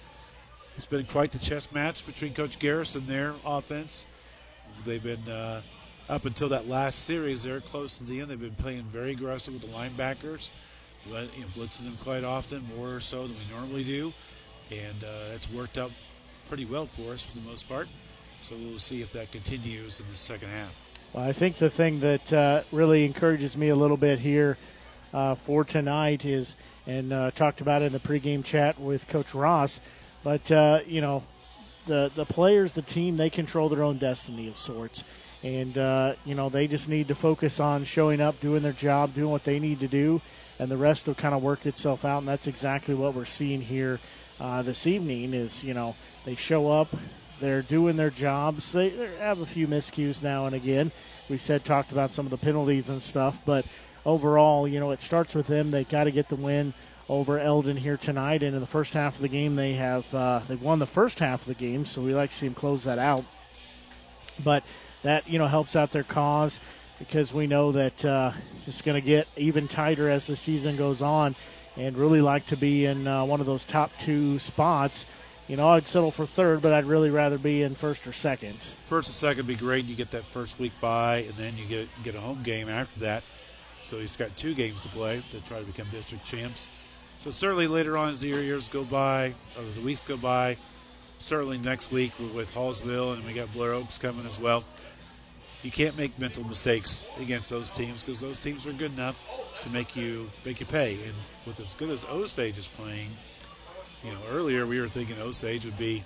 It's been quite the chess match between Coach Garris and their offense. They've been uh, up until that last series. They're close to the end. They've been playing very aggressive with the linebackers, blitzing them quite often, more so than we normally do, and uh, it's worked out pretty well for us for the most part. So we'll see if that continues in the second half. Well, I think the thing that uh, really encourages me a little bit here uh, for tonight is, and uh, talked about in the pregame chat with Coach Ross, but uh, you know, the the players, the team, they control their own destiny of sorts, and uh, you know they just need to focus on showing up, doing their job, doing what they need to do, and the rest will kind of work itself out. And that's exactly what we're seeing here uh, this evening. Is you know they show up, they're doing their jobs. They, have a few miscues now and again. We said talked about some of the penalties and stuff, but overall, you know, it starts with them. They got to get the win over Eldon here tonight. And in the first half of the game, they have uh, they've won the first half of the game, so we like to see them close that out. But that you know helps out their cause because we know that uh, it's going to get even tighter as the season goes on, and really like to be in uh, one of those top two spots. You know, I'd settle for third, but I'd really rather be in first or second. First and second would be great. You get that first week bye, and then you get get a home game after that. So he's got two games to play to try to become district champs. So certainly later on as the years go by, or the weeks go by, certainly next week with Hallsville and we got Blair Oaks coming as well. You can't make mental mistakes against those teams because those teams are good enough to make you make you pay. And with as good as Osage is playing, you know, earlier we were thinking Osage would be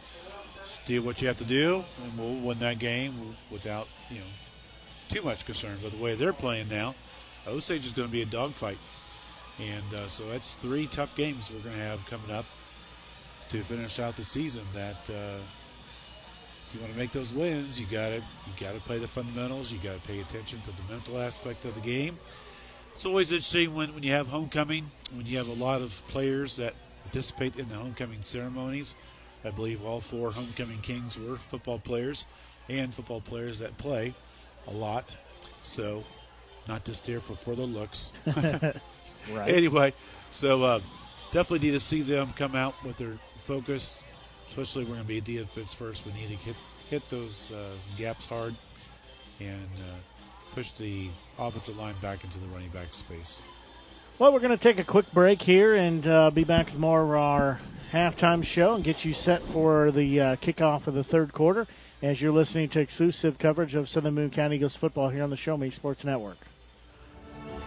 do what you have to do, and we'll win that game without you know too much concern. But the way they're playing now, Osage is going to be a dogfight, and uh, so that's three tough games we're going to have coming up to finish out the season. That uh, if you want to make those wins, you got to you got to play the fundamentals. You got to pay attention to the mental aspect of the game. It's always interesting when, when you have homecoming, when you have a lot of players that participate in the homecoming ceremonies. I believe all four homecoming kings were football players and football players that play a lot. So, not just there for for the looks. Right. Anyway, so uh, definitely need to see them come out with their focus. Especially we're going to be DFS first. We need to hit hit those uh, gaps hard and uh, push the offensive line back into the running back space. Well, we're going to take a quick break here and uh, be back with more of our halftime show and get you set for the uh, kickoff of the third quarter as you're listening to exclusive coverage of Southern Boone County Eagles football here on the Show Me Sports Network.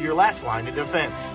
your last line of defense.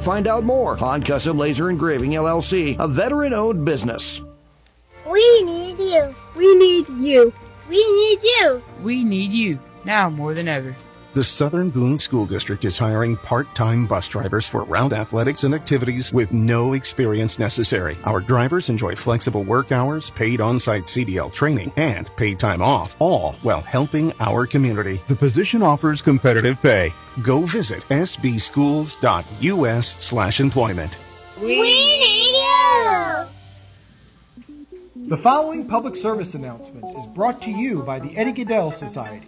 find out more. Han Custom Laser Engraving LLC, a veteran owned business. We need you. We need you. We need you. We need you now more than ever. The Southern Boone School District is hiring part-time bus drivers for route athletics and activities with no experience necessary. Our drivers enjoy flexible work hours, paid on-site CDL training, and paid time off, all while helping our community. The position offers competitive pay. Go visit sbschools.us slash employment. We need you. The following public service announcement is brought to you by the Eddie Gaedel Society,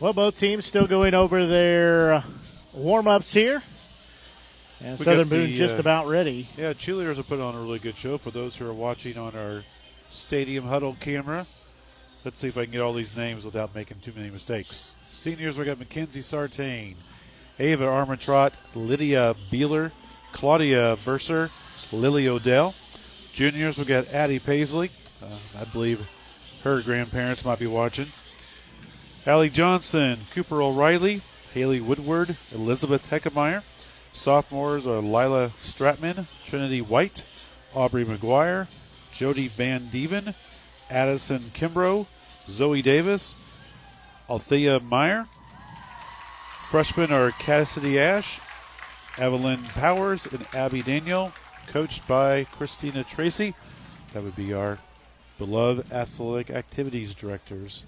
Well, both teams still going over their warm ups here. And We Southern got the, Boone just uh, about ready. Yeah, cheerleaders are putting on a really good show for those who are watching on our stadium huddle camera. Let's see if I can get all these names without making too many mistakes. Seniors, we got Mackenzie Sartain, Ava Armentrott, Lydia Beeler, Claudia Verser, Lily Odell. Juniors, we got Addie Paisley. Uh, I believe her grandparents might be watching. Allie Johnson, Cooper O'Reilly, Haley Woodward, Elizabeth Heckemeyer. Sophomores are Lila Stratman, Trinity White, Aubrey McGuire, Jody Van Deven, Addison Kimbrough, Zoe Davis, Althea Meyer. Freshmen are Cassidy Ash, Evelyn Powers, and Abby Daniel, coached by Christina Tracy. That would be our beloved athletic activities directors.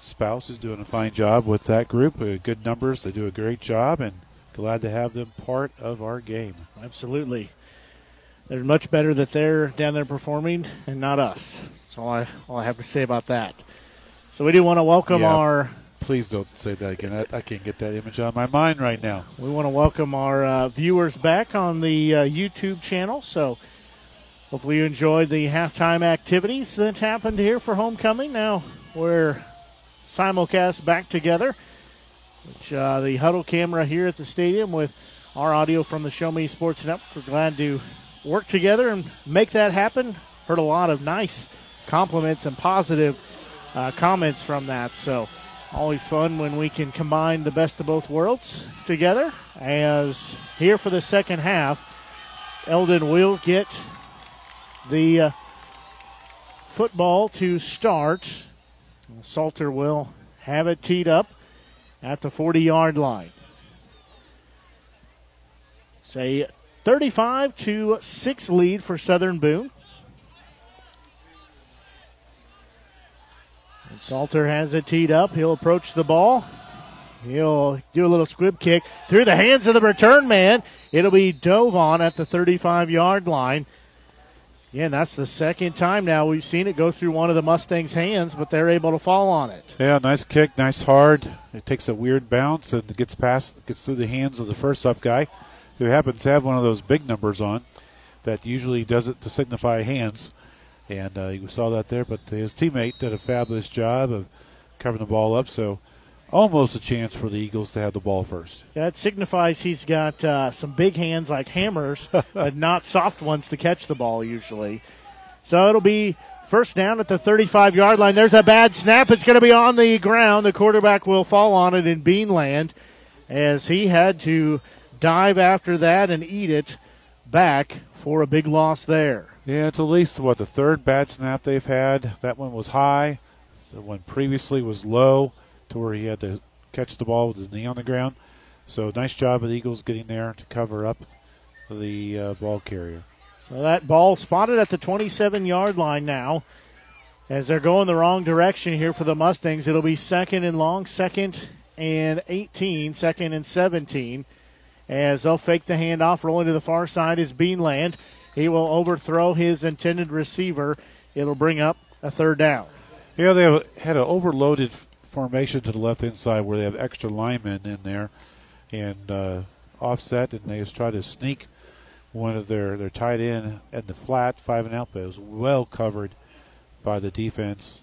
Spouse is doing a fine job with that group. Uh, Good numbers. They do a great job, and glad to have them part of our game. Absolutely. They're much better that they're down there performing and not us. That's all I, all I have to say about that. So we do want to welcome Yeah. our Please don't say that again. I, I can't get that image on my mind right now. we want to welcome our uh, viewers back on the uh, YouTube channel. So hopefully you enjoyed the halftime activities that happened here for homecoming. Now we're simulcast back together, which uh, the huddle camera here at the stadium with our audio from the Show Me Sports Network. We're glad to work together and make that happen. Heard a lot of nice compliments and positive uh, comments from that. So always fun when we can combine the best of both worlds together. As here for the second half, Eldon will get the uh, football to start. Salter will have it teed up at the 40 yard line. Say 35 to 6 lead for Southern Boone. And Salter has it teed up. He'll approach the ball. He'll do a little squib kick through the hands of the return man. It'll be dove on at the 35 yard line. Yeah, that's the second time now we've seen it go through one of the Mustangs' hands, but they're able to fall on it. Yeah, nice kick, nice hard. It takes a weird bounce and gets past, gets through the hands of the first up guy, who happens to have one of those big numbers on, that usually does it to signify hands. And uh, you saw that there, but his teammate did a fabulous job of covering the ball up. So almost a chance for the Eagles to have the ball first. That signifies he's got uh, some big hands like hammers, but not soft ones to catch the ball usually. So it'll be first down at the 35 yard line. There's a bad snap. It's going to be on the ground. The quarterback will fall on it in Beanland as he had to dive after that and eat it back for a big loss there. Yeah, it's at least what the third bad snap they've had. That one was high. The one previously was low to where he had to catch the ball with his knee on the ground. So nice job of the Eagles getting there to cover up the uh, ball carrier. So that ball spotted at the 27 yard line now. As they're going the wrong direction here for the Mustangs, it'll be second and long, second and 18, second and 17. As they'll fake the handoff, rolling to the far side is Beanland. He will overthrow his intended receiver. It'll bring up a third down. Yeah, they have, had an overloaded formation to the left inside where they have extra linemen in there and uh, offset, and they just try to sneak one of their their tight end at the flat five and out, but it was well covered by the defense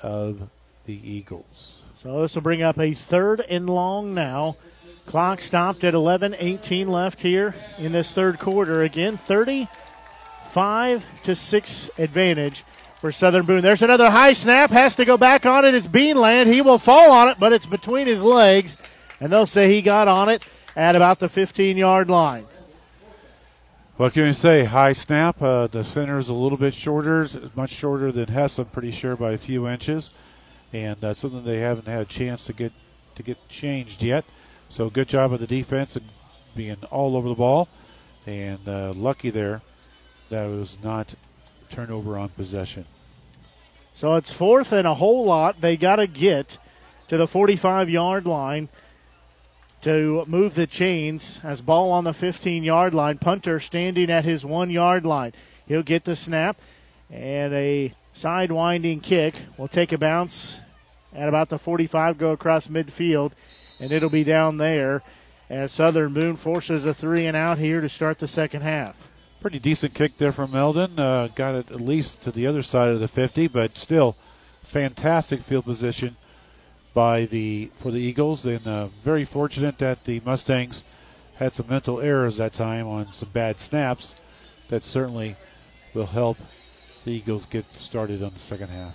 of the Eagles. So this will bring up a third and long now. Clock stopped at 11, 18 left here in this third quarter. Again, 35 to 6 advantage for Southern Boone. There's another high snap. Has to go back on it. It's Beanland. He will fall on it, but it's between his legs. And they'll say he got on it at about the 15 yard line. What can you say? High snap. Uh, the center is a little bit shorter, much shorter than Hess, I'm pretty sure, by a few inches. And that's something they haven't had a chance to get to get changed yet. So good job of the defense and being all over the ball. And uh, lucky there that was not turnover on possession. So it's fourth and a whole lot. They got to get to the 45 yard line to move the chains as ball on the 15 yard line. Punter standing at his one yard line. He'll get the snap and a sidewinding kick will take a bounce at about the 45, go across midfield, and it'll be down there as Southern Boone forces a three and out here to start the second half. Pretty decent kick there from Eldon. Uh, got it at least to the other side of the 50, but still fantastic field position by the for the Eagles, and uh, very fortunate that the Mustangs had some mental errors that time on some bad snaps. That certainly will help the Eagles get started on the second half.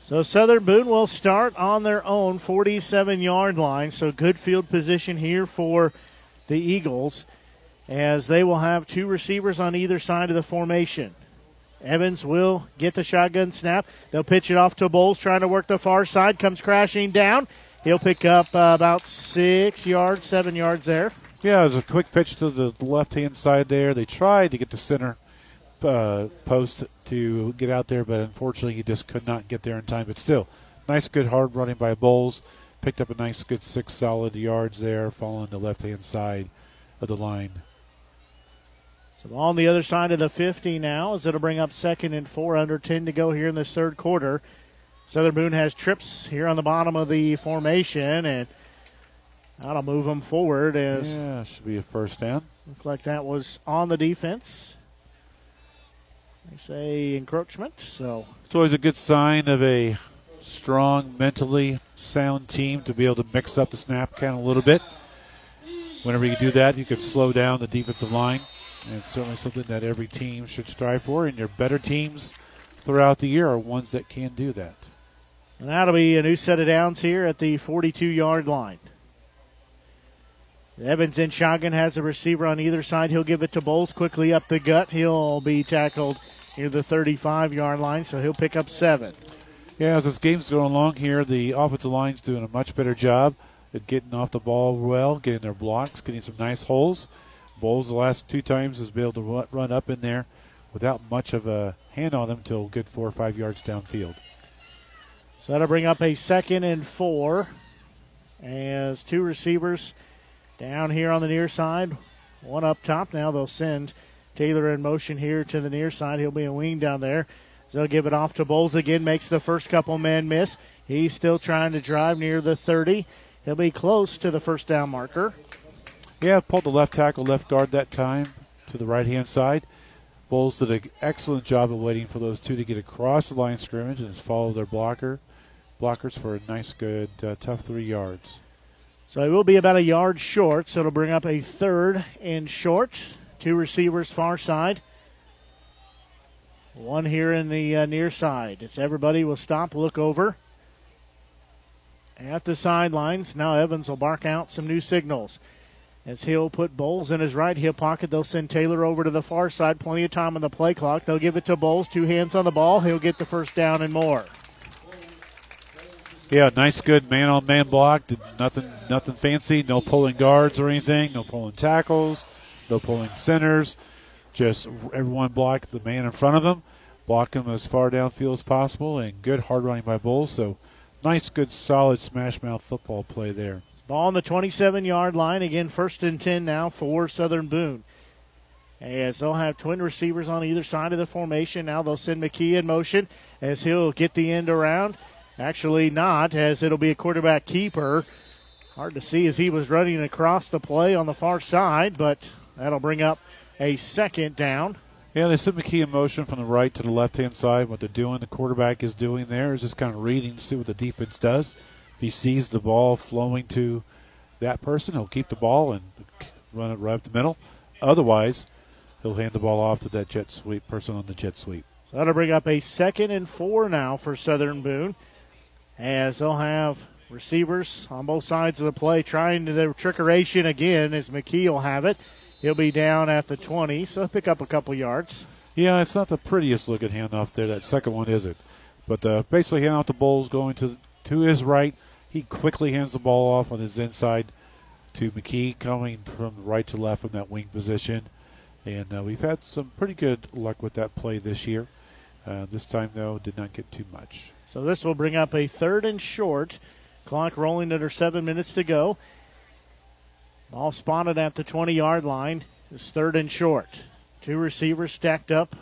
So Southern Boone will start on their own 47 yard line. So good field position here for the Eagles as they will have two receivers on either side of the formation. Evans will get the shotgun snap. They'll pitch it off to Bowles, trying to work the far side. Comes crashing down. He'll pick up uh, about six yards, seven yards there. Yeah, it was a quick pitch to the left hand side there. They tried to get the center uh, post to get out there, but unfortunately he just could not get there in time. But still, nice, good hard running by Bowles. Picked up a nice, good six solid yards there, following the left hand side of the line. So on the other side of the 50 now, as it'll bring up second and four, under 10 to go here in this third quarter. Southern Boone has trips here on the bottom of the formation, and that'll move them forward. As yeah, should be a first down. Looked like that was on the defense. They say encroachment, so it's always a good sign of a strong, mentally sound team to be able to mix up the snap count a little bit. Whenever you do that, you can slow down the defensive line. And it's certainly something that every team should strive for, and your better teams throughout the year are ones that can do that. And that'll be a new set of downs here at the 42 yard line. Evans in shotgun has a receiver on either side. He'll give it to Bowles quickly up the gut. He'll be tackled near the 35 yard line, so he'll pick up seven. Yeah, as this game's going along here, the offensive line's doing a much better job at getting off the ball well, getting their blocks, getting some nice holes. Bowles the last two times has been able to run up in there without much of a hand on him until good four or five yards downfield. So that'll bring up a second and four as two receivers down here on the near side, one up top. Now they'll send Taylor in motion here to the near side. He'll be a wing down there. So they'll give it off to Bowles again, makes the first couple men miss. He's still trying to drive near the 30. He'll be close to the first down marker. Yeah, pulled the left tackle, left guard that time to the right hand side. Bowles did an excellent job of waiting for those two to get across the line scrimmage and follow their blocker blockers for a nice, good, uh, tough three yards. So it will be about a yard short, so it'll bring up a third and short. Two receivers far side. One here in the uh, near side. It's everybody will stop, look over at the sidelines. Now Evans will bark out some new signals. As he'll put Bowles in his right hip pocket, they'll send Taylor over to the far side. Plenty of time on the play clock. They'll give it to Bowles. Two hands on the ball. He'll get the first down and more. Yeah, nice, good man-on-man block. Did nothing, nothing fancy. No pulling guards or anything. No pulling tackles. No pulling centers. Just everyone block the man in front of them, block him as far downfield as possible, and good hard running by Bowles. So nice, good, solid smash mouth football play there. Ball on the 27 yard line. Again, first and 10 now for Southern Boone. As they'll have twin receivers on either side of the formation. Now they'll send McKee in motion as he'll get the end around. Actually, not, as it'll be a quarterback keeper. Hard to see as he was running across the play on the far side, but that'll bring up a second down. Yeah, they sent McKee in motion from the right to the left hand side. What they're doing, the quarterback is doing there is just kind of reading to see what the defense does. He sees the ball flowing to that person, he'll keep the ball and run it right up the middle. Otherwise, he'll hand the ball off to that jet sweep person on the jet sweep. So that'll bring up a second and four now for Southern Boone as they'll have receivers on both sides of the play trying to the trickeration again as McKee will have it. He'll be down at the 20, so pick up a couple yards. Yeah, it's not the prettiest looking handoff there. That second one is it, but uh, basically hand out the Bowles going to to his right. He quickly hands the ball off on his inside to McKee, coming from right to left from that wing position. And uh, we've had some pretty good luck with that play this year. Uh, this time, though, did not get too much. So this will bring up a third and short. Clock rolling under seven minutes to go. Ball spotted at the 20 yard line. It's third and short. Two receivers stacked up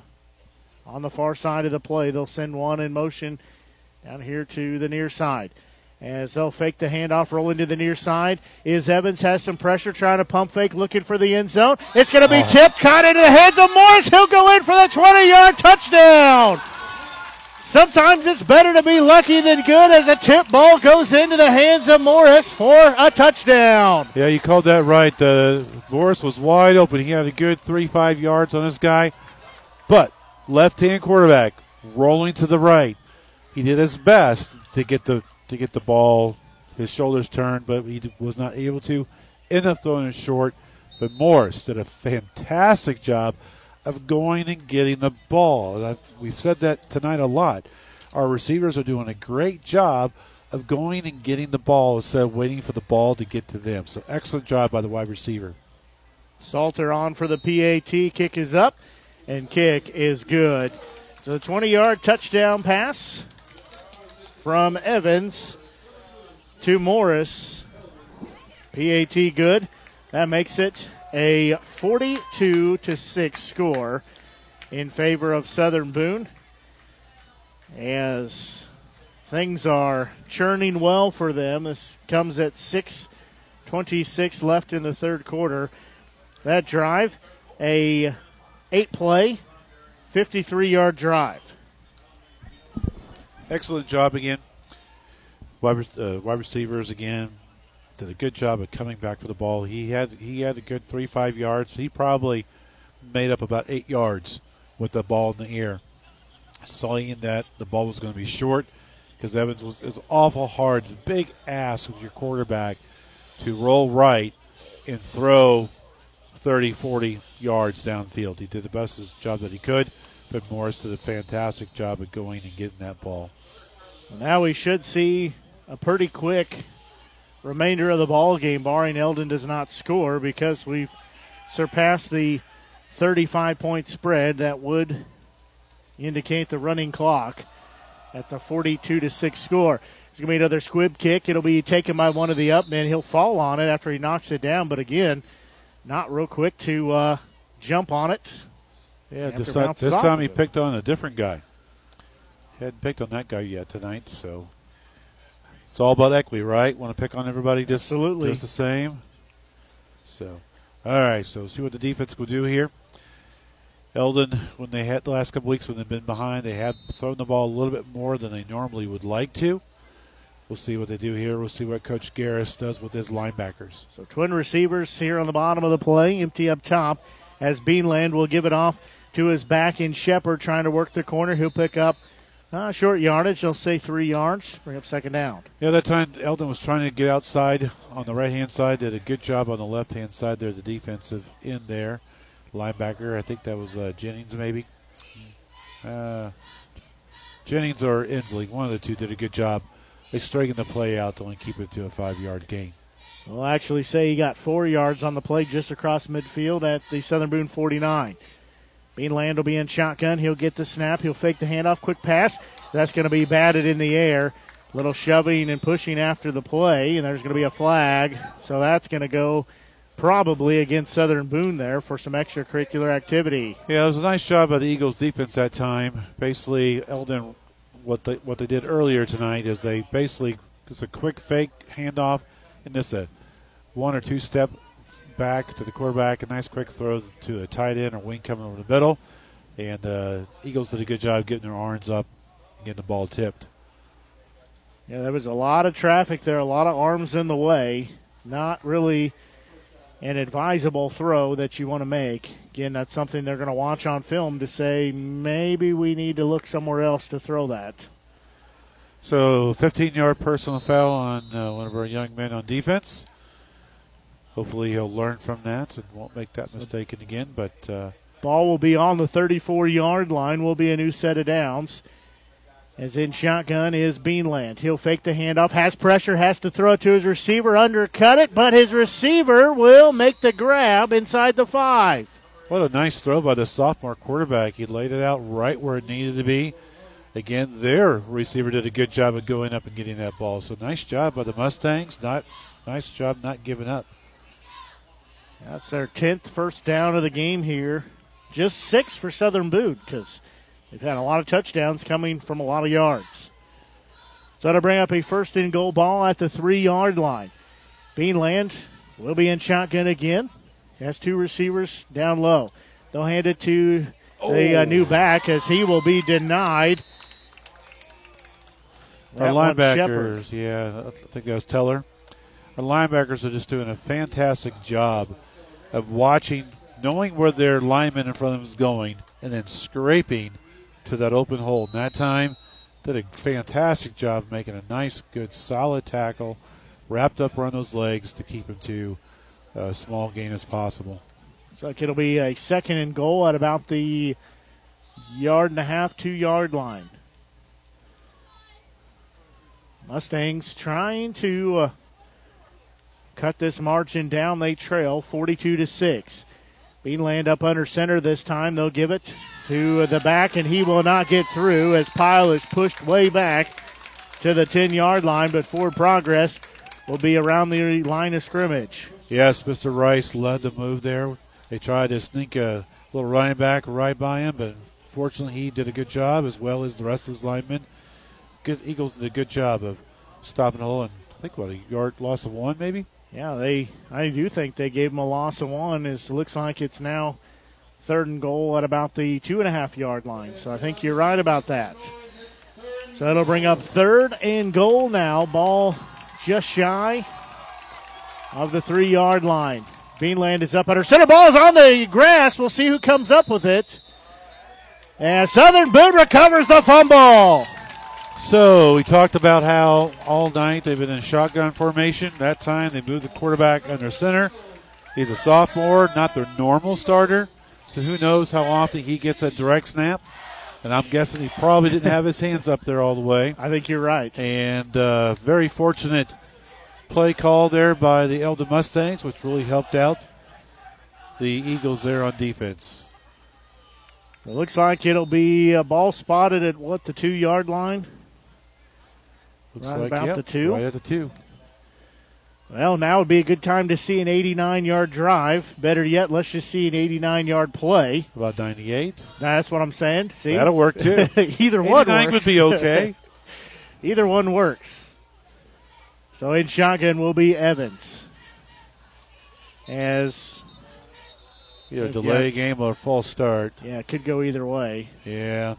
on the far side of the play. They'll send one in motion down here to the near side. As they'll fake the handoff, roll into the near side. Is Evans has some pressure, trying to pump fake, looking for the end zone. It's going to be oh. tipped, caught into the hands of Morris. He'll go in for the 20 yard touchdown. Sometimes it's better to be lucky than good as a tip ball goes into the hands of Morris for a touchdown. Yeah, you called that right. Uh, Morris was wide open. He had a good three, five yards on this guy. But left hand quarterback rolling to the right. He did his best to get the to get the ball. His shoulders turned, but he was not able to. End up throwing it short. But Morris did a fantastic job of going and getting the ball. we've said that tonight a lot. Our receivers are doing a great job of going and getting the ball instead of waiting for the ball to get to them. So excellent job by the wide receiver. Salter on for the PAT. Kick is up, and kick is good. So 20 yard touchdown pass from Evans to Morris. PAT good. That makes it a 42 to 6 score in favor of Southern Boone as things are churning well for them. This comes at 6:26 left in the third quarter. That drive, a eight play, 53 yard drive. Excellent job again. Wide, uh, wide receivers again did a good job of coming back for the ball. He had he had a good three five yards. He probably made up about eight yards with the ball in the air, seeing that the ball was going to be short because Evans was is awful hard. Big ass with your quarterback to roll right and throw 30, 40 yards downfield. He did the best job that he could, but Morris did a fantastic job of going and getting that ball. Now we should see a pretty quick remainder of the ball game, barring Eldon does not score, because we've surpassed the 35 point spread that would indicate the running clock at the 42 to 6 score. It's going to be another squib kick. It'll be taken by one of the up men. He'll fall on it after he knocks it down, but again, not real quick to uh, jump on it. Yeah, this, this time he picked on a different guy. Hadn't picked on that guy yet tonight, so it's all about equity, right? Want to pick on everybody just, Absolutely. just the same. So, all right. So see what the defense will do here. Eldon, when they had the last couple weeks when they've been behind, they have thrown the ball a little bit more than they normally would like to. We'll see what they do here. We'll see what Coach Garris does with his linebackers. So twin receivers here on the bottom of the play, empty up top, as Beanland will give it off to his back in Shepard, trying to work the corner. He'll pick up uh, short yardage. They'll say three yards. Bring up second down. Yeah, that time Eldon was trying to get outside on the right hand side. Did a good job on the left hand side there. The defensive end there, linebacker. I think that was uh, Jennings maybe. Uh, Jennings or Inslee, one of the two, did a good job. They straightened the play out to only keep it to a five yard gain. We'll actually say he got four yards on the play just across midfield at the Southern Boone 49. Beanland will be in shotgun. He'll get the snap. He'll fake the handoff. Quick pass. That's going to be batted in the air. Little shoving and pushing after the play, and there's going to be a flag. So that's going to go probably against Southern Boone there for some extracurricular activity. Yeah, it was a nice job by the Eagles defense that time. Basically, Eldon, what they what they did earlier tonight is they basically just a quick fake handoff, and this a one or two step back to the quarterback, a nice quick throw to a tight end or wing coming over the middle, and uh, Eagles did a good job getting their arms up, and getting the ball tipped. Yeah, there was a lot of traffic there, a lot of arms in the way. Not really an advisable throw that you want to make. Again, that's something they're going to watch on film to say maybe we need to look somewhere else to throw that. So, 15 yard personal foul on uh, one of our young men on defense. Hopefully, he'll learn from that and won't make that mistake again. But uh, ball will be on the 34 yard line. Will be a new set of downs. As in shotgun is Beanland. He'll fake the handoff, has pressure, has to throw it to his receiver, undercut it, but his receiver will make the grab inside the five. What a nice throw by the sophomore quarterback. He laid it out right where it needed to be. Again, their receiver did a good job of going up and getting that ball. So nice job by the Mustangs. Not nice job not giving up. That's their tenth first down of the game here. Just six for Southern Boone because They've had a lot of touchdowns coming from a lot of yards. So to bring up a first and goal ball at the three yard line. Beanland will be in shotgun again. Has two receivers down low. They'll hand it to the uh, new back as he will be denied. Our linebackers, yeah, I think that was Teller. Our linebackers are just doing a fantastic job of watching, knowing where their lineman in front of them is going, and then scraping to that open hole. And that time, did a fantastic job making a nice, good, solid tackle, wrapped up around those legs to keep him to a small gain as possible. So it'll be a second and goal at about the yard and a half, two yard line. Mustangs trying to uh, cut this margin down. They trail 42 to 6. Beanland up under center this time. They'll give it to the back, and he will not get through as Pyle is pushed way back to the 10 yard line, but forward progress will be around the line of scrimmage. Yes, Mr. Rice led the move there. They tried to sneak a little running back right by him, but fortunately he did a good job as well as the rest of his linemen. Good Eagles did a good job of stopping the hole and I think what a yard loss of one maybe. Yeah, they I do think they gave him a loss of one. It looks like it's now third and goal at about the two and a half yard line. So I think you're right about that. So it'll bring up third and goal now. Ball just shy of the three yard line. Beanland is up at under center. Ball is on the grass. We'll see who comes up with it. And Southern Boone recovers the fumble. So we talked about how all night they've been in shotgun formation. That time they moved the quarterback under center. He's a sophomore, not their normal starter. So who knows how often he gets a direct snap. And I'm guessing he probably didn't have his hands up there all the way. I think you're right. And uh, very fortunate play call there by the Eldon Mustangs, which really helped out the Eagles there on defense. It looks like it'll be a ball spotted at what the two yard line. Looks right like about yep, the two. Right at the two. Well, now would be a good time to see an 89 yard drive. Better yet, let's just see an 89 yard play. About 98. That's what I'm saying. See, that'll work too. Either one works. would be okay. Either one works. So in shotgun will be Evans. As Either a delay Yeah. game or false start. Yeah, it could go either way. Yeah.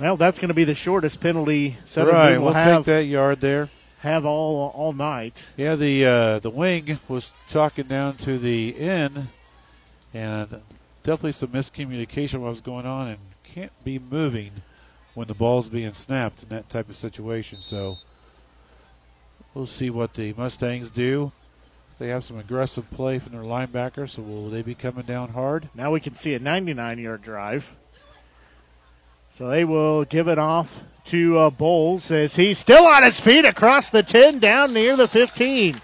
Well, that's going to be the shortest penalty Southern right, will we'll have take that yard there. have all all night. Yeah, the uh, the wing was chalking down to the end, and definitely some miscommunication what was going on, and can't be moving when the ball's being snapped in that type of situation. So we'll see what the Mustangs do. They have some aggressive play from their linebacker, so will they be coming down hard? Now we can see a 99 yard drive. So they will give it off to uh, Bowles as he's still on his feet across the 10 down near the 15.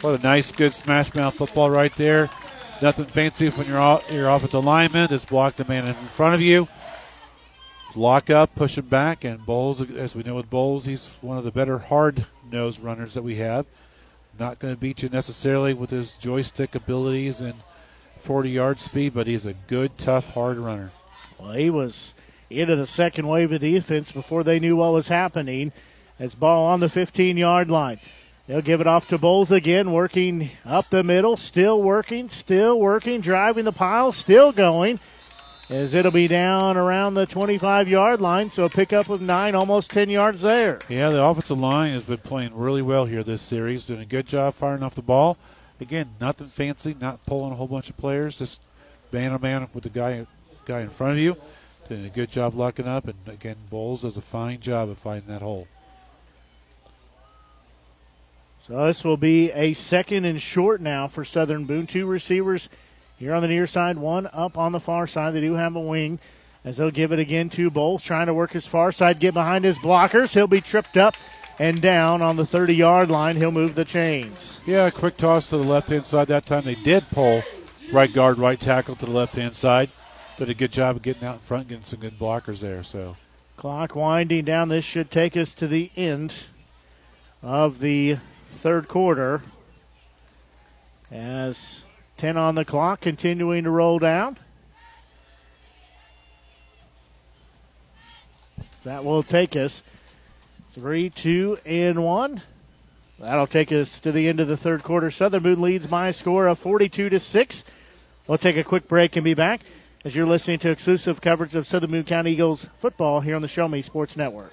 What a nice, good smash mouth football right there. Nothing fancy when you're off, your offensive lineman. Just block the man in front of you. Lock up, push him back, and Bowles, as we know with Bowles, he's one of the better hard nosed runners that we have. Not going to beat you necessarily with his joystick abilities and 40 yard speed, but he's a good, tough, hard runner. Well, he was into the second wave of defense before they knew what was happening. As ball on the 15 yard line. They'll give it off to Bowles again, working up the middle, still working, still working, driving the pile, still going. As it'll be down around the 25 yard line, so a pickup of nine, almost 10 yards there. Yeah, the offensive line has been playing really well here this series, doing a good job firing off the ball. Again, nothing fancy, not pulling a whole bunch of players, just man on man with the guy guy in front of you. Doing a good job locking up, and again, Bowles does a fine job of finding that hole. So this will be a second and short now for Southern Boone. Two receivers here on the near side, one up on the far side. They do have a wing as they'll give it again to Bowles, trying to work his far side, get behind his blockers. He'll be tripped up and down on the 30 yard line. He'll move the chains. Yeah, quick toss to the left hand side. That time they did pull right guard, right tackle to the left hand side. Did a good job of getting out in front, getting some good blockers there. So Clock winding down. This should take us to the end of the third quarter. As 10 on the clock, continuing to roll down. That will take us three, two, and one. That'll take us to the end of the third quarter. Southern Boone leads by a score of 42 to six. We'll take a quick break and be back as you're listening to exclusive coverage of Southern Boone County Eagles football here on the Show Me Sports Network.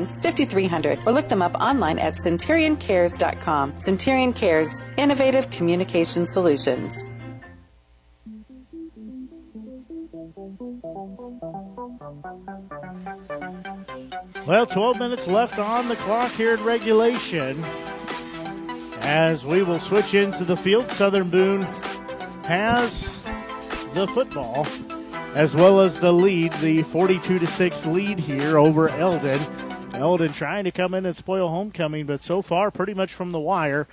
5300 or look them up online at centurioncares.com. Centurion Cares, innovative communication solutions. Well, 12 minutes left on the clock here in regulation. As we will switch into the field, Southern Boone has the football as well as the lead, the 42 to 6 lead here over Eldon. Eldon trying to come in and spoil homecoming, but so far, pretty much from the wire,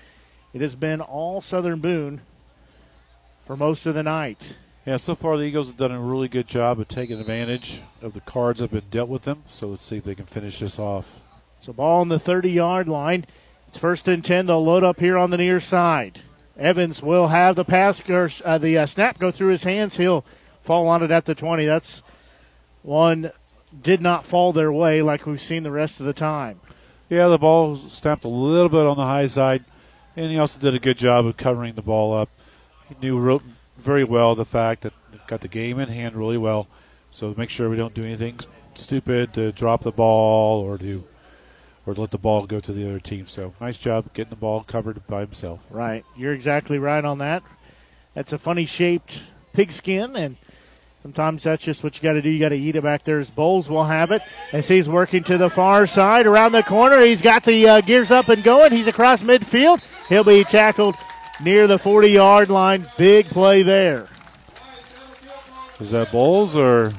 it has been all Southern Boone for most of the night. Yeah, so far the Eagles have done a really good job of taking advantage of the cards that have been dealt with them. So let's see if they can finish this off. So ball on the 30 yard line. It's first and 10. They'll load up here on the near side. Evans will have the pass, or uh, the uh, snap go through his hands. He'll fall on it at the 20. That's one did not fall their way like we've seen the rest of the time. Yeah, the ball snapped a little bit on the high side, and he also did a good job of covering the ball up. He knew very well the fact that got the game in hand really well. So make sure we don't do anything stupid to drop the ball or to or let the ball go to the other team. So nice job getting the ball covered by himself. Right. You're exactly right on that. That's a funny shaped pigskin, and sometimes that's just what you got to do. You got to eat it back there. As Bowles will have it as he's working to the far side around the corner. He's got the uh, gears up and going. He's across midfield. He'll be tackled near the 40 yard line. Big play there. Is that Bowles or?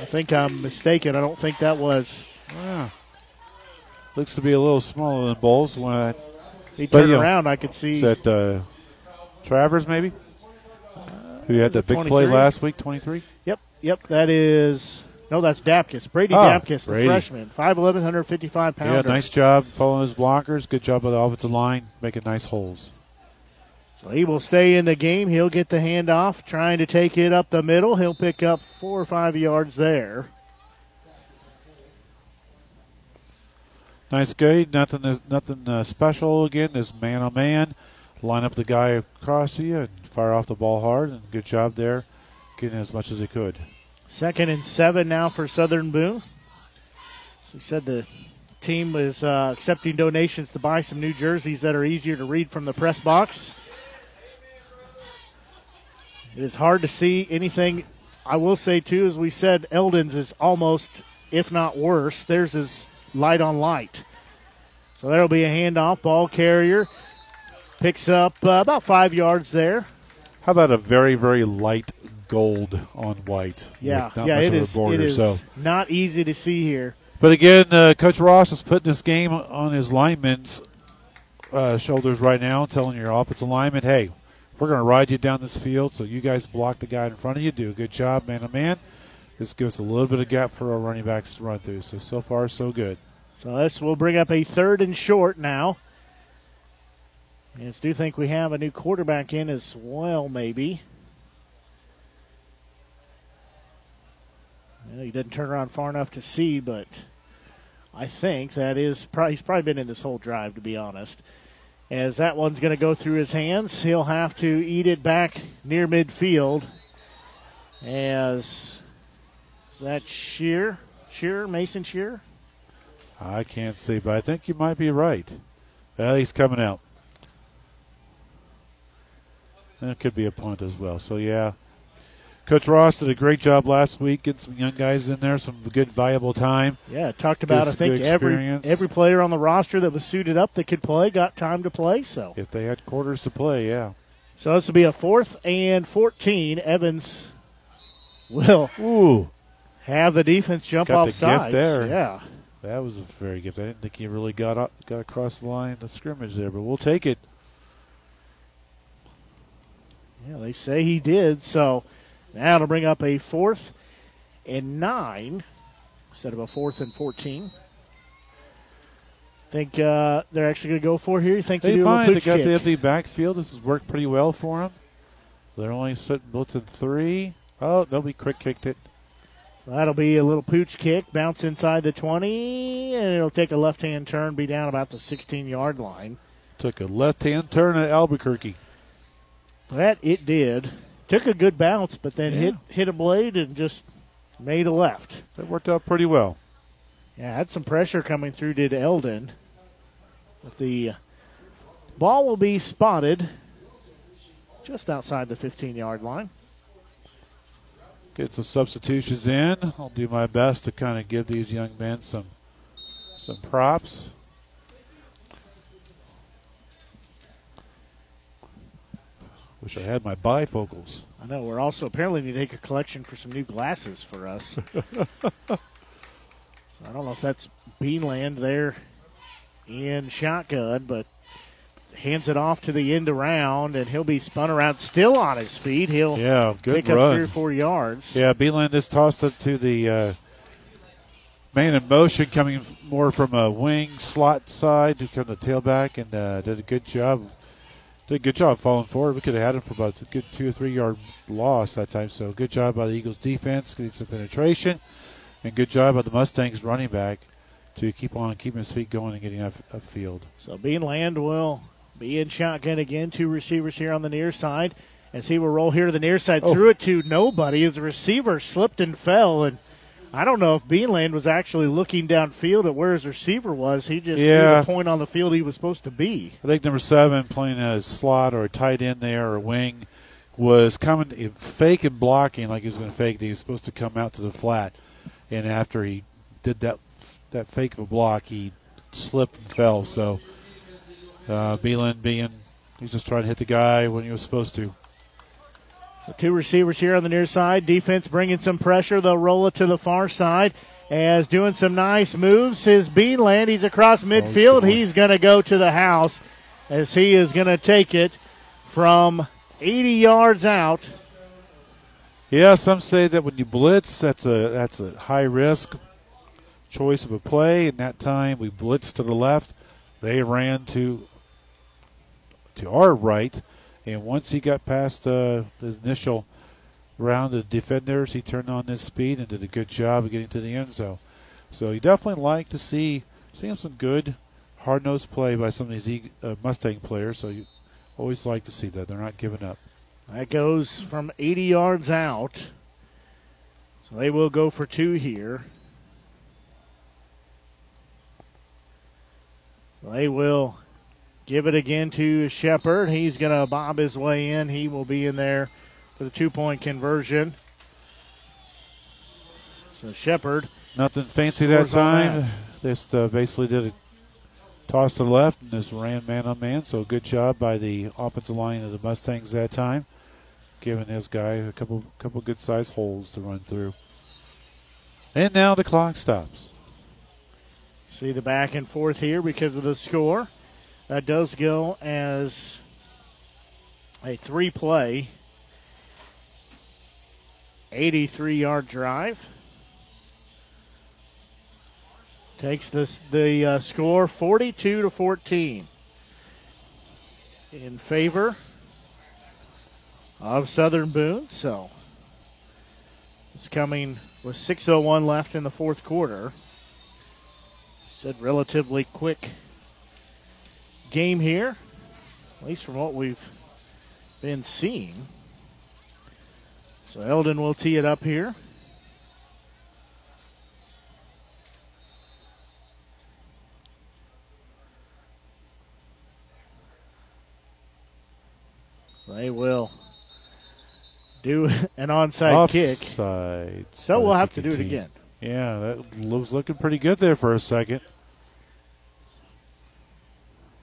I think I'm mistaken. I don't think that was. Yeah. Looks to be a little smaller than Bowles. When I, He but, turned know, around. I could see. That uh, Travers, maybe? Who had the big play last week, 23? Yep, yep. That is no, that's Dapkus. Brady Oh, Dapkus, the Brady. freshman, 5'11", 155 pounder. Yeah, nice job following his blockers. Good job by the offensive line, making nice holes. So he will stay in the game. He'll get the handoff, trying to take it up the middle. He'll pick up four or five yards there. Nice gate. Nothing, nothing uh, special again. Is man on man. Line up the guy across you and fire off the ball hard. And good job there, getting as much as he could. Second and seven now for Southern Boone. We said the team is uh, accepting donations to buy some new jerseys that are easier to read from the press box. It is hard to see anything. I will say too, as we said, Eldon's is almost, if not worse. Theirs is light on light. So there'll be a handoff. Ball carrier picks up uh, about five yards there. How about a very, very light gold on white? Yeah, not yeah, much it of a is. border, it is so. not easy to see here. But again, uh, Coach Ross is putting this game on his linemen's uh, shoulders right now, telling your offensive lineman, hey, we're going to ride you down this field, so you guys block the guy in front of you. Do a good job, man to man. Just give us a little bit of gap for our running backs to run through. So, so far, so good. So this will bring up a third and short now. I do think we have a new quarterback in as well, maybe. Well, he didn't turn around far enough to see, but I think that is probably, he's probably been in this whole drive, to be honest. As that one's going to go through his hands, he'll have to eat it back near midfield. As is that Shear, Shear, Mason Shear? I can't see, but I think you might be right. Well, he's coming out. And it could be a punt as well. So, yeah. Coach Ross did a great job last week, getting some young guys in there, some good, valuable time. Yeah, talked about. I think every every player on the roster that was suited up that could play got time to play. So If they had quarters to play, yeah. so this will be a fourth and fourteen. Evans will Ooh. have the defense jump Got off the sides. gift there. Yeah, That was a very good gift. I didn't think he really got up, got across the line of scrimmage there, but we'll take it. Yeah. They say he did. So now it'll bring up a fourth and nine instead of a fourth and fourteen. Think uh, they're actually going to go for here? You think They they do mind. They got kick? the empty backfield. This has worked pretty well for them. They're only sitting blitzing three. Oh, nobody quick kicked it. That'll be a little pooch kick, bounce inside the 20, and it'll take a left hand turn, be down about the 16 yard line. Took a left hand turn at Albuquerque. That it did. Took a good bounce, but then Yeah. hit hit a blade and just made a left. That worked out pretty well. Yeah, had some pressure coming through, did Eldon. But the uh, ball will be spotted just outside the 15 yard line. Get some substitutions in. I'll do my best to kind of give these young men some some props. Wish I had my bifocals. I know we're also apparently need to take a collection for some new glasses for us. I don't know if that's Beanland there in shotgun, but hands it off to the end around, and he'll be spun around still on his feet. He'll Yeah, good pick run. up three or four yards. Yeah, Beanland just tossed it to the uh, man in motion, coming more from a wing slot side to come to the tailback, and uh, did a good job. Did a good job falling forward. We could have had him for about a good two or three yard loss that time. So good job by the Eagles defense, getting some penetration, and good job by the Mustangs running back to keep on keeping his feet going and getting up upfield. So Beanland will be in shotgun again. Two receivers here on the near side. As he will roll here to the near side, Oh. threw it to nobody as the receiver slipped and fell. And I don't know if Beanland was actually looking downfield at where his receiver was. He just Yeah. knew the point on the field he was supposed to be. I think number seven playing a slot or a tight end there or a wing was coming fake and blocking like he was going to fake. He was supposed to come out to the flat, and after he did that that fake of a block, he slipped and fell. So uh, Beanland being he's just trying to hit the guy when he was supposed to. So two receivers here on the near side. Defense bringing some pressure. They'll roll it to the far side. As doing some nice moves is Beanland. He's across midfield. He's going to go to the house as he is going to take it from 80 yards out. Yeah, some say that when you blitz, that's a that's a high risk choice of a play. And that time we blitzed to the left, they ran to to our right, and once he got past uh, the initial round of defenders, he turned on his speed and did a good job of getting to the end zone. So you definitely like to see seeing some good hard nosed play by some of these uh, Mustang players. So you always like to see that they're not giving up. That goes from 80 yards out. So they will go for two here. They will give it again to Shepard. He's going to bob his way in. He will be in there for the two point conversion. So Shepard. Nothing fancy that time. Just uh, basically did a toss to the left and just ran man on man. So good job by the offensive line of the Mustangs that time giving his guy a couple couple good sized holes to run through. And now the clock stops. See the back and forth here because of the score. That does go as a three play, 83 yard drive. Takes this the uh, score 42 to 14 in favor of Southern Boone. So it's coming with 6.01 left in the fourth quarter. Said relatively quick game here, at least from what we've been seeing. So Eldon will tee it up here. They will do an onside Offside. kick. So we'll have to do it again. Yeah, that was looking pretty good there for a second.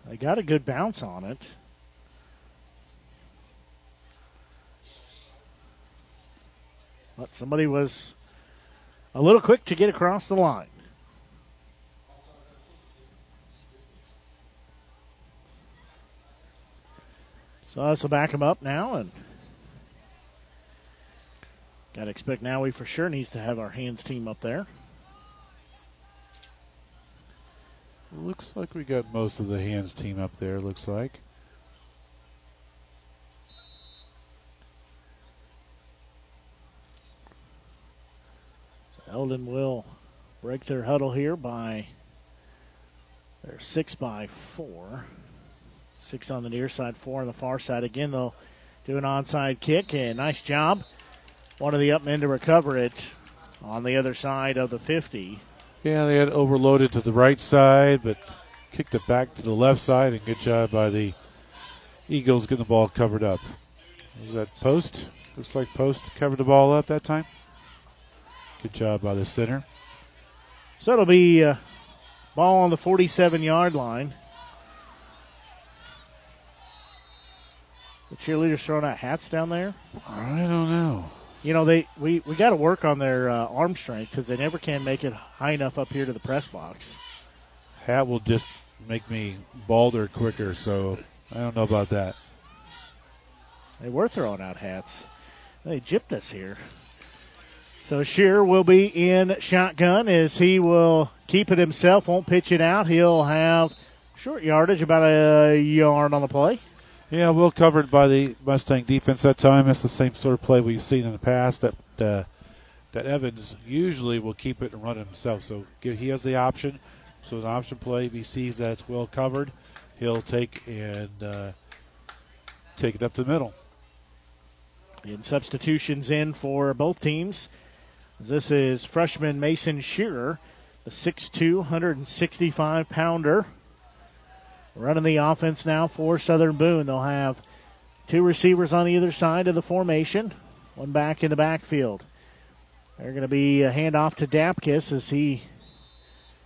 They got a good bounce on it. But somebody was a little quick to get across the line. So this will back him up now and Got to expect now we for sure needs to have our hands team up there. Looks like we got most of the hands team up there, looks like. Eldon will break their huddle here by they're six by four. Six on the near side, four on the far side. Again, they'll do an onside kick, and nice job one of the up men to recover it on the other side of the 50. Yeah, they had overloaded to the right side, but kicked it back to the left side, and good job by the Eagles getting the ball covered up. Was that post? Looks like post covered the ball up that time. Good job by the center. So it'll be uh, ball on the 47 yard line. The cheerleaders throwing out hats down there? I don't know you know they we, we got to work on their uh, arm strength because they never can make it high enough up here to the press box. Hat will just make me balder quicker, so I don't know about that. They were throwing out hats. They gypped us here. So Shearer will be in shotgun as he will keep it himself, won't pitch it out. He'll have short yardage, about a yard on the play. Yeah, well covered by the Mustang defense that time. That's the same sort of play we've seen in the past. That uh, that Evans usually will keep it and run it himself. So he has the option. So an option play. If he sees that it's well covered, he'll take and uh, take it up to the middle. And substitutions in for both teams. This is freshman Mason Shearer, the 6'2", 165 pounder running the offense now for Southern Boone. They'll have two receivers on either side of the formation, one back in the backfield. They're going to be a handoff to Dapkus as he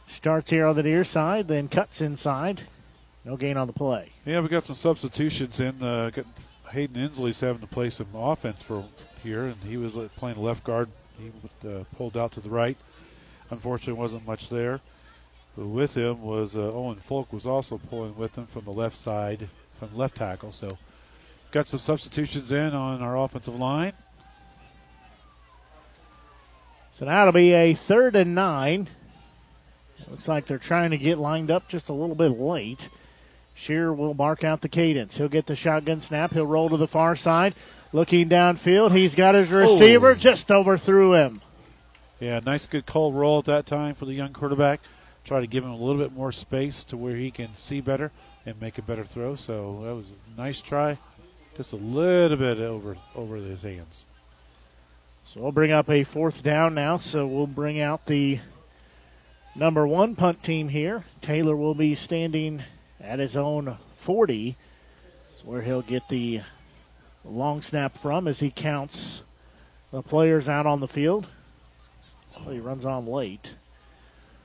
starts here on the near side, then cuts inside. No gain on the play. Yeah, we got some substitutions in. Uh, Hayden Inslee's having to play some offense for here, and he was uh, playing left guard. He uh, pulled out to the right. Unfortunately, wasn't much there with him was uh, Owen Folk was also pulling with him from the left side, from left tackle. So got some substitutions in on our offensive line. So now it'll be a third and nine. Looks like they're trying to get lined up just a little bit late. Shearer will mark out the cadence. He'll get the shotgun snap. He'll roll to the far side. Looking downfield, he's got his receiver, Oh. just overthrew him. Yeah, nice good call roll at that time for the young quarterback. Try to give him a little bit more space to where he can see better and make a better throw. So that was a nice try. Just a little bit over over his hands. So we'll bring up a fourth down now. So we'll bring out the number one punt team here. Taylor will be standing at his own 40. That's where he'll get the long snap from as he counts the players out on the field. Well, he runs on late.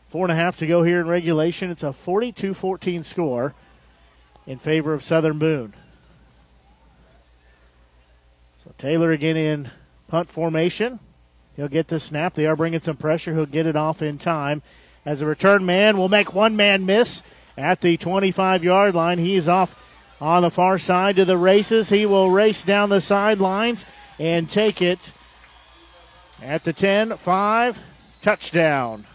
Four and a half to go here in regulation. It's a 42 14 score in favor of Southern Boone. So Taylor again in punt formation. He'll get the snap. They are bringing some pressure. He'll get it off in time. As a return man will make one man miss at the 25 yard line. He is off on the far side to the races. He will race down the sidelines and take it at the 10 5 touchdown.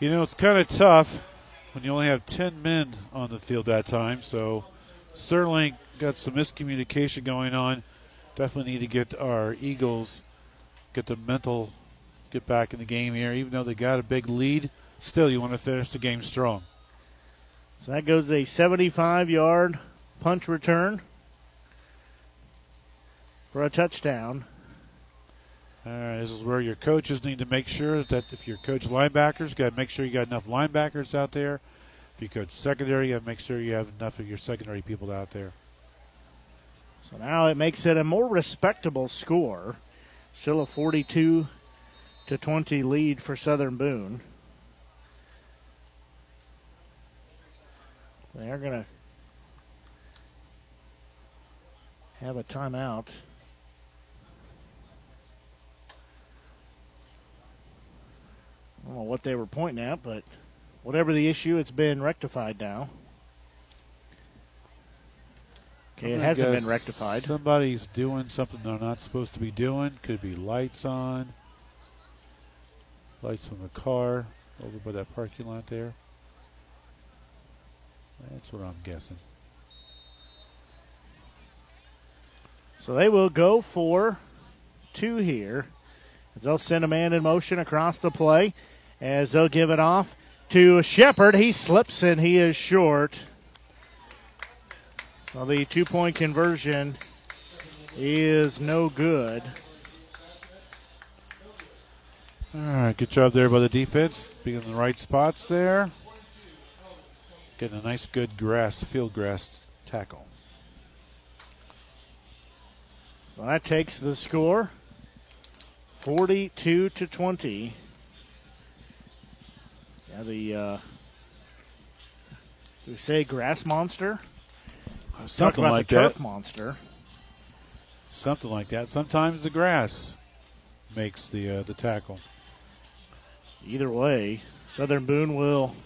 You know, it's kind of tough when you only have 10 men on the field that time. So, certainly got some miscommunication going on. Definitely need to get our Eagles, get the mental, get back in the game here. Even though they got a big lead, still, you want to finish the game strong. So that goes a 75 yard punt return for a touchdown. Right, this is where your coaches need to make sure that if you're coach linebackers, got to make sure you got enough linebackers out there. If you coach secondary, you got to make sure you have enough of your secondary people out there. So now it makes it a more respectable score. Still a 42 to 20 lead for Southern Boone. They are going to have a timeout. I don't know what they were pointing at, but whatever the issue, it's been rectified now. Okay, it hasn't been rectified. Somebody's doing something they're not supposed to be doing. Could be lights on, lights on the car over by that parking lot there. That's what I'm guessing. So they will go for two here. As they'll send a man in motion across the play. As they'll give it off to Shepard. He slips and he is short. Well, the two point conversion is no good. All right, good job there by the defense, being in the right spots there. Getting a nice, good grass, field grass tackle. So that takes the score 42 to 20. Yeah, the, uh, do we say grass monster? Something about like the turf that. monster. Something like that. Sometimes the grass makes the uh, the tackle. Either way, Southern Boone will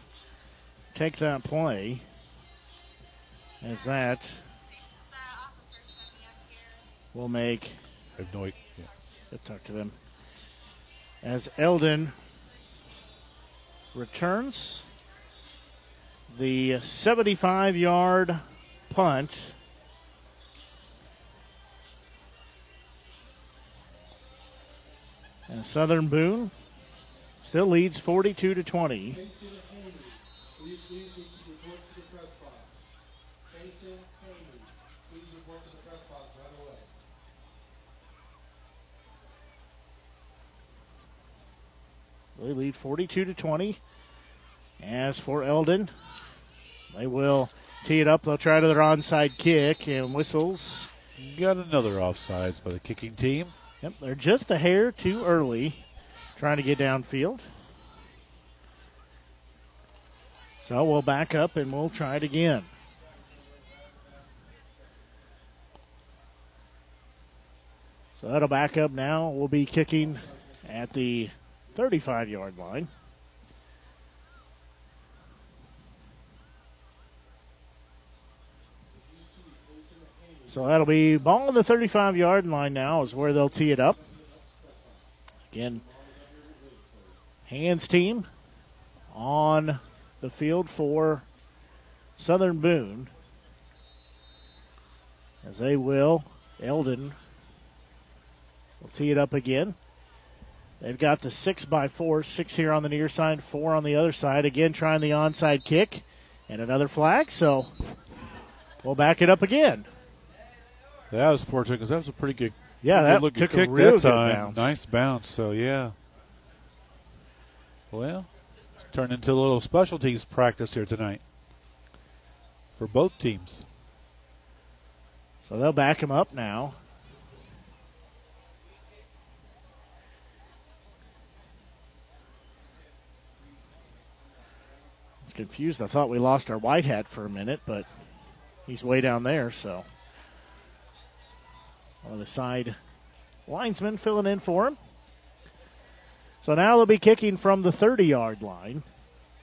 take that play. As that will make. I have no idea. Let's talk to them. As Eldon returns the 75 yard punt. And Southern Boone still leads 42 to 20. They lead 42 to 20. As for Eldon, they will tee it up. They'll try to their onside kick and whistles. Got another offsides by the kicking team. Yep, they're just a hair too early trying to get downfield. So we'll back up and we'll try it again. So that'll back up now. We'll be kicking at the 35 yard line. So that'll be ball on the 35 yard line now, is where they'll tee it up. Again, hands team on the field for Southern Boone. As they will, Eldon will tee it up again. They've got the six by four, six here on the near side, four on the other side. Again, trying the onside kick and another flag. So we'll back it up again. That was fortunate because that was a pretty good, yeah, that looking took a kick real that good time. bounce. Nice bounce. So yeah. Well, it's turned into a little special teams practice here tonight for both teams. So they'll back him up now. Was confused. I thought we lost our white hat for a minute, but he's way down there, so. On the side linesman filling in for him. So now they'll be kicking from the 30 yard line.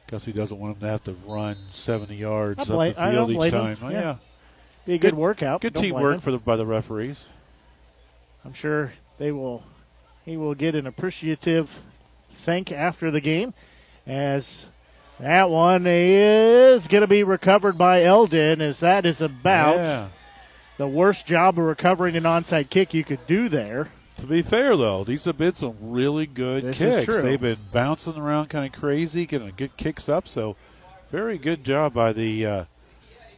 Because he doesn't want him to have to run 70 yards up the field each time. Oh, Yeah. yeah. Be a good, workout. Good teamwork for the, by the referees. I'm sure they will. He will get an appreciative thank after the game, as that one is going to be recovered by Eldon. As that is about Yeah. the worst job of recovering an onside kick you could do there. To be fair, though, these have been some really good This is kicks. They've been bouncing around kind of crazy, getting good kicks up. So, very good job by the uh,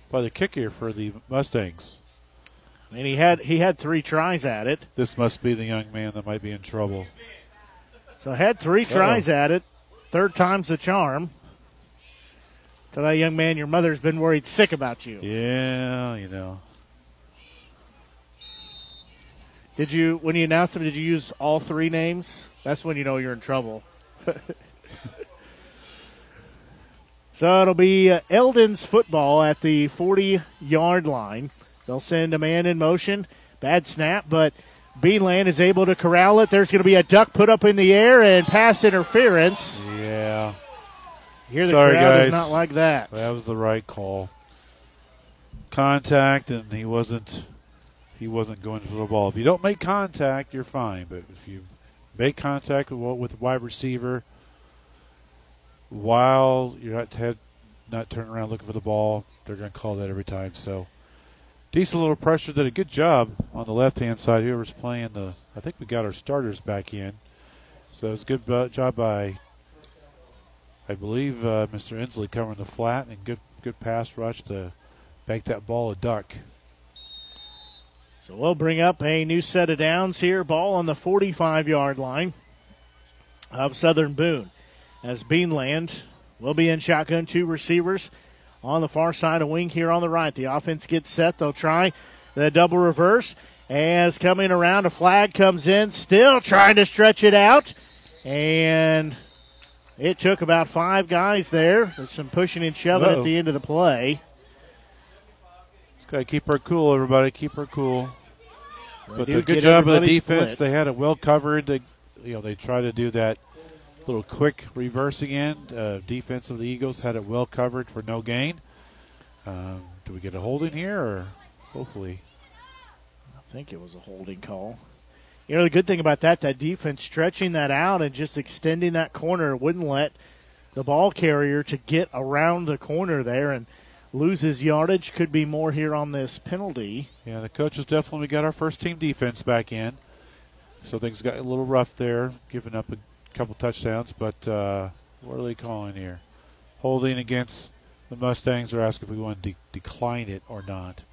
by the kicker for the Mustangs. And he had he had three tries at it. This must be the young man that might be in trouble. So had three tries at it. Third time's the charm. Tell that young man your mother's been worried sick about you. Yeah, you know. Did you when you announced him? Did you use all three names? That's when you know you're in trouble. so it'll be uh, Eldon's football at the 40 yard line. They'll send a man in motion. Bad snap, but Beanland is able to corral it. There's going to be a duck put up in the air and pass interference. Yeah. Here the Sorry, crowd guys. is not like that. That was the right call. Contact, and he wasn't. He wasn't going for the ball. If you don't make contact, you're fine. But if you make contact with with the wide receiver while you're not head, not turning around looking for the ball, they're going to call that every time. So decent little pressure. Did a good job on the left hand side. Whoever's playing the, I think we got our starters back in. So it was a good job by I believe uh, Mr. Inslee covering the flat and good good pass rush to make that ball a duck. So we'll bring up a new set of downs here. Ball on the 45 yard line of Southern Boone. As Beanland will be in shotgun, two receivers on the far side of wing here on the right. The offense gets set. They'll try the double reverse. As coming around, a flag comes in, still trying to stretch it out. And it took about five guys there. There's some pushing and shoving at the end of the play. Got to keep her cool, everybody. Keep her cool. They But a good job of the defense. split. They had it well covered. They, you know, they try to do that little quick reversing end. Uh, defense of the Eagles had it well covered for no gain. Um, do we get a holding here, or hopefully? I think it was a holding call. You know, the good thing about that, that defense stretching that out and just extending that corner wouldn't let the ball carrier to get around the corner there and lose his yardage. Could be more here on this penalty. Yeah, the coaches definitely got our first team defense back in. So things got a little rough there, giving up a couple touchdowns. But uh, what are they calling here? Holding against the Mustangs. They're asking if we want to de- decline it or not.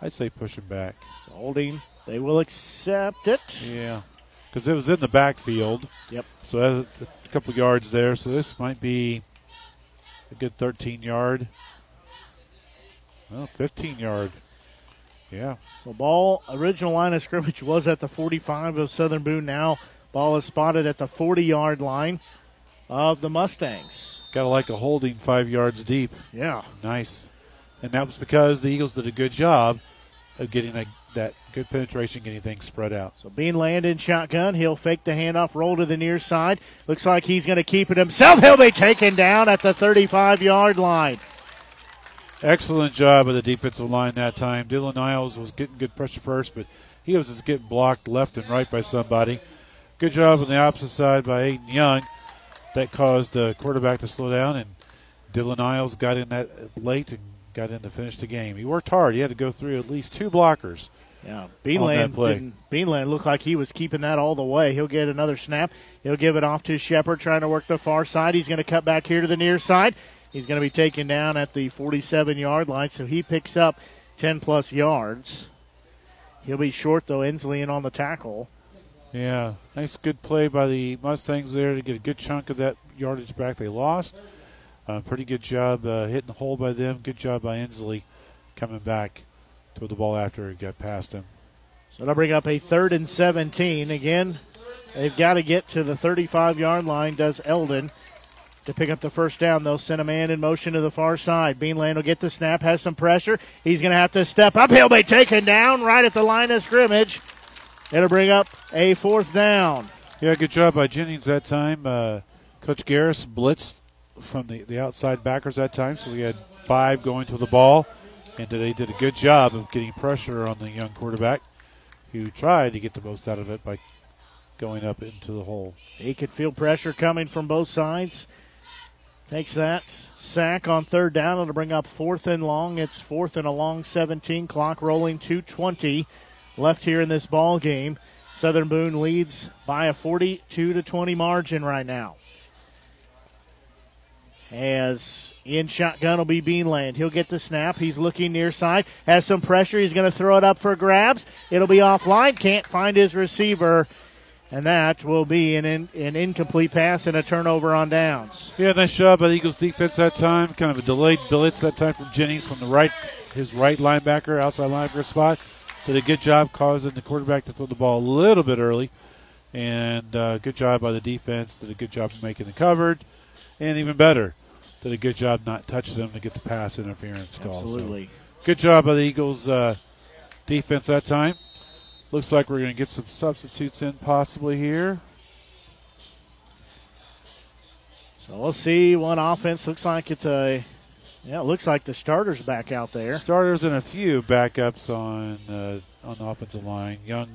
I'd say push them back. Holding. They will accept it. Yeah, because it was in the backfield. Yep. So that's a couple yards there. So this might be a good 13 yard. Well, 15 yard. Yeah. The ball, original line of scrimmage was at the 45 of Southern Boone. Now, ball is spotted at the 40 yard line of the Mustangs. Got to like a holding five yards deep. Yeah. Nice. And that was because the Eagles did a good job of getting that, that good penetration, getting things spread out. So Beanland in shotgun. He'll fake the handoff, roll to the near side. Looks like he's going to keep it himself. He'll be taken down at the 35 yard line. Excellent job of the defensive line that time. Dylan Niles was getting good pressure first, but he was just getting blocked left and right by somebody. Good job on the opposite side by Aiden Young. That caused the quarterback to slow down, and Dylan Niles got in that late and got in to finish the game. He worked hard. He had to go through at least two blockers. Yeah, Beanland didn't. Beanland looked like he was keeping that all the way. He'll get another snap. He'll give it off to Shepard, trying to work the far side. He's going to cut back here to the near side. He's going to be taken down at the 47 yard line, so he picks up 10 plus yards. He'll be short, though, Inslee in on the tackle. Yeah, nice good play by the Mustangs there to get a good chunk of that yardage back they lost. Uh, pretty good job uh, hitting the hole by them. Good job by Inslee coming back. Throw the ball after it got past him. So they'll bring up a third and 17. Again, they've got to get to the 35 yard line, does Eldon to pick up the first down. They'll send a man in motion to the far side. Beanland will get the snap, has some pressure. He's going to have to step up. He'll be taken down right at the line of scrimmage. It'll bring up a fourth down. Yeah, good job by Jennings that time. Uh, Coach Garris blitzed from the, the outside backers that time, so we had five going to the ball, and they did a good job of getting pressure on the young quarterback, who tried to get the most out of it by going up into the hole. He could feel pressure coming from both sides. Takes that sack on third down. It'll bring up fourth and long. It's fourth and a long 17. Clock rolling 220 left here in this ball game. Southern Boone leads by a 42 to 20 margin right now. As in shotgun will be Beanland. He'll get the snap. He's looking near side. Has some pressure. He's going to throw it up for grabs. It'll be offline. Can't find his receiver. And that will be an, in, an incomplete pass and a turnover on downs. Yeah, nice job by the Eagles defense that time. Kind of a delayed blitz that time from Jennings from the right, his right linebacker, outside linebacker spot. Did a good job causing the quarterback to throw the ball a little bit early. And uh, good job by the defense. Did a good job making the covered. And even better, did a good job not touching them to get the pass interference call. Absolutely. So good job by the Eagles uh, defense that time. Looks like we're going to get some substitutes in possibly here. So we'll see one offense. Looks like it's a. Yeah, it looks like the starters back out there. Starters and a few backups on uh, on the offensive line. Young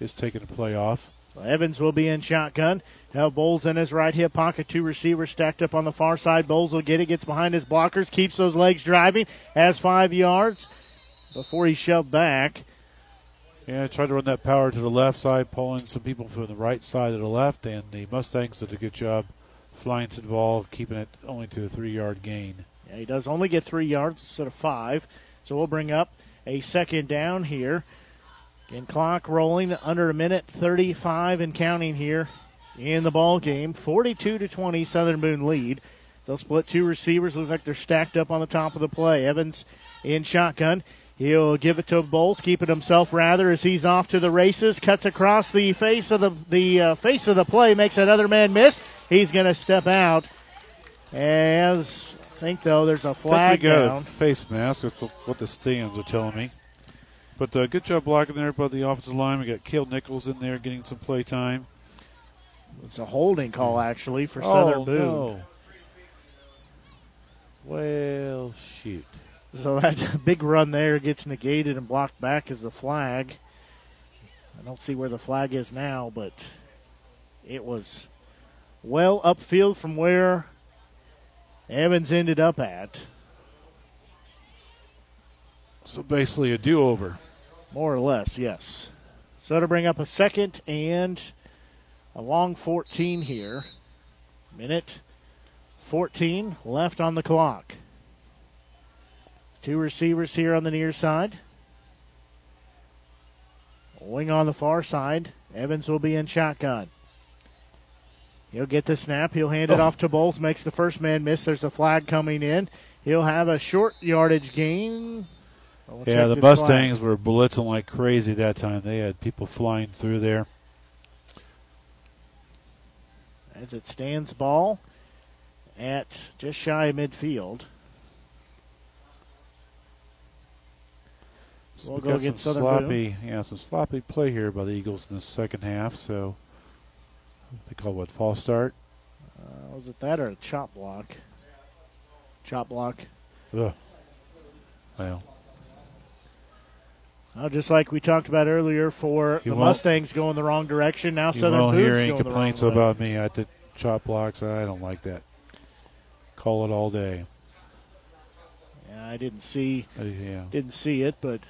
is taking a play off. Well, Evans will be in shotgun. Have Bowles in his right hip pocket. Two receivers stacked up on the far side. Bowles will get it, gets behind his blockers, keeps those legs driving, has five yards before he shoved back. Yeah, tried to run that power to the left side, pulling some people from the right side to the left, and the Mustangs did a good job flying to the ball, keeping it only to a three yard gain. Yeah, he does only get three yards instead of five. So we'll bring up a second down here. Again, clock rolling under a minute 35 and counting here in the ball game. 42 to 20, Southern Boone lead. They'll split two receivers. Look like they're stacked up on the top of the play. Evans in shotgun. He'll give it to Bowles, keeping himself rather as he's off to the races. Cuts across the face of the the uh, face of the play, makes another man miss. He's going to step out. As I think though, there's a flag I think we got down. a face mask. That's what the stands are telling me. But uh, good job blocking there by the offensive line. We got Kale Nichols in there getting some play time. It's a holding call actually for Oh, Southern Boone. no. Well, shoot. So that big run there gets negated and blocked back as the flag. I don't see where the flag is now, but it was well upfield from where Evans ended up at. So basically a do over. More or less, yes. So to bring up a second and a long 14 here. Minute 14 left on the clock. Two receivers here on the near side. Wing on the far side. Evans will be in shotgun. He'll get the snap. He'll hand it Oh. off to Bowles. Makes the first man miss. There's a flag coming in. He'll have a short yardage gain. We'll yeah, the this flag. Mustangs were blitzing like crazy that time. They had people flying through there. As it stands ball at just shy of midfield. So We'll go against some Southern Boone. sloppy, yeah, some sloppy play here by the Eagles in the second half. So they call what false start. Uh, was it that or a chop block? Chop block. Ugh. Well, well, just like we talked about earlier, for You the Mustangs going the wrong direction. Now Southern won't hear any going the wrong complaints about me at the chop blocks. I don't like that. Call it all day. Yeah, I didn't see. Uh, yeah. Didn't see it, but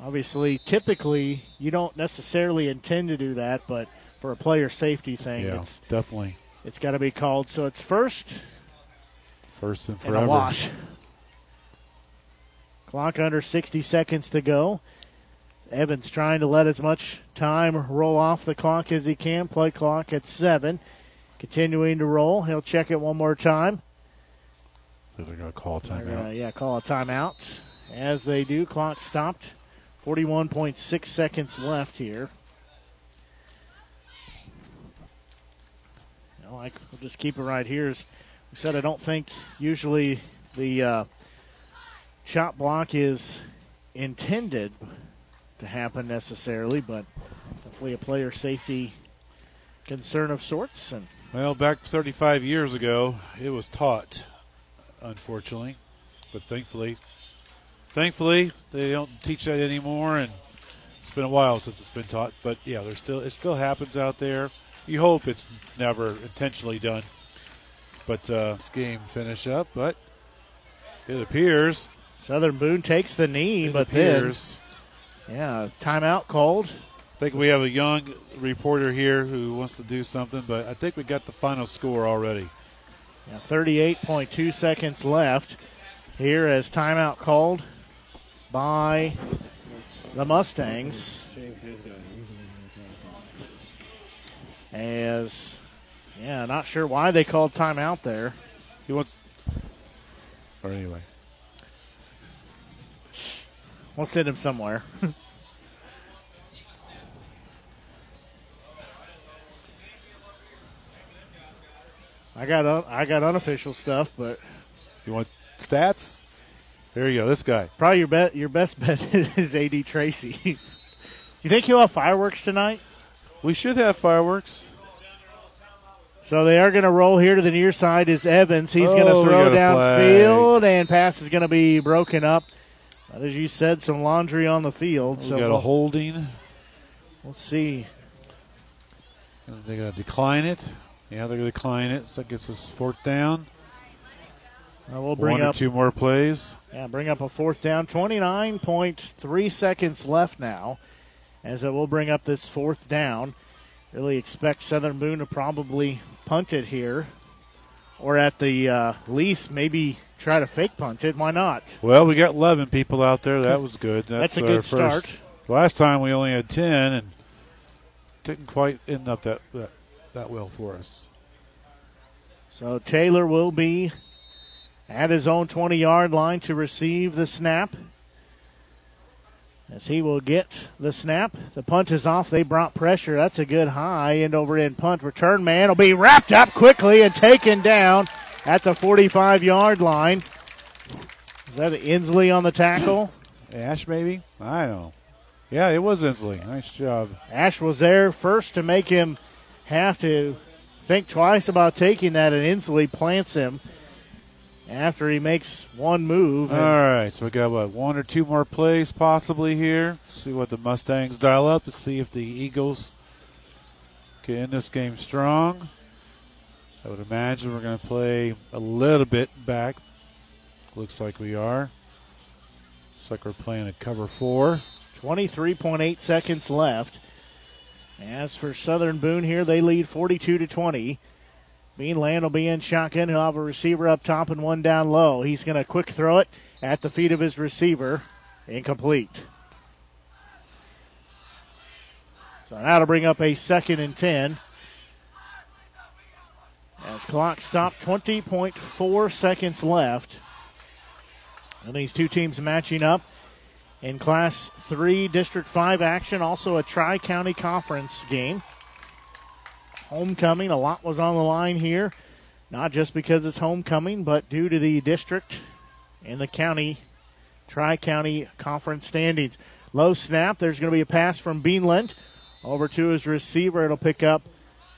obviously, typically, you don't necessarily intend to do that. But for a player safety thing, Yeah, it's definitely. it's got to be called. So it's first First and and forever. a wash. Clock under 60 seconds to go. Evans trying to let as much time roll off the clock as he can. Play clock at seven. Continuing to roll. He'll check it one more time. They're going to call timeout. yeah, call a timeout. As they do, clock stopped. 41.6 seconds left here. You know, like, we'll just keep it right here. As we said, I don't think usually the uh, chop block is intended to happen necessarily, but definitely a player safety concern of sorts. And Well, back 35 years ago, it was taught, unfortunately, but thankfully, thankfully they don't teach that anymore, and it's been a while since it's been taught. But yeah, there's still it still happens out there. You hope it's never intentionally done. But uh, this game finish up, but it appears Southern Boone takes the knee, it but appears. then, yeah, timeout called. I think we have a young reporter here who wants to do something, but I think we got the final score already. Yeah, 38.2 seconds left here as timeout called by the Mustangs. As, yeah, not sure why they called timeout there. He wants, or anyway. We'll send him somewhere. I got un- I got unofficial stuff, but You want stats? There you go. This guy. probably your bet your best bet is AD Tracy. you think he'll have fireworks tonight? We should have fireworks. So they are going to roll here to the near side is Evans. He's going Oh, to throw downfield, and pass is going to be broken up. But as you said, some laundry on the field. We so got a we'll, holding. we'll see. They're going to decline it. Yeah, they're going to decline it. So that gets us fourth down. Uh, we'll bring One up two more plays. Yeah, bring up a fourth down. 29.3 seconds left now as it will bring up this fourth down. Really expect Southern Boone to probably punt it here or at the uh, least maybe try to fake punt it. Why not? Well, we got 11 people out there. That was good. That's, That's a uh, good first- start. Last time we only had 10 and didn't quite end up that, that, that well for us. So Taylor will be at his own 20 yard line to receive the snap. As he will get the snap. The punt is off. They brought pressure. That's a good high end over end punt. Return man will be wrapped up quickly and taken down at the 45 yard line. Is that Inslee on the tackle? Ash, maybe? I don't know. Yeah, it was Inslee. Nice job. Ash was there first to make him have to think twice about taking that, and Inslee plants him after he makes one move. All right, so we got what one or two more plays possibly here. See what the Mustangs dial up to see if the Eagles get in this game strong. I would imagine we're going to play a little bit back. Looks like we are. Looks like we're playing a cover four. 23.8 seconds left. As for Southern Boone here, they lead 42 to 20. Beanland will be in shotgun. He'll have a receiver up top and one down low. He's going to quick throw it at the feet of his receiver. Incomplete. So that'll bring up a second and 10. As clock stopped, 20.4 seconds left. And these two teams matching up in Class 3 District 5 action, also a Tri County Conference game. Homecoming, a lot was on the line here, not just because it's homecoming, but due to the district and the county, Tri County Conference standings. Low snap, there's going to be a pass from Beanland over to his receiver. It'll pick up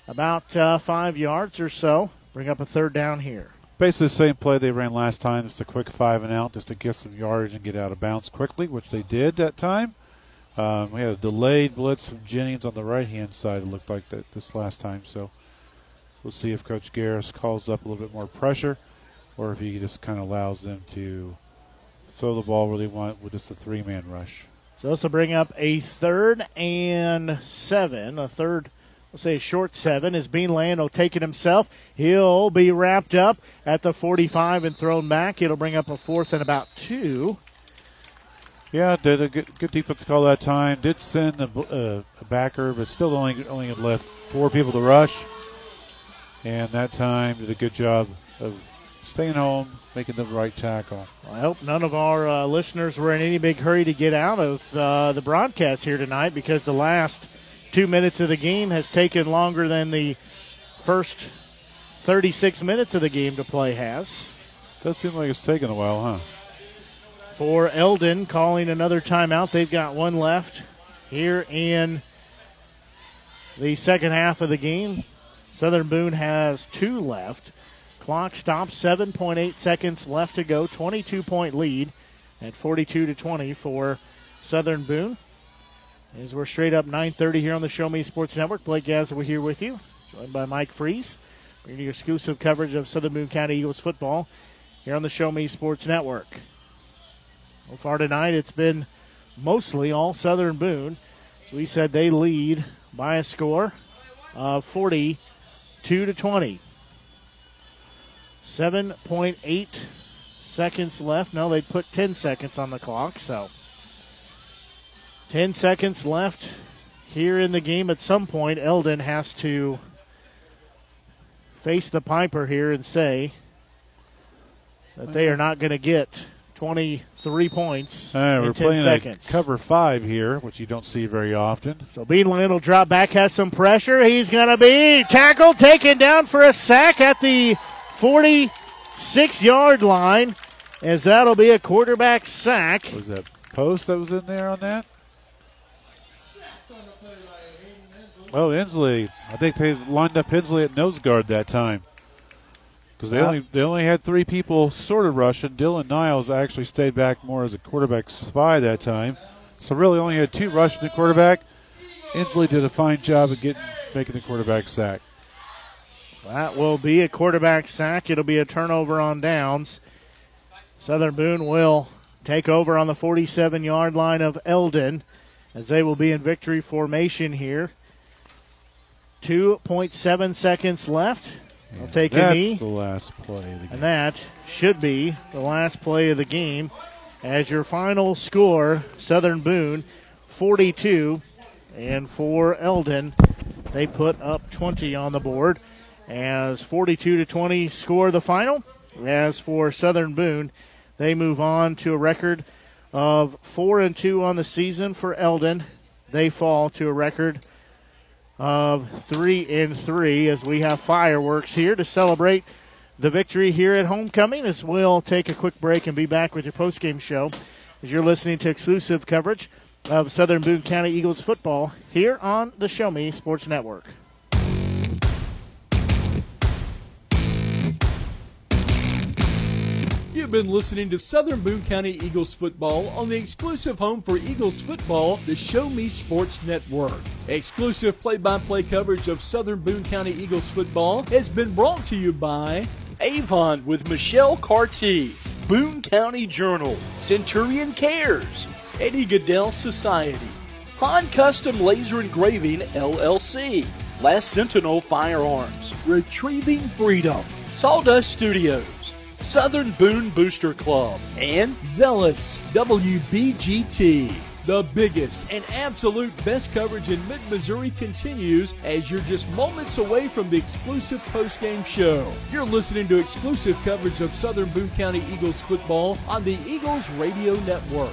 about uh, five yards or so, bring up a third down here. basically the same play they ran last time. It's a quick five and out, just to get some yards and get out of bounds quickly, which they did that time. Um, we had a delayed blitz from Jennings on the right hand side. It looked like that this last time. So we'll see if Coach Garris calls up a little bit more pressure, or if he just kind of allows them to throw the ball where they want with just a three man rush. So this will bring up a third and seven. A third, let's say a short seven. Is Bean Lando taking himself? He'll be wrapped up at the 45 and thrown back. It'll bring up a fourth and about two. Yeah, did a good, good defense call that time. Did send a, uh, a backer, but still only only had left four people to rush. And that time did a good job of staying home, making the right tackle. Well, I hope none of our uh, listeners were in any big hurry to get out of uh, the broadcast here tonight because the last two minutes of the game has taken longer than the first 36 minutes of the game to play has. Does seem like it's taken a while, huh? For Eldon calling another timeout. They've got one left here in the second half of the game. Southern Boone has two left. Clock stops, 7.8 seconds left to go. 22 point lead at 42 to 20 for Southern Boone. As we're straight up 9:30 here on the Show Me Sports Network, Blake Gazza here with you, joined by Mike Freeze, bringing you exclusive coverage of Southern Boone County Eagles football here on the Show Me Sports Network. So far tonight, it's been mostly all Southern Boone. So we said they lead by a score of 42 to 20. 7.8 seconds left. No, they put 10 seconds on the clock, so 10 seconds left here in the game. At some point, Eldon has to face the Piper here and say that they are not going to get 23 points Uh, in we're 10 playing seconds. a cover five here, which you don't see very often. So Beanland will drop back, has some pressure. He's going to be tackled, taken down for a sack at the 46 yard line, as that'll be a quarterback sack. Was that post that was in there on that? Oh, Inslee. I think they lined up Inslee at nose guard that time. Because they Yeah. only they only had three people sort of rushing. Dylan Niles actually stayed back more as a quarterback spy that time. So really only had two rushing the quarterback. Inslee did a fine job of getting making the quarterback sack. That will be a quarterback sack. It'll be a turnover on downs. Southern Boone will take over on the 47 yard line of Eldon as they will be in victory formation here. 2.7 seconds left. They'll take a That's knee. the last play of the game. And that should be the last play of the game. As your final score, Southern Boone 42, and for Eldon, they put up 20 on the board. As 42 to 20 score the final. As for Southern Boone, they move on to a record of 4 and 2 on the season for Eldon. They fall to a record of 3 and 3 as we have fireworks here to celebrate the victory here at homecoming as we'll take a quick break and be back with your postgame show as you're listening to exclusive coverage of Southern Boone County Eagles football here on the Show Me Sports Network. You've been listening to Southern Boone County Eagles football on the exclusive home for Eagles football, the Show Me Sports Network. Exclusive play-by-play coverage of Southern Boone County Eagles football has been brought to you by Avon with Michelle Carty, Boone County Journal, Centurion Cares, Eddie Gaedel Society, Han Custom Laser Engraving LLC, Last Sentinel Firearms, Retrieving Freedom, Sawdust Studios, Southern Boone Booster Club, and Zealous WBGT. The biggest and absolute best coverage in mid Missouri continues as you're just moments away from the exclusive post-game show. You're listening to exclusive coverage of Southern Boone County Eagles football on the Eagles Radio Network.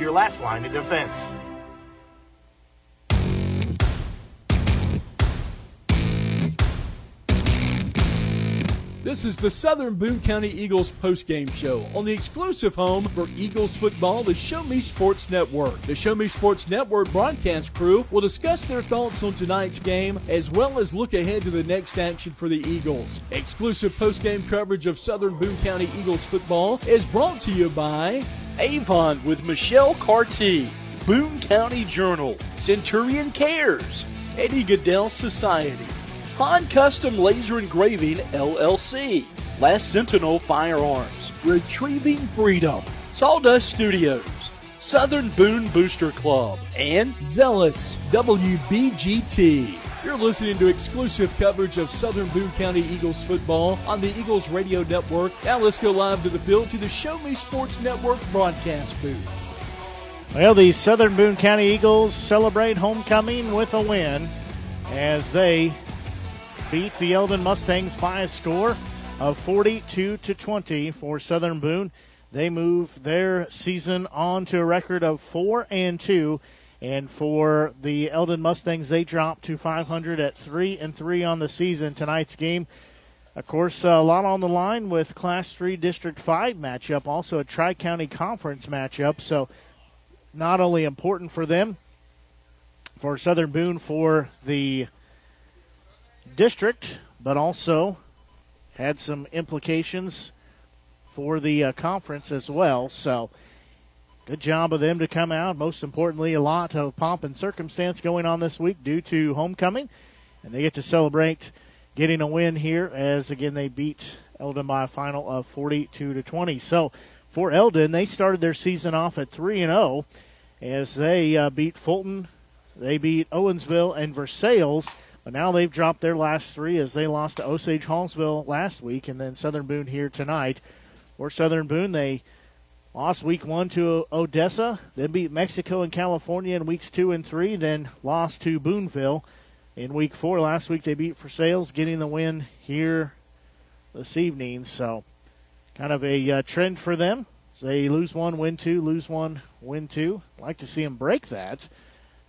your last line of defense. This is the Southern Boone County Eagles postgame show on the exclusive home for Eagles football, the Show Me Sports Network. The Show Me Sports Network broadcast crew will discuss their thoughts on tonight's game as well as look ahead to the next action for the Eagles. Exclusive postgame coverage of Southern Boone County Eagles football is brought to you by Avon with Michelle Carty, Boone County Journal, Centurion Cares, Eddie Gaedel Society. Han Custom Laser Engraving LLC, Last Sentinel Firearms, Retrieving Freedom, Sawdust Studios, Southern Boone Booster Club, and Zealous WBGT. You're listening to exclusive coverage of Southern Boone County Eagles football on the Eagles Radio Network. Now let's go live to the field to the Show Me Sports Network broadcast booth. Well, the Southern Boone County Eagles celebrate homecoming with a win as they beat the Eldon Mustangs by a score of 42 to 20 for Southern Boone. They move their season on to a record of 4 and 2 and for the Eldon Mustangs they drop to 500 at 3 and 3 on the season tonight's game. Of course, a lot on the line with Class 3 District 5 matchup, also a Tri County Conference matchup. So, not only important for them, for Southern Boone, for the district, but also had some implications for the uh, conference as well. So, good job of them to come out. Most importantly, a lot of pomp and circumstance going on this week due to homecoming, and they get to celebrate getting a win here as again they beat Eldon by a final of 42 to 20. So, for Eldon, they started their season off at 3 and 0 as they uh, beat Fulton, they beat Owensville and Versailles but now they've dropped their last three as they lost to Osage Hallsville last week and then Southern Boone here tonight. Or Southern Boone, they lost week one to Odessa, then beat Mexico and California in weeks two and three, then lost to Boonville in week four. Last week they beat Versailles, getting the win here this evening. So, kind of a uh, trend for them. They lose one, win two, lose one, win two. like to see them break that.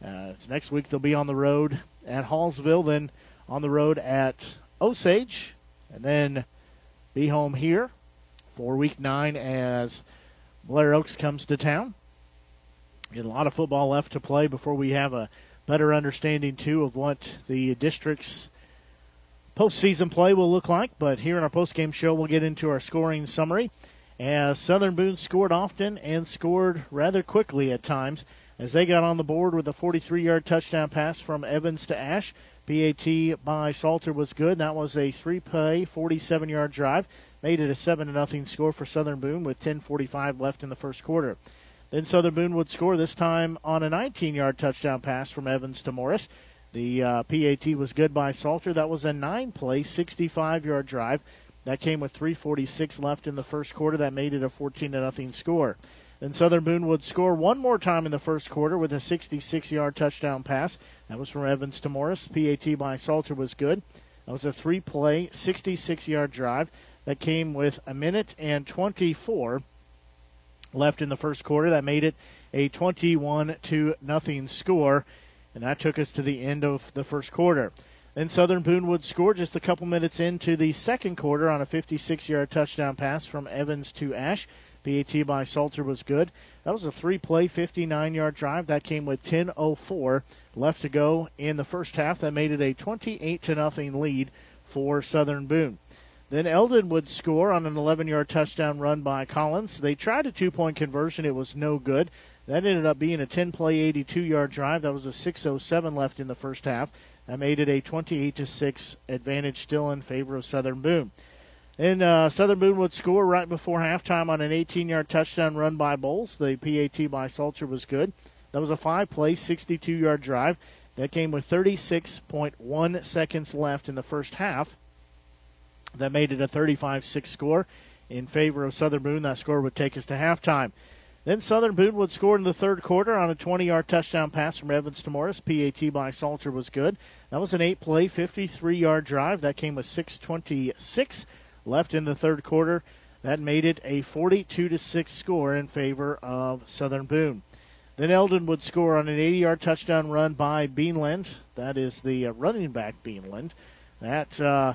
Uh, next week they'll be on the road at Hallsville, then on the road at Osage, and then be home here for week nine as Blair Oaks comes to town. Get a lot of football left to play before we have a better understanding, too, of what the district's postseason play will look like. But here in our postgame show, we'll get into our scoring summary. As Southern Boone scored often and scored rather quickly at times as they got on the board with a 43 yard touchdown pass from Evans to Ash. PAT by Salter was good. That was a three play, 47 yard drive. Made it a 7 0 score for Southern Boone with 10.45 left in the first quarter. Then Southern Boone would score this time on a 19 yard touchdown pass from Evans to Morris. The uh, PAT was good by Salter. That was a nine play, 65 yard drive. That came with 3.46 left in the first quarter. That made it a 14 0 score. Then Southern Boone would score one more time in the first quarter with a 66 yard touchdown pass. That was from Evans to Morris. PAT by Salter was good. That was a three play, 66 yard drive that came with a minute and 24 left in the first quarter. That made it a 21 to nothing score, and that took us to the end of the first quarter. Then Southern Boone would score just a couple minutes into the second quarter on a 56 yard touchdown pass from Evans to Ash. PAT by Salter was good. That was a three play, 59 yard drive. That came with 10.04 left to go in the first half. That made it a 28 to nothing lead for Southern Boone. Then Eldon would score on an 11 yard touchdown run by Collins. They tried a two point conversion, it was no good. That ended up being a 10 play, 82 yard drive. That was a 6.07 left in the first half. That made it a 28 to 6 advantage still in favor of Southern Boone. And uh, Southern Boone would score right before halftime on an 18 yard touchdown run by Bowles. The PAT by Salter was good. That was a five play, 62 yard drive. That came with 36.1 seconds left in the first half. That made it a 35 6 score in favor of Southern Boone. That score would take us to halftime. Then Southern Boone would score in the third quarter on a 20 yard touchdown pass from Evans to Morris. PAT by Salter was good. That was an eight play, 53 yard drive. That came with 626 left in the third quarter. That made it a 42 6 score in favor of Southern Boone. Then Eldon would score on an 80 yard touchdown run by Beanland. That is the uh, running back Beanland. That uh,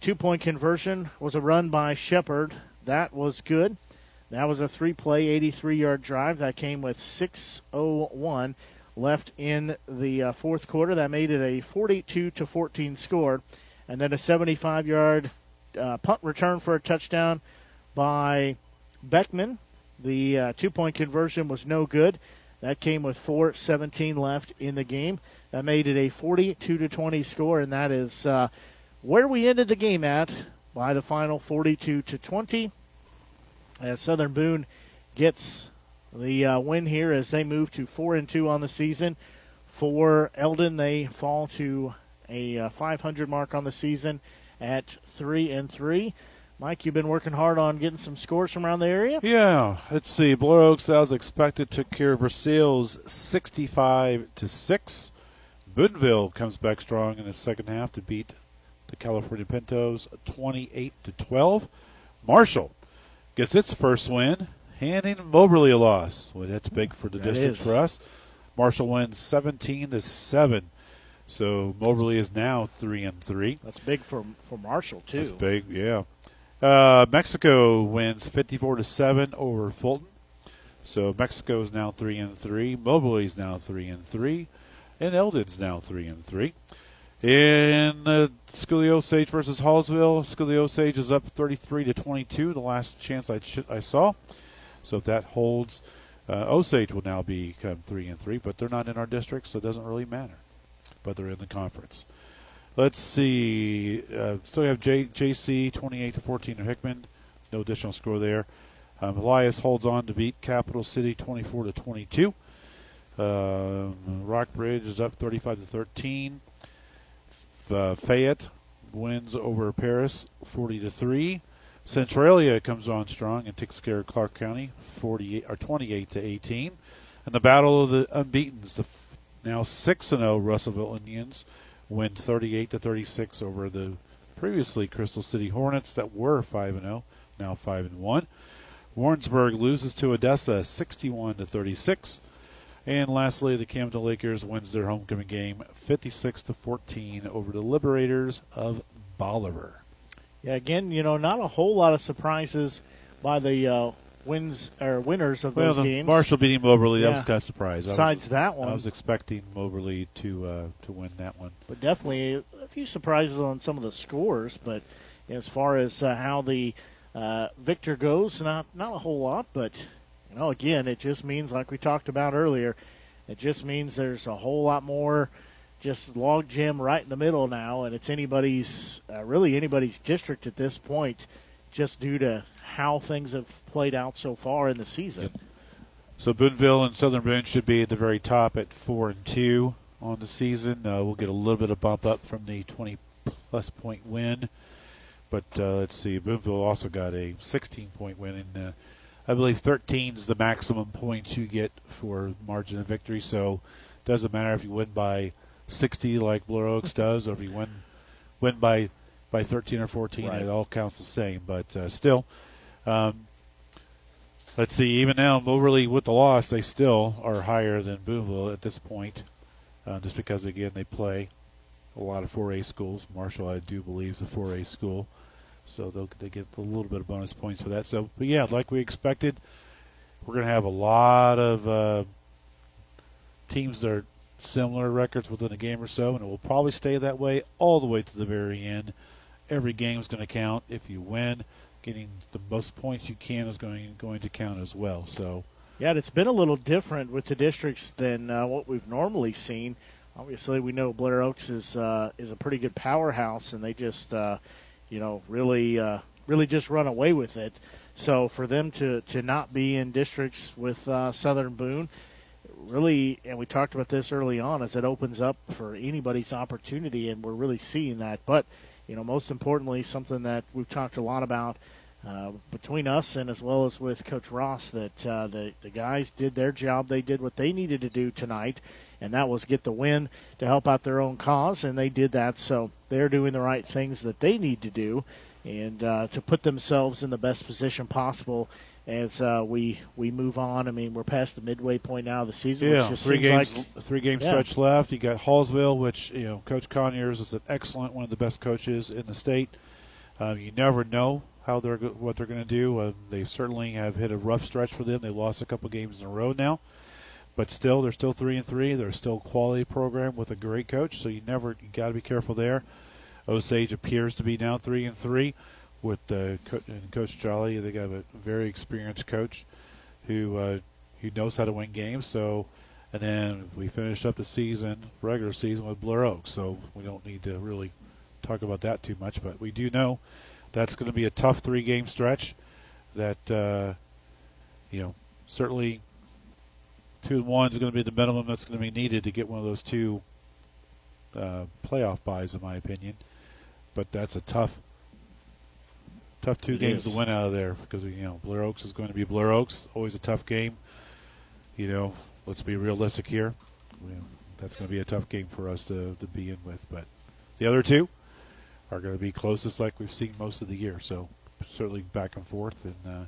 two point conversion was a run by Shepard. That was good. That was a three play, 83 yard drive. That came with 6.01 left in the uh, fourth quarter. That made it a 42 to 14 score. And then a 75 yard uh, punt return for a touchdown by Beckman. The uh, two point conversion was no good. That came with 4:17 left in the game. That made it a 42 to 20 score, and that is uh, where we ended the game at by the final 42 to 20 as Southern Boone gets the uh, win here as they move to four and two on the season. For Eldon, they fall to a uh, 500 mark on the season at three and three. Mike, you've been working hard on getting some scores from around the area. Yeah, let's see. Blair Oaks, as expected, took care of Versailles 65 to six. Boonville comes back strong in the second half to beat the California Pintos 28 to 12. Marshall gets its first win, handing Moberly a loss. Well, that's big for the That district is. for us. Marshall wins 17 to 7. So Moberly is now 3 and 3. That's big for for Marshall too. That's big, yeah. Uh, Mexico wins 54 to 7 over Fulton. So Mexico is now 3 and 3. Moberly is now 3 and 3. And Eldon's now 3 and 3. In uh, Scully Osage versus Hallsville, Scully Osage is up 33 to 22. The last chance I ch- I saw. So if that holds, uh, Osage will now become three and three. But they're not in our district, so it doesn't really matter. But they're in the conference. Let's see. Uh, still have J- JC 28 to 14 at Hickman. No additional score there. Um, Helias holds on to beat Capital City 24 to 22. Um, Rockbridge is up 35 to 13. Uh, Fayette wins over Paris 40 to 3. Centralia comes on strong and takes care of Clark County 48 or 28 to 18. And the battle of the unbeaten's the now 6 and 0 Russellville Indians win 38 to 36 over the previously Crystal City Hornets that were 5 and 0, now 5 and 1. Warrensburg loses to Odessa 61 to 36. And lastly, the Camden Lakers wins their homecoming game 56 to 14 over the Liberators of Bolivar. Yeah, again, you know, not a whole lot of surprises by the uh, wins or winners of Well, those games. Marshall beating Moberly, that was kind of surprised. I Besides was, that one, I was expecting Moberly to uh, to win that one. but definitely a few surprises on some of the scores. But as far as uh, how the uh, victor goes, not not a whole lot. But know, again, it just means like we talked about earlier. It just means there's a whole lot more just log jam right in the middle now, and it's anybody's uh, really anybody's district at this point, just due to how things have played out so far in the season. So Boonville and Southern Boone should be at the very top at four and two on the season. Uh, we'll get a little bit of bump up from the 20 plus point win, but uh, let's see. Boonville also got a 16 point win, and uh, I believe 13 is the maximum points you get for margin of victory. So it doesn't matter if you win by 60 like Blair Oaks does, or if you win win by by 13 or 14. Right. It all counts the same, but uh, still. Um, Let's see. Even now, Moberly with the loss, they still are higher than Boonville at this point, uh, just because again they play a lot of 4A schools. Marshall, I do believe, is a 4A school, so they'll they get a little bit of bonus points for that. So, but yeah, like we expected, we're going to have a lot of uh, teams that are similar records within a game or so, and it will probably stay that way all the way to the very end. Every game is going to count. If you win, getting the most points you can is going going to count as well. So, Yeah, it's been a little different with the districts than uh, what we've normally seen. Obviously, we know Blair Oaks is uh, is a pretty good powerhouse, and they just uh, you know really uh, really just run away with it. So for them to, to not be in districts with uh, Southern Boone, really, and we talked about this early on, as it opens up for anybody's opportunity, and we're really seeing that. But you know, most importantly, something that we've talked a lot about uh, between us and as well as with Coach Ross, that uh, the the guys did their job. They did what they needed to do tonight, and that was get the win to help out their own cause, and they did that. So they're doing the right things that they need to do, and uh, to put themselves in the best position possible as uh, we we move on. I mean, we're past the midway point now of the season. Yeah, which just three games, like, three game yeah. stretch left. You got Hallsville, which you know Coach Conyers is an excellent, one of the best coaches in the state. Um, you never know how they're what they're going to do. Uh, they certainly have hit a rough stretch for them. They lost a couple games in a row now, but still they're still three and three. They're still a quality program with a great coach. So you never you got to be careful there. Osage appears to be now three and three with uh, Co- Coach Jolly. They got a very experienced coach who uh, who knows how to win games. So, and then we finished up the season, regular season, with Blair Oaks. So we don't need to really talk about that too much, but we do know that's going to be a tough three game stretch. That uh, you know certainly two and one is going to be the minimum that's going to be needed to get one of those two uh, playoff buys, in my opinion. But that's a tough tough two It games is. to win out of there because you know Blair Oaks is going to be Blair Oaks. Always a tough game. You know, let's be realistic here. You know, that's going to be a tough game for us to, to be in with. But the other two are going to be closest, like we've seen most of the year. So certainly back and forth. And uh,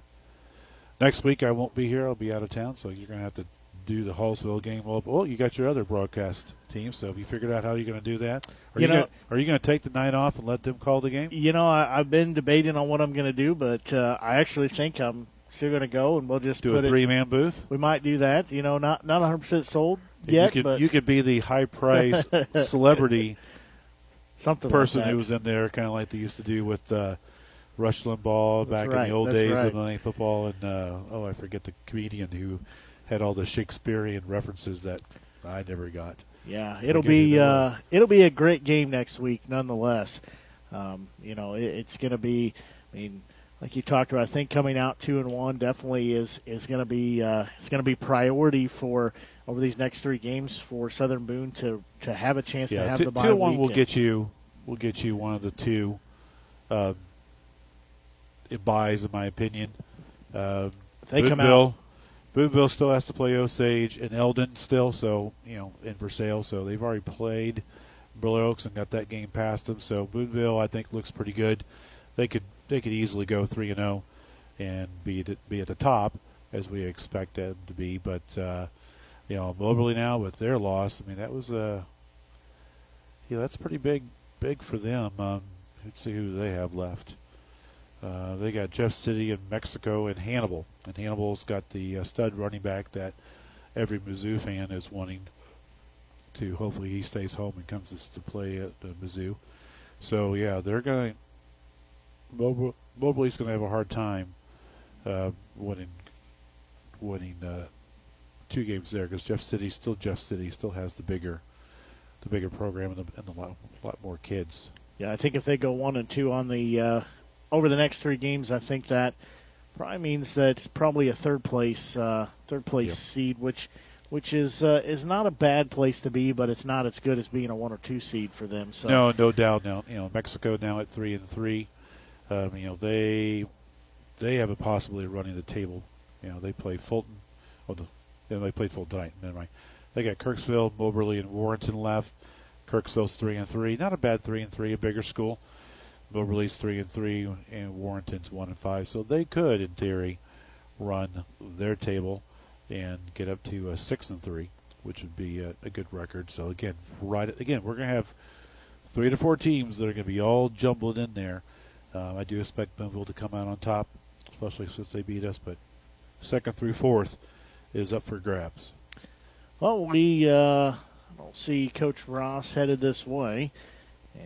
next week I won't be here. I'll be out of town, so you're going to have to do the Hallsville game. Well, well, you got your other broadcast team. So have you figured out how you're going to do that? Are You you, know- gonna, are you going to take the night off and let them call the game? You know, I, I've been debating on what I'm going to do, but uh, I actually think I'm still going to go, and we'll just Do a three man booth. We might do that. You know, not not 100 percent sold And yet, you could you could be the high price celebrity something person like who was in there, kind of like they used to do with uh, Rush Limbaugh back in the old days right. of Monday Night Football, and uh, oh, I forget the comedian who had all the Shakespearean references that I never got. Yeah, it'll be uh, it'll be a great game next week, nonetheless. Um, you know, it, it's going to be. I mean, like you talked about, I think coming out two and one definitely is is going to be uh, it's going to be priority for over these next three games for Southern Boone to to have a chance to have two, the bye two one will get you will get you one of the two um, it buys, in my opinion. Um, they come out- Boonville still has to play Osage and Eldon still, so you know, in Versailles, so they've already played Blair Oaks and got that game past them. So Boonville, I think, looks pretty good. They could they could easily go three and zero and be at, be at the top as we expect them to be. But uh, you know, Moberly now with their loss, I mean, that was uh, yeah, that's pretty big big for them. Um, let's see who they have left. Uh, they got Jeff City and Mexico and Hannibal, and Hannibal's got the uh, stud running back that every Mizzou fan is wanting to. Hopefully, he stays home and comes to, play at uh, Mizzou. So yeah, they're going. to Moberly's going to have a hard time uh, winning winning uh, two games there because Jeff City still Jeff City still has the bigger the bigger program and, and a lot, lot more kids. Yeah, I think if they go one and two on the uh, over the next three games, I think that probably means that probably a third place uh, third place seed, which which is uh, is not a bad place to be, but it's not as good as being a one or two seed for them. So No, no doubt. Now, you know, Mexico now at three and three. Um, you know, they they have a possibility of running the table. You know, they play Fulton. Oh, the, yeah, they played Fulton tonight. Never mind. They got Kirksville, Moberly, and Warrenton left. Kirksville's three and three. Not a bad three and three. A bigger school. Moberly's three and three, and Warrenton's one and five. So they could, in theory, run their table and get up to a six and three, which would be a, a good record. So again, right again, we're going to have three to four teams that are going to be all jumbled in there. Um, I do expect Boonville to come out on top, especially since they beat us. But second through fourth is up for grabs. Well, we uh, don't see Coach Ross headed this way,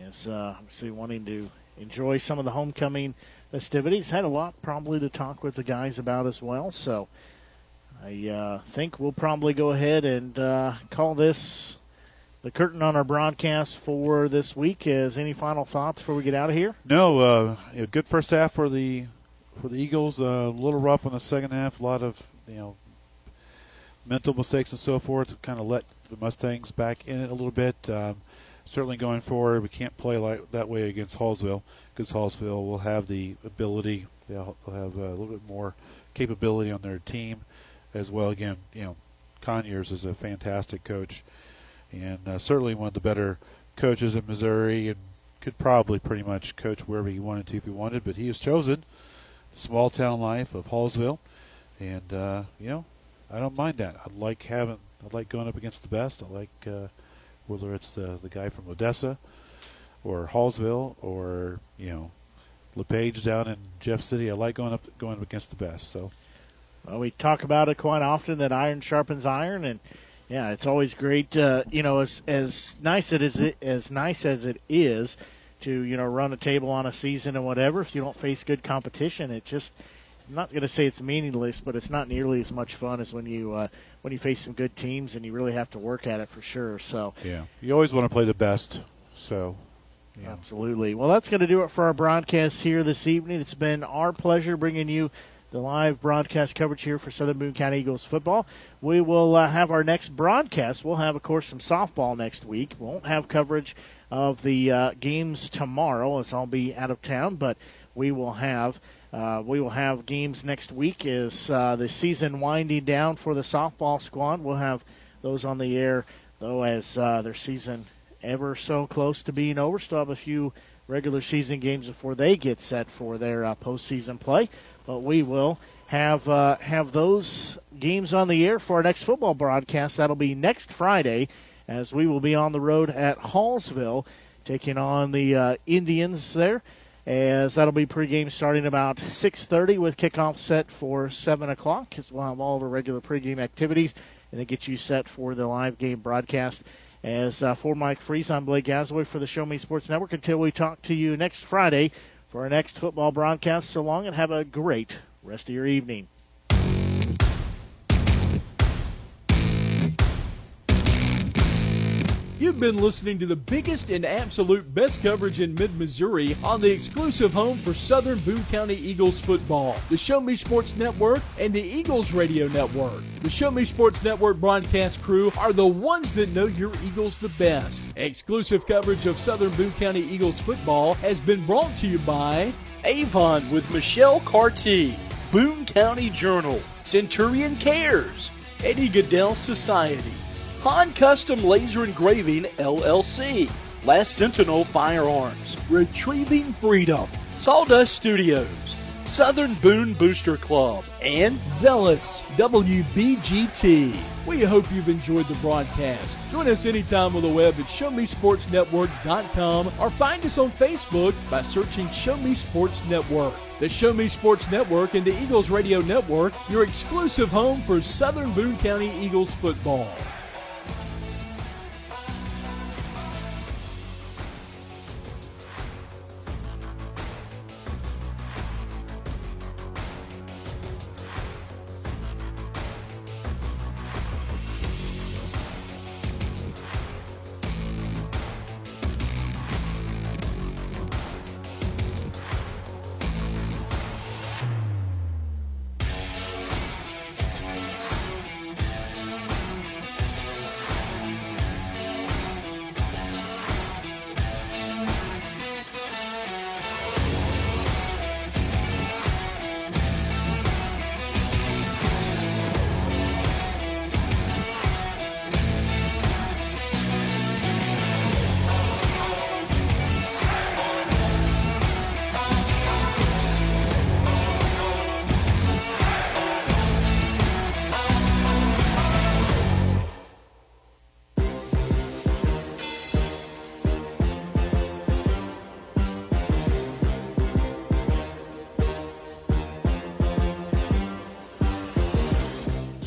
as uh, obviously wanting to enjoy some of the homecoming festivities. Had a lot probably to talk with the guys about as well. So I uh, think we'll probably go ahead and uh, call this the curtain on our broadcast for this week. Is any final thoughts before we get out of here? No, uh, a good first half for the for the Eagles. Uh, a little rough on the second half. A lot of you know mental mistakes and so forth. Kind of let the Mustangs back in it a little bit. Um, certainly going forward, we can't play like that way against Hallsville because Hallsville will have the ability. They'll have a little bit more capability on their team as well. Again, you know, Conyers is a fantastic coach and uh, certainly one of the better coaches in Missouri and could probably pretty much coach wherever he wanted to if he wanted, but he has chosen small town life of Hallsville, and uh, you know, I don't mind that. I like having, I like going up against the best. I like uh, whether it's the the guy from Odessa, or Hallsville, or you know, LePage down in Jeff City. I like going up going up against the best. So, well, we talk about it quite often that iron sharpens iron, and yeah, it's always great. Uh, you know, as as nice it is, as nice as it is to you know run a table on a season and whatever. If you don't face good competition, it just I'm not going to say it's meaningless, but it's not nearly as much fun as when you uh, when you face some good teams and you really have to work at it for sure. So yeah, you always want to play the best. So yeah. absolutely. Well, that's going to do it for our broadcast here this evening. It's been our pleasure bringing you the live broadcast coverage here for Southern Boone County Eagles football. We will uh, have our next broadcast. We'll have, of course, some softball next week. We Won't have coverage of the uh, games tomorrow, as I'll be out of town, but we will have. Uh, we will have games next week as uh, the season winding down for the softball squad. We'll have those on the air, though, as uh, their season ever so close to being over. Still have a few regular season games before they get set for their uh, postseason play but we will have uh, have those games on the air for our next football broadcast. That'll be next Friday, as we will be on the road at Hallsville, taking on the uh, Indians there. As that'll be pregame starting about 6:30 with kickoff set for 7 o'clock. Because we'll have all of our regular pregame activities and then get you set for the live game broadcast. As uh, for Mike Freeze, I'm Blake Gasaway for the Show Me Sports Network. Until we talk to you next Friday for our next football broadcast. So long and have a great rest of your evening. You've been listening to the biggest and absolute best coverage in mid Missouri on the exclusive home for Southern Boone County Eagles football, the Show Me Sports Network, and the Eagles Radio Network. The Show Me Sports Network broadcast crew are the ones that know your Eagles the best. Exclusive coverage of Southern Boone County Eagles football has been brought to you by Avon with Michelle Carty, Boone County Journal, Centurion Cares, Eddie Gaedel Society. Han Custom Laser Engraving LLC, Last Sentinel Firearms, Retrieving Freedom, Sawdust Studios, Southern Boone Booster Club, and Zealous WBGT. We hope you've enjoyed the broadcast. Join us anytime on the web at ShowMeSportsNetwork.com or find us on Facebook by searching Show Me Sports Network. The Show Me Sports Network and the Eagles Radio Network, your exclusive home for Southern Boone County Eagles football.